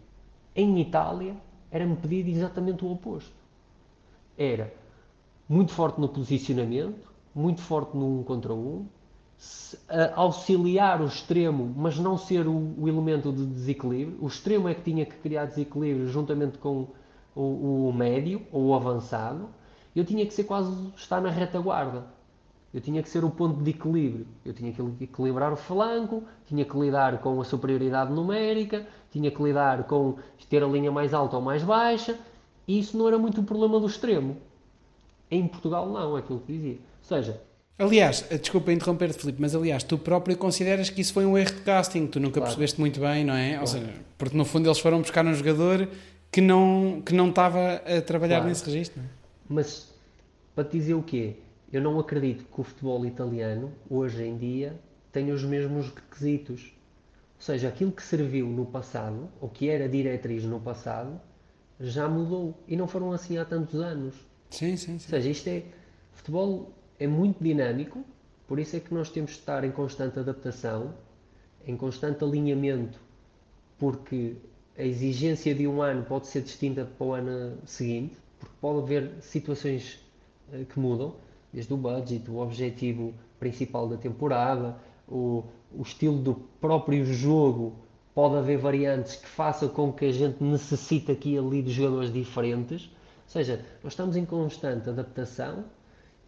Em Itália, era-me pedido exatamente o oposto. Era muito forte no posicionamento, muito forte no um contra um, auxiliar o extremo, mas não ser o, o, elemento de desequilíbrio. O extremo é que tinha que criar desequilíbrio juntamente com o, o médio ou o avançado. Eu tinha que ser quase estar na retaguarda. Eu tinha que ser o ponto de equilíbrio. Eu tinha que equilibrar o flanco, tinha que lidar com a superioridade numérica, tinha que lidar com ter a linha mais alta ou mais baixa. E isso não era muito o problema do extremo. Em Portugal, não, é aquilo que dizia seja. Aliás, desculpa interromper-te, Filipe, mas aliás, tu próprio consideras que isso foi um erro de casting, tu nunca claro. percebeste muito bem, não é? Claro. Ou seja, porque no fundo eles foram buscar um jogador que não, que não estava a trabalhar claro. nesse registro. É? Mas, para te dizer o quê? Eu não acredito que o futebol italiano, hoje em dia, tenha os mesmos requisitos. Ou seja, aquilo que serviu no passado, ou que era diretriz no passado, já mudou. E não foram assim há tantos anos. Sim, sim, sim. Ou seja, isto é. Futebol é muito dinâmico, por isso é que nós temos de estar em constante adaptação, em constante alinhamento, porque a exigência de um ano pode ser distinta para o ano seguinte, porque pode haver situações uh, que mudam, desde o budget, o objetivo principal da temporada, o, o estilo do próprio jogo, pode haver variantes que façam com que a gente necessite aqui e ali de jogadores diferentes. Ou seja, nós estamos em constante adaptação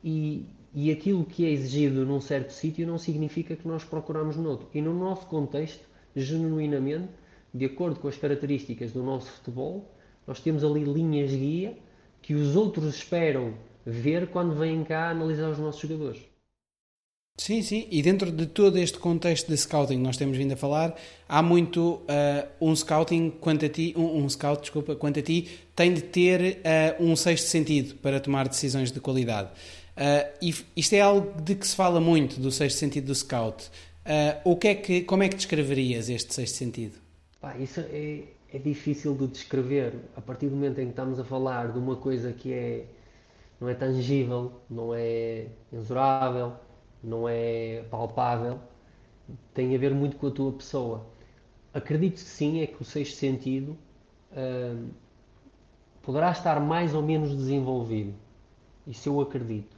e, e aquilo que é exigido num certo sítio não significa que nós procuramos noutro. E no nosso contexto, genuinamente, de acordo com as características do nosso futebol, nós temos ali linhas guia que os outros esperam ver quando vêm cá analisar os nossos jogadores. Sim, sim, e dentro de todo este contexto de scouting que nós temos vindo a falar, há muito uh, um scouting quanto a ti, um, um, scout, desculpa, quanto a ti, tem de ter uh, um sexto sentido para tomar decisões de qualidade. Uh, isto é algo de que se fala muito do sexto sentido do scout. o que é que, como é que descreverias este sexto sentido? Pá, isso é, é difícil de descrever a partir do momento em que estamos a falar de uma coisa que é não é tangível, não é mensurável não é palpável, tem a ver muito com a tua pessoa. Acredito que sim, é que o sexto sentido uh, poderá estar mais ou menos desenvolvido. Isso eu acredito.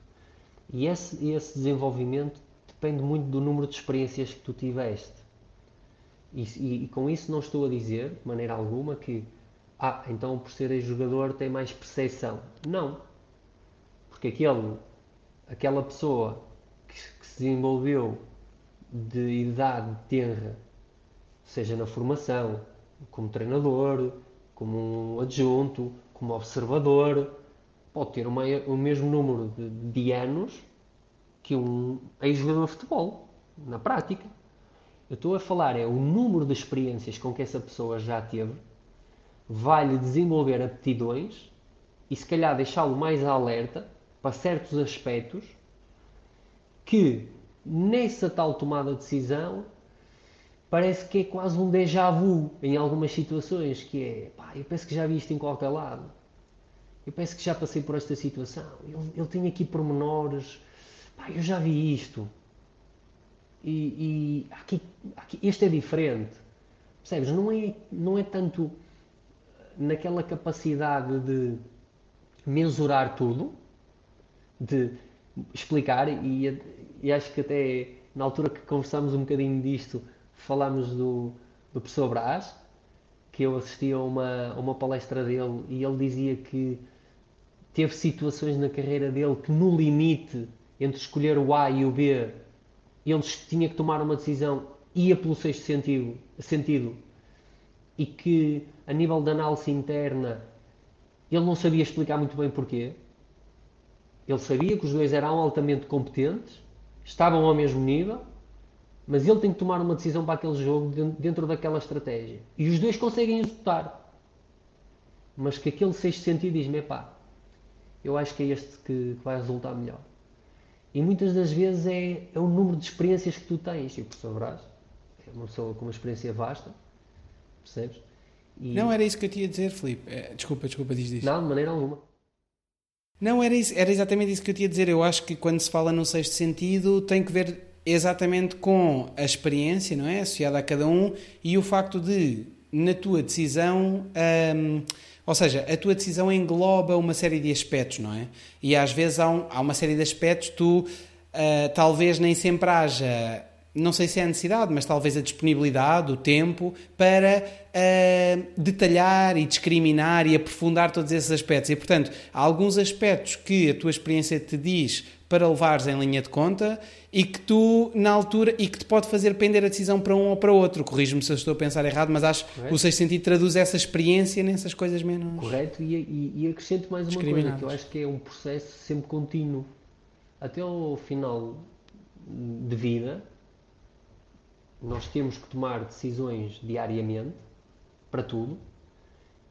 E esse, esse desenvolvimento depende muito do número de experiências que tu tiveste. E, e, e, com isso não estou a dizer, de maneira alguma, que ah, então por ser jogador tem mais percepção. Não. Porque aquele, aquela pessoa que se desenvolveu de idade tenra, seja na formação, como treinador, como um adjunto, como observador, pode ter uma, o mesmo número de, de anos que um ex-jogador de futebol, na prática. Eu estou a falar é o número de experiências com que essa pessoa já teve, vai-lhe desenvolver aptidões e se calhar deixá-lo mais alerta para certos aspectos que nessa tal tomada de decisão parece que é quase um déjà vu em algumas situações, que é, pá, eu penso que já vi isto em qualquer lado. Eu penso que já passei por esta situação. Eu, eu tenho aqui pormenores. Pá, eu já vi isto. E, e aqui, aqui, este é diferente. Percebes? Não é, não é tanto naquela capacidade de mensurar tudo, de explicar e, e acho que até na altura que conversámos um bocadinho disto falámos do, do professor Brás que eu assisti a uma, a uma palestra dele e ele dizia que teve situações na carreira dele que no limite entre escolher o A e o B ele tinha que tomar uma decisão ia pelo sexto sentido, sentido e que a nível de análise interna ele não sabia explicar muito bem porquê ele sabia que os dois eram altamente competentes, estavam ao mesmo nível, mas ele tem que tomar uma decisão para aquele jogo dentro daquela estratégia. E os dois conseguem executar. Mas que aquele sexto sentido diz-me, pá, eu acho que é este que, vai resultar melhor. E muitas das vezes é, é o número de experiências que tu tens. E o professor Brás é uma pessoa com uma experiência vasta, percebes? E... Não era isso que eu tinha a dizer, Filipe. É, desculpa, desculpa, diz isso. Não, de maneira alguma. Não, era, isso, era exatamente isso que eu tinha a dizer. Eu acho que quando se fala no sexto sentido tem que ver exatamente com a experiência, não é? Associada a cada um e o facto de, na tua decisão, hum, ou seja, a tua decisão engloba uma série de aspectos, não é? E às vezes há, um, há uma série de aspectos, tu uh, talvez nem sempre haja não sei se é a necessidade, mas talvez a disponibilidade, o tempo, para uh, detalhar e discriminar e aprofundar todos esses aspectos. E, portanto, há alguns aspectos que a tua experiência te diz para levares em linha de conta e que tu, na altura, e que te pode fazer pender a decisão para um ou para outro. Corrijo-me se eu estou a pensar errado, mas acho que o sexto sentido traduz essa experiência nessas coisas menos. Correto, e, e, e acrescento mais uma coisa, que eu acho que é um processo sempre contínuo. Até ao final de vida, nós temos que tomar decisões diariamente para tudo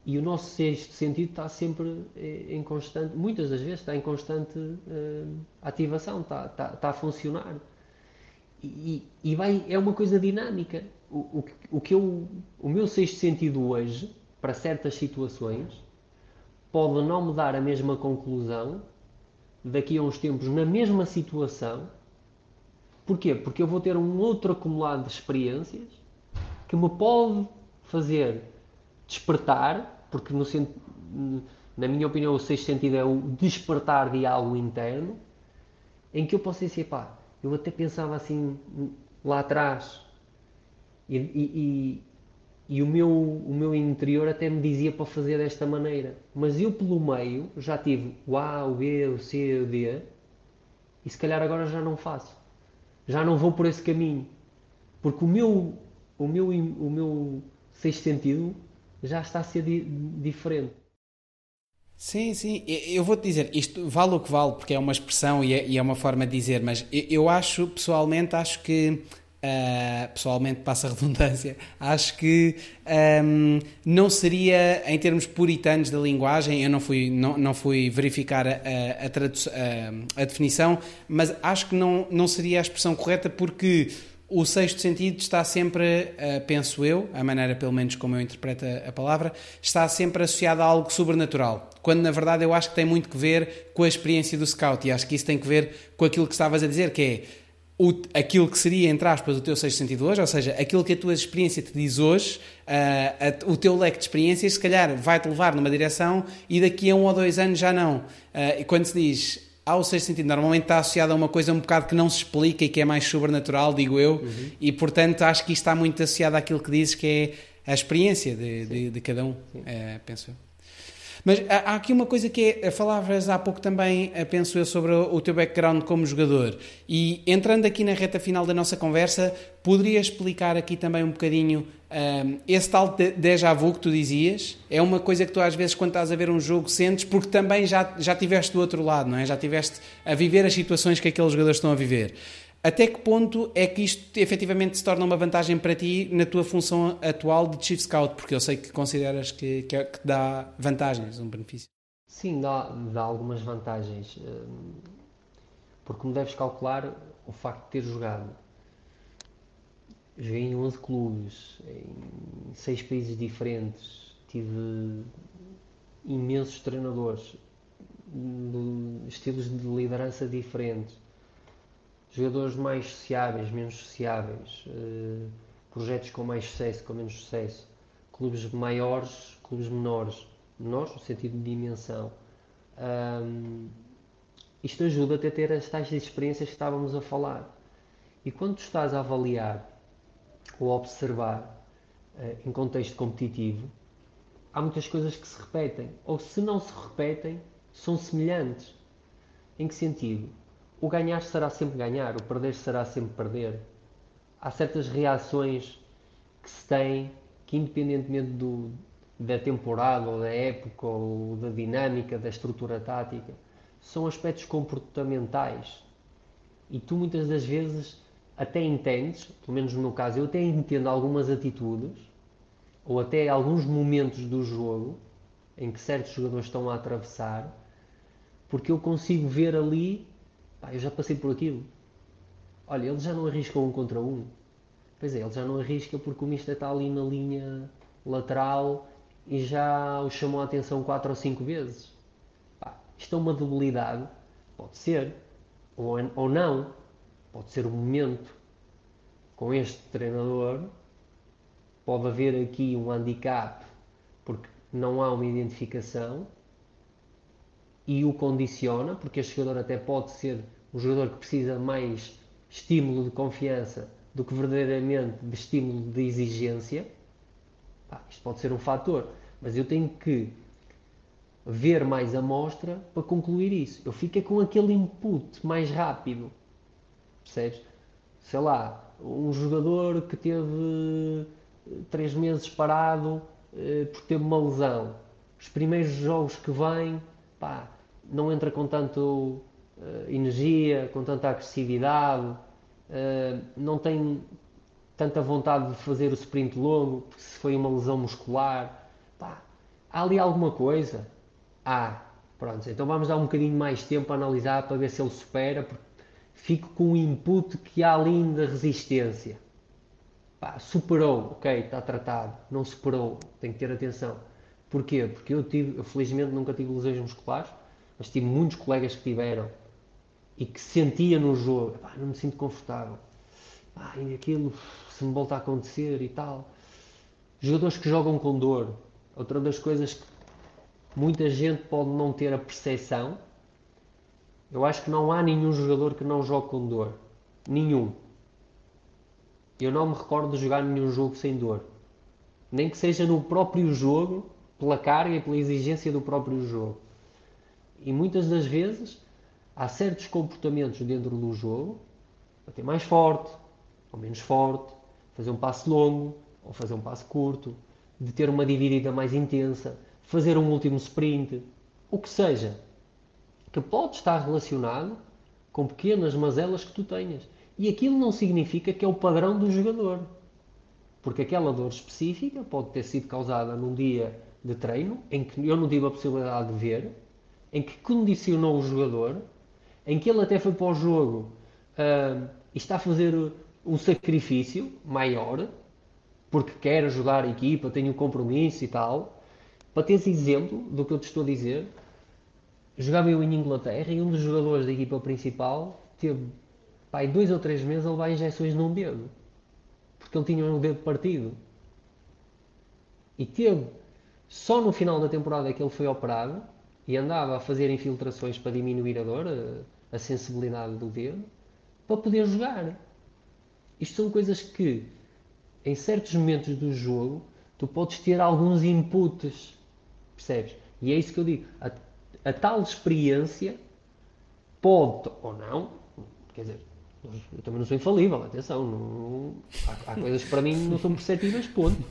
e o nosso sexto sentido está sempre eh, em constante, muitas das vezes está em constante uh, ativação, está, está, está, a funcionar. E, e, vai, é uma coisa dinâmica. O, o, o, que eu, o meu sexto sentido hoje, para certas situações, pode não me dar a mesma conclusão daqui a uns tempos, na mesma situação, Porquê? Porque eu vou ter um outro acumulado de experiências que me pode fazer despertar, porque no, na minha opinião o sexto sentido é o despertar de algo interno, em que eu posso dizer, pá, eu até pensava assim lá atrás e, e, e, e, o, meu, o meu interior até me dizia para fazer desta maneira, mas eu pelo meio já tive o A, o B, o C, o D e se calhar agora já não faço já não vou por esse caminho. Porque o meu, o meu, o meu sexto sentido já está a ser di diferente. Sim, sim. Eu vou-te dizer, isto vale o que vale, porque é uma expressão e é, e é uma forma de dizer, mas eu acho, pessoalmente, acho que Uh, pessoalmente, passa a redundância, <laughs> acho que um, não seria, em termos puritanos da linguagem, eu não fui, não, não fui verificar a, a, a, a, definição, mas acho que não, não seria a expressão correta porque o sexto sentido está sempre, uh, penso eu, a maneira pelo menos como eu interpreto a palavra, está sempre associado a algo sobrenatural. Quando na verdade eu acho que tem muito que ver com a experiência do scout e acho que isso tem que ver com aquilo que estavas a dizer, que é o, aquilo que seria, entre aspas, o teu sexto sentido hoje, ou seja, aquilo que a tua experiência te diz hoje, uh, a, o teu leque de experiências, se calhar vai-te levar numa direção e daqui a um ou dois anos já não. Uh, e quando se diz ao sexto sentido, normalmente está associado a uma coisa um bocado que não se explica e que é mais sobrenatural, digo eu, uhum. e portanto acho que isto está muito associado àquilo que dizes que é a experiência de, de, de cada um, uh, penso eu. Mas há aqui uma coisa que é, falavas há pouco também, eh, penso eu, sobre o teu background como jogador. E entrando aqui na reta final da nossa conversa, poderias explicar aqui também um bocadinho um, ehm, esse tal déjà vu que tu dizias? É uma coisa que tu às vezes quando estás a ver um jogo sentes porque também já, já tiveste do outro lado, não é? Já tiveste a viver as situações que aqueles jogadores estão a viver. Até que ponto é que isto efetivamente se torna uma vantagem para ti na tua função atual de Chief Scout? Porque eu sei que consideras que, que, é, que dá vantagens, um benefício. Sim, dá, dá algumas vantagens. Hum, porque, como deves calcular, o facto de ter jogado. Joguei em 11 clubes, em 6 países diferentes, tive imensos treinadores, estilos de liderança diferentes jogadores mais sociáveis, menos sociáveis, uh, projetos com mais sucesso, com menos sucesso, clubes maiores, clubes menores, menores no sentido de dimensão. Um, isto ajuda-te a ter as tais experiências que estávamos a falar. E quando tu estás a avaliar ou a observar uh, em contexto competitivo, há muitas coisas que se repetem. Ou se não se repetem, são semelhantes. Em que sentido? O ganhar será sempre ganhar, o perder será sempre perder. Há certas reações que se têm que, independentemente do, da temporada ou da época ou da dinâmica, da estrutura tática, são aspectos comportamentais. E tu muitas das vezes até entendes, pelo menos no meu caso, eu até entendo algumas atitudes ou até alguns momentos do jogo em que certos jogadores estão a atravessar, porque eu consigo ver ali Pá, eu já passei por aquilo. Olha, ele já não arrisca um contra um. Pois é, ele já não arrisca porque o Mista está ali na linha lateral e já o chamou a atenção quatro ou cinco vezes. Pá, isto é uma debilidade? Pode ser. Ou, ou não. Pode ser o um momento. Com este treinador, pode haver aqui um handicap porque não há uma identificação e o condiciona, porque este jogador até pode ser um jogador que precisa mais estímulo de confiança do que verdadeiramente de estímulo de exigência. Pá, isto pode ser um fator, mas eu tenho que ver mais amostra para concluir isso. Eu fico com aquele input mais rápido, percebes? Sei lá, um jogador que teve três meses parado eh, por ter uma lesão. Os primeiros jogos que vêm, pá, não entra com tanto uh, energia, com tanta agressividade, uh, não tem tanta vontade de fazer o sprint longo, porque se foi uma lesão muscular. Pá, há ali alguma coisa? Há. Pronto, então vamos dar um bocadinho mais tempo a analisar para ver se ele supera, porque fico com o input que há ali ainda resistência. Pá, superou, ok, está tratado. Não superou, tem que ter atenção. Porquê? Porque eu tive, eu felizmente nunca tive lesões musculares, mas tive muitos colegas que tiveram e que sentia no jogo, não me sinto confortável, pá, e aquilo se me volta a acontecer e tal. Jogadores que jogam com dor, outra das coisas que muita gente pode não ter a percepção, eu acho que não há nenhum jogador que não jogue com dor. Nenhum. Eu não me recordo de jogar nenhum jogo sem dor. Nem que seja no próprio jogo, pela carga e pela exigência do próprio jogo. E muitas das vezes há certos comportamentos dentro do jogo, bater mais forte ou menos forte, fazer um passo longo ou fazer um passo curto, de ter uma dividida mais intensa, fazer um último sprint o que seja, que pode estar relacionado com pequenas mazelas que tu tenhas. E aquilo não significa que é o padrão do jogador. Porque aquela dor específica pode ter sido causada num dia de treino em que eu não tive a possibilidade de ver, em que condicionou o jogador, em que ele até foi para o jogo uh, e está a fazer um sacrifício maior, porque quer ajudar a equipa, tem um compromisso e tal. Para teres exemplo do que eu te estou a dizer, jogava eu em Inglaterra e um dos jogadores da equipa principal teve pai, dois ou três meses a levar injeções num dedo. Porque ele tinha um dedo partido. E teve, só no final da temporada que ele foi operado e andava a fazer infiltrações para diminuir a dor, a, a sensibilidade do dedo, para poder jogar. Isto são coisas que, em certos momentos do jogo, tu podes ter alguns inputs, percebes? E é isso que eu digo. A, a tal experiência pode ou não, quer dizer, eu também não sou infalível, atenção, não, há, há, coisas que para mim não são perceptíveis, ponto.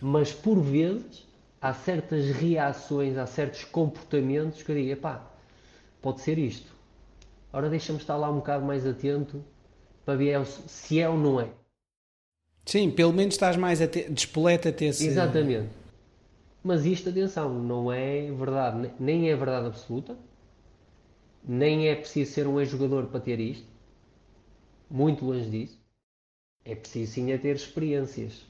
Mas por vezes há certas reações, há certos comportamentos que eu digo, epá, pode ser isto. Ora deixa-me estar lá um bocado mais atento para ver se é ou não é. Sim, pelo menos estás mais despoleta a ter esse... Exatamente. Mas isto, atenção, não é verdade, nem é verdade absoluta, nem é preciso ser um ex-jogador para ter isto, muito longe disso. É preciso sim é ter experiências,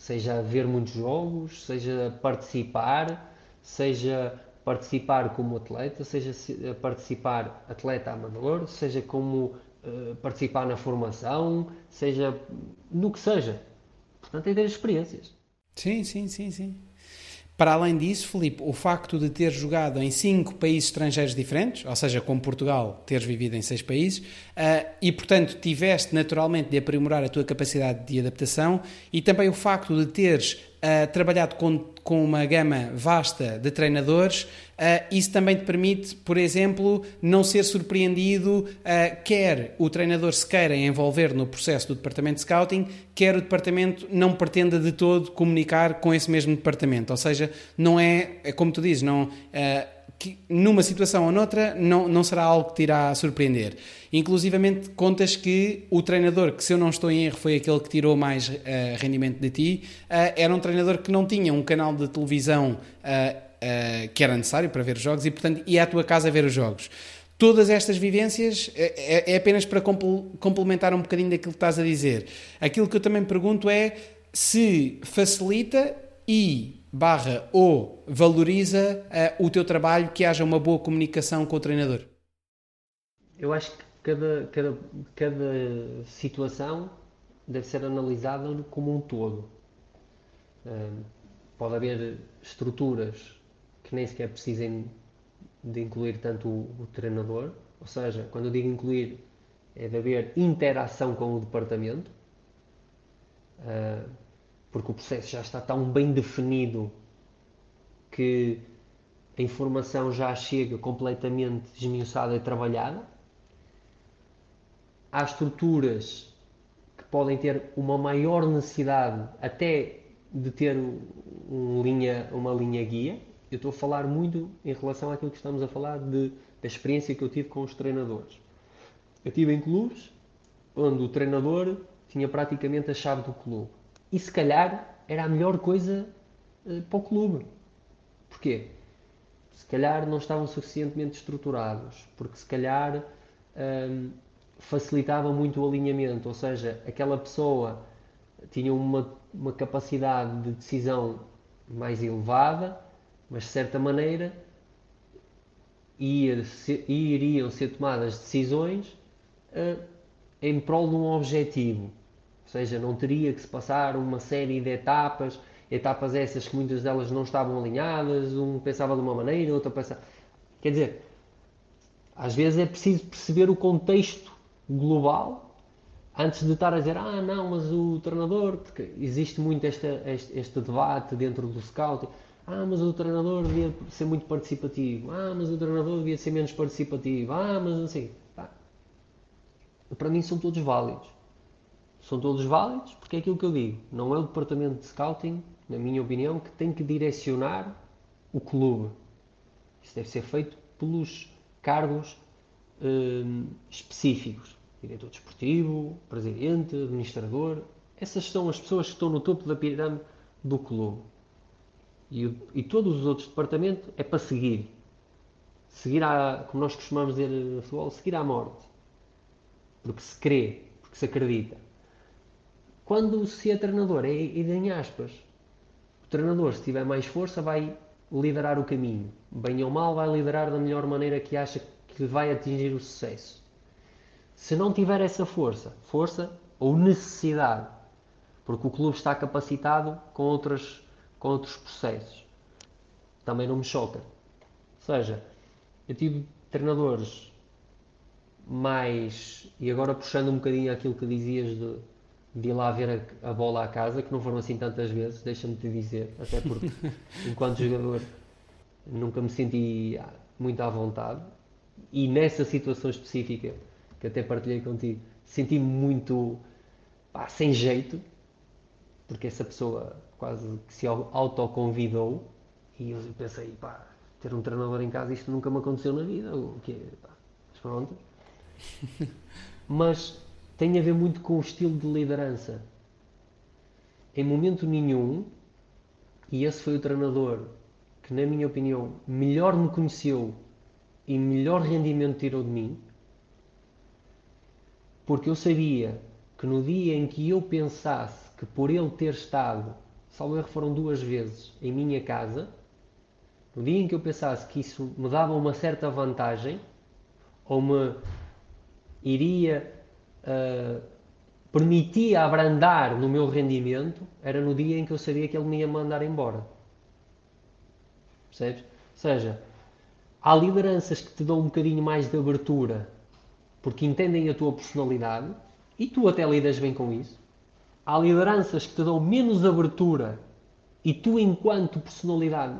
seja ver muitos jogos, seja participar, seja participar como atleta, seja participar atleta amador, seja como uh, participar na formação, seja no que seja. Portanto, é ter experiências. Sim, sim, sim, sim. Para além disso, Filipe, o facto de ter jogado em cinco países estrangeiros diferentes, ou seja, como Portugal, teres vivido em seis países, uh, e portanto tiveste naturalmente de aprimorar a tua capacidade de adaptação, e também o facto de teres uh, trabalhado com, com uma gama vasta de treinadores, uh, isso também te permite, por exemplo, não ser surpreendido, uh, quer o treinador se queira envolver no processo do departamento de scouting, quer o departamento não pretenda de todo comunicar com esse mesmo departamento. Ou seja, não é, é como tu dizes, não que numa situação ou noutra não, não será algo que te irá surpreender. Inclusivamente contas que o treinador, que se eu não estou em erro foi aquele que tirou mais uh, rendimento de ti, uh, era um treinador que não tinha um canal de televisão uh, que era necessário para ver os jogos e, portanto, ia à tua casa ver os jogos. Todas estas vivências é, é apenas para complementar um bocadinho daquilo que estás a dizer. Aquilo que eu também pergunto é se facilita e barra ou valoriza uh, o teu trabalho, que haja uma boa comunicação com o treinador? Eu acho que cada, cada, cada situação deve ser analisada como um todo. Uh, pode haver estruturas que nem sequer precisem de incluir tanto o, o, treinador, ou seja, quando eu digo incluir, é de haver interação com o departamento. Uh, porque o processo já está tão bem definido que a informação já chega completamente esmiuçada e trabalhada. Há estruturas que podem ter uma maior necessidade até de ter um linha, uma linha guia. Eu estou a falar muito em relação àquilo que estamos a falar de, da experiência que eu tive com os treinadores. Eu tive em clubes onde o treinador tinha praticamente a chave do clube e se calhar era a melhor coisa uh, para o clube. Porquê? Se calhar não estavam suficientemente estruturados, porque se calhar um, ehm, facilitava muito o alinhamento, ou seja, aquela pessoa tinha uma, uma capacidade de decisão mais elevada, mas de certa maneira ir, se, iriam ser tomadas decisões uh, em prol de um objetivo. Seja, não teria que se passar uma série de etapas, etapas essas que muitas delas não estavam alinhadas, um pensava de uma maneira, outro pensava. Quer dizer, às vezes é preciso perceber o contexto global antes de estar a dizer, ah, não, mas o treinador, porque existe muito este, este, debate dentro do scout, ah, mas o treinador devia ser muito participativo, ah, mas o treinador devia ser menos participativo, ah, mas assim. Pá. Para mim são todos válidos são todos válidos, porque é aquilo que eu digo, não é o departamento de scouting, na minha opinião, que tem que direcionar o clube. Isso deve ser feito pelos cargos hum, específicos. Diretor desportivo, presidente, administrador. Essas são as pessoas que estão no topo da pirâmide do clube. E, e todos os outros departamentos é para seguir. Seguir, à, como nós costumamos dizer no futebol, seguir à morte. Porque se crê, porque se acredita. Quando se é treinador, é, é em aspas. O treinador, se tiver mais força, vai liderar o caminho. Bem ou mal, vai liderar da melhor maneira que acha que vai atingir o sucesso. Se não tiver essa força, força ou necessidade, porque o clube está capacitado com, outras, com outros processos, também não me choca. Ou seja, eu tive treinadores mais. E agora puxando um bocadinho aquilo que dizias de, de ir lá ver a, a bola à casa, que não foram assim tantas vezes, deixa-me te dizer, até porque <laughs> enquanto jogador nunca me senti muito à vontade. E nessa situação específica, que até partilhei contigo, senti-me muito pá, sem jeito, porque essa pessoa quase que se autoconvidou e eu pensei, pá, ter um treinador em casa, isto nunca me aconteceu na vida, o quê? Pá, mas pronto. <laughs> mas tem a ver muito com o estilo de liderança. Em momento nenhum, e esse foi o treinador que, na minha opinião, melhor me conheceu e melhor rendimento tirou de mim, porque eu sabia que no dia em que eu pensasse que por ele ter estado, salvo erro foram duas vezes, em minha casa, no dia em que eu pensasse que isso me dava uma certa vantagem, ou me iria uh, permitia abrandar no meu rendimento era no dia em que eu sabia que ele me ia mandar embora. Percebes? Ou seja, há lideranças que te dão um bocadinho mais de abertura porque entendem a tua personalidade e tu até lidas bem com isso. Há lideranças que te dão menos abertura e tu, enquanto personalidade,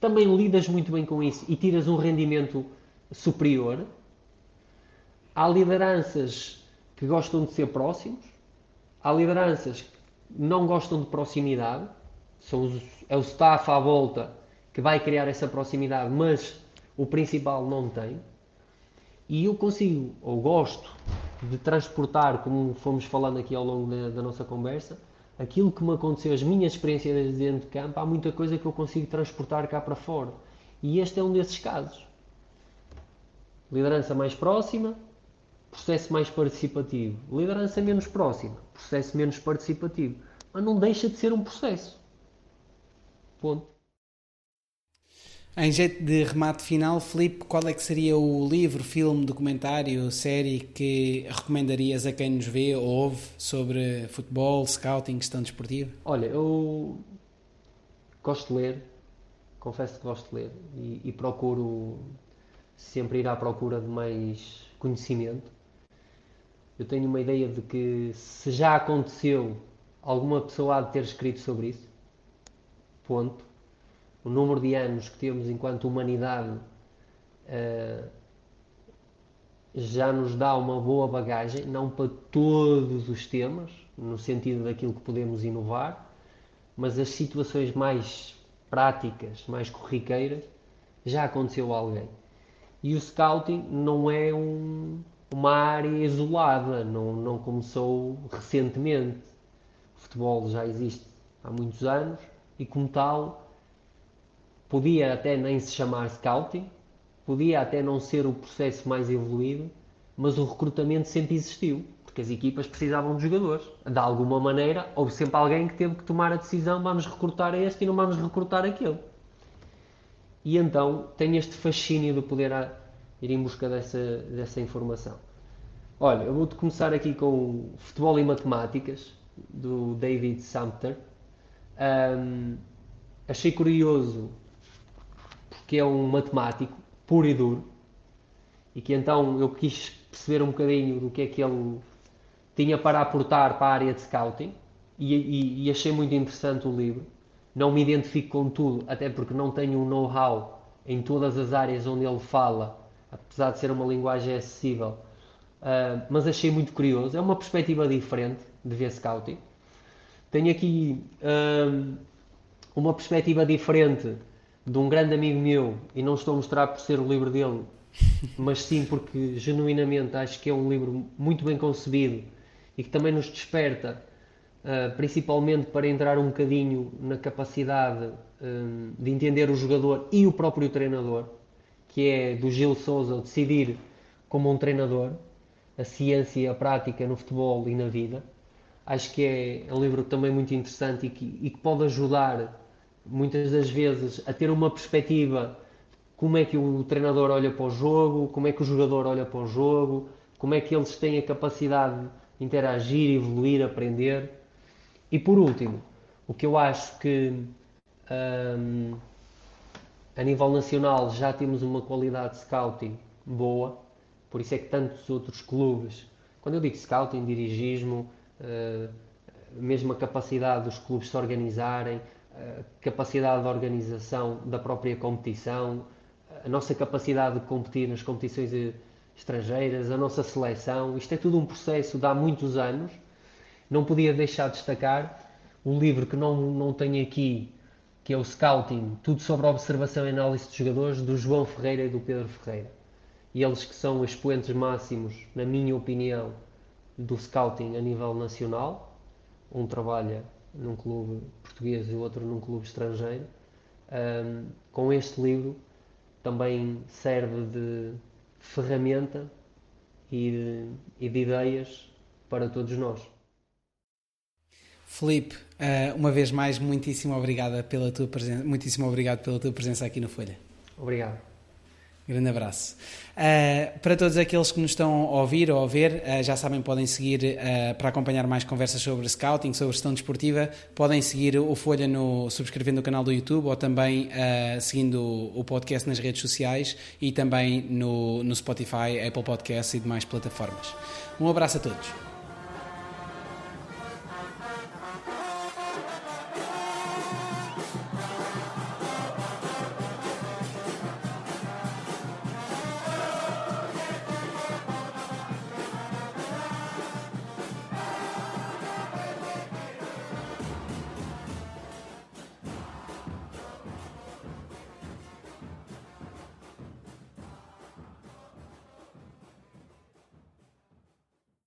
também lidas muito bem com isso e tiras um rendimento superior. Há lideranças que gostam de ser próximos, há lideranças que não gostam de proximidade, são os, é o staff à volta que vai criar essa proximidade, mas o principal não tem. E eu consigo, ou gosto, de transportar, como fomos falando aqui ao longo da, da nossa conversa, aquilo que me aconteceu, as minhas experiências dentro de campo, há muita coisa que eu consigo transportar cá para fora. E este é um desses casos. Liderança mais próxima, processo mais participativo. Liderança menos próxima, processo menos participativo. Mas não deixa de ser um processo. Ponto. Em jeito de remate final, Filipe, qual é que seria o livro, filme, documentário, série que recomendarias a quem nos vê ou ouve sobre futebol, scouting, questão desportiva? Olha, eu gosto de ler, confesso que gosto de ler e, e procuro sempre ir à procura de mais conhecimento eu tenho uma ideia de que se já aconteceu, alguma pessoa há de ter escrito sobre isso. Ponto. O número de anos que temos enquanto humanidade uh, já nos dá uma boa bagagem, não para todos os temas, no sentido daquilo que podemos inovar, mas as situações mais práticas, mais corriqueiras, já aconteceu a alguém. E o scouting não é um, uma área isolada, não, não começou recentemente. O futebol já existe há muitos anos e, como tal, podia até nem se chamar scouting, podia até não ser o processo mais evoluído, mas o recrutamento sempre existiu, porque as equipas precisavam de jogadores. De alguma maneira, houve sempre alguém que teve que tomar a decisão: vamos recrutar este e não vamos recrutar aquele. E então tem este fascínio de poder ir em busca dessa, dessa informação. Olha, eu vou-te começar aqui com Futebol e Matemáticas, do David Sumter. Um, achei curioso porque é um matemático puro e duro e que então eu quis perceber um bocadinho do que é que ele tinha para aportar para a área de scouting e, e, e achei muito interessante o livro. Não me identifico com tudo, até porque não tenho um know-how em todas as áreas onde ele fala apesar de ser uma linguagem acessível, uh, mas achei muito curioso. É uma perspectiva diferente de ver scouting. Tenho aqui uh, uma perspectiva diferente de um grande amigo meu, e não estou a mostrar por ser o livro dele, <laughs> mas sim porque genuinamente acho que é um livro muito bem concebido e que também nos desperta, uh, principalmente para entrar um bocadinho na capacidade de entender o jogador e o próprio treinador, que é do Gil Souza, decidir como um treinador, a ciência e a prática no futebol e na vida. Acho que é, um livro também muito interessante e que, e que pode ajudar muitas das vezes a ter uma perspectiva como é que o treinador olha para o jogo, como é que o jogador olha para o jogo, como é que eles têm a capacidade de interagir, evoluir, aprender. E por último, o que eu acho que um, a nível nacional já temos uma qualidade de scouting boa, por isso é que tantos outros clubes, quando eu digo scouting, dirigismo, uh, mesmo a capacidade dos clubes se organizarem, capacidade de organização da própria competição, a nossa capacidade de competir nas competições estrangeiras, a nossa seleção, isto é tudo um processo de há muitos anos. Não podia deixar de destacar um livro que não, não tenho aqui, que é o Scouting, tudo sobre observação e análise de jogadores, do João Ferreira e do Pedro Ferreira. E eles que são expoentes máximos, na minha opinião, do Scouting a nível nacional. Um trabalha num clube português e o outro num clube estrangeiro. Um, com este livro também serve de ferramenta e de, e de ideias para todos nós. Felipe, eh, uma vez mais, muitíssimo obrigada pela tua presença, muitíssimo obrigado pela tua presença aqui no Folha. Obrigado. Grande abraço. Uh, para todos aqueles que nos estão a ouvir ou a ver, uh, já sabem, podem seguir uh, para acompanhar mais conversas sobre scouting, sobre gestão desportiva. Podem seguir o Folha no subscrevendo o canal do YouTube ou também seguindo o, o, podcast nas redes sociais e também no, no Spotify, Apple Podcasts e demais plataformas. Um abraço a todos.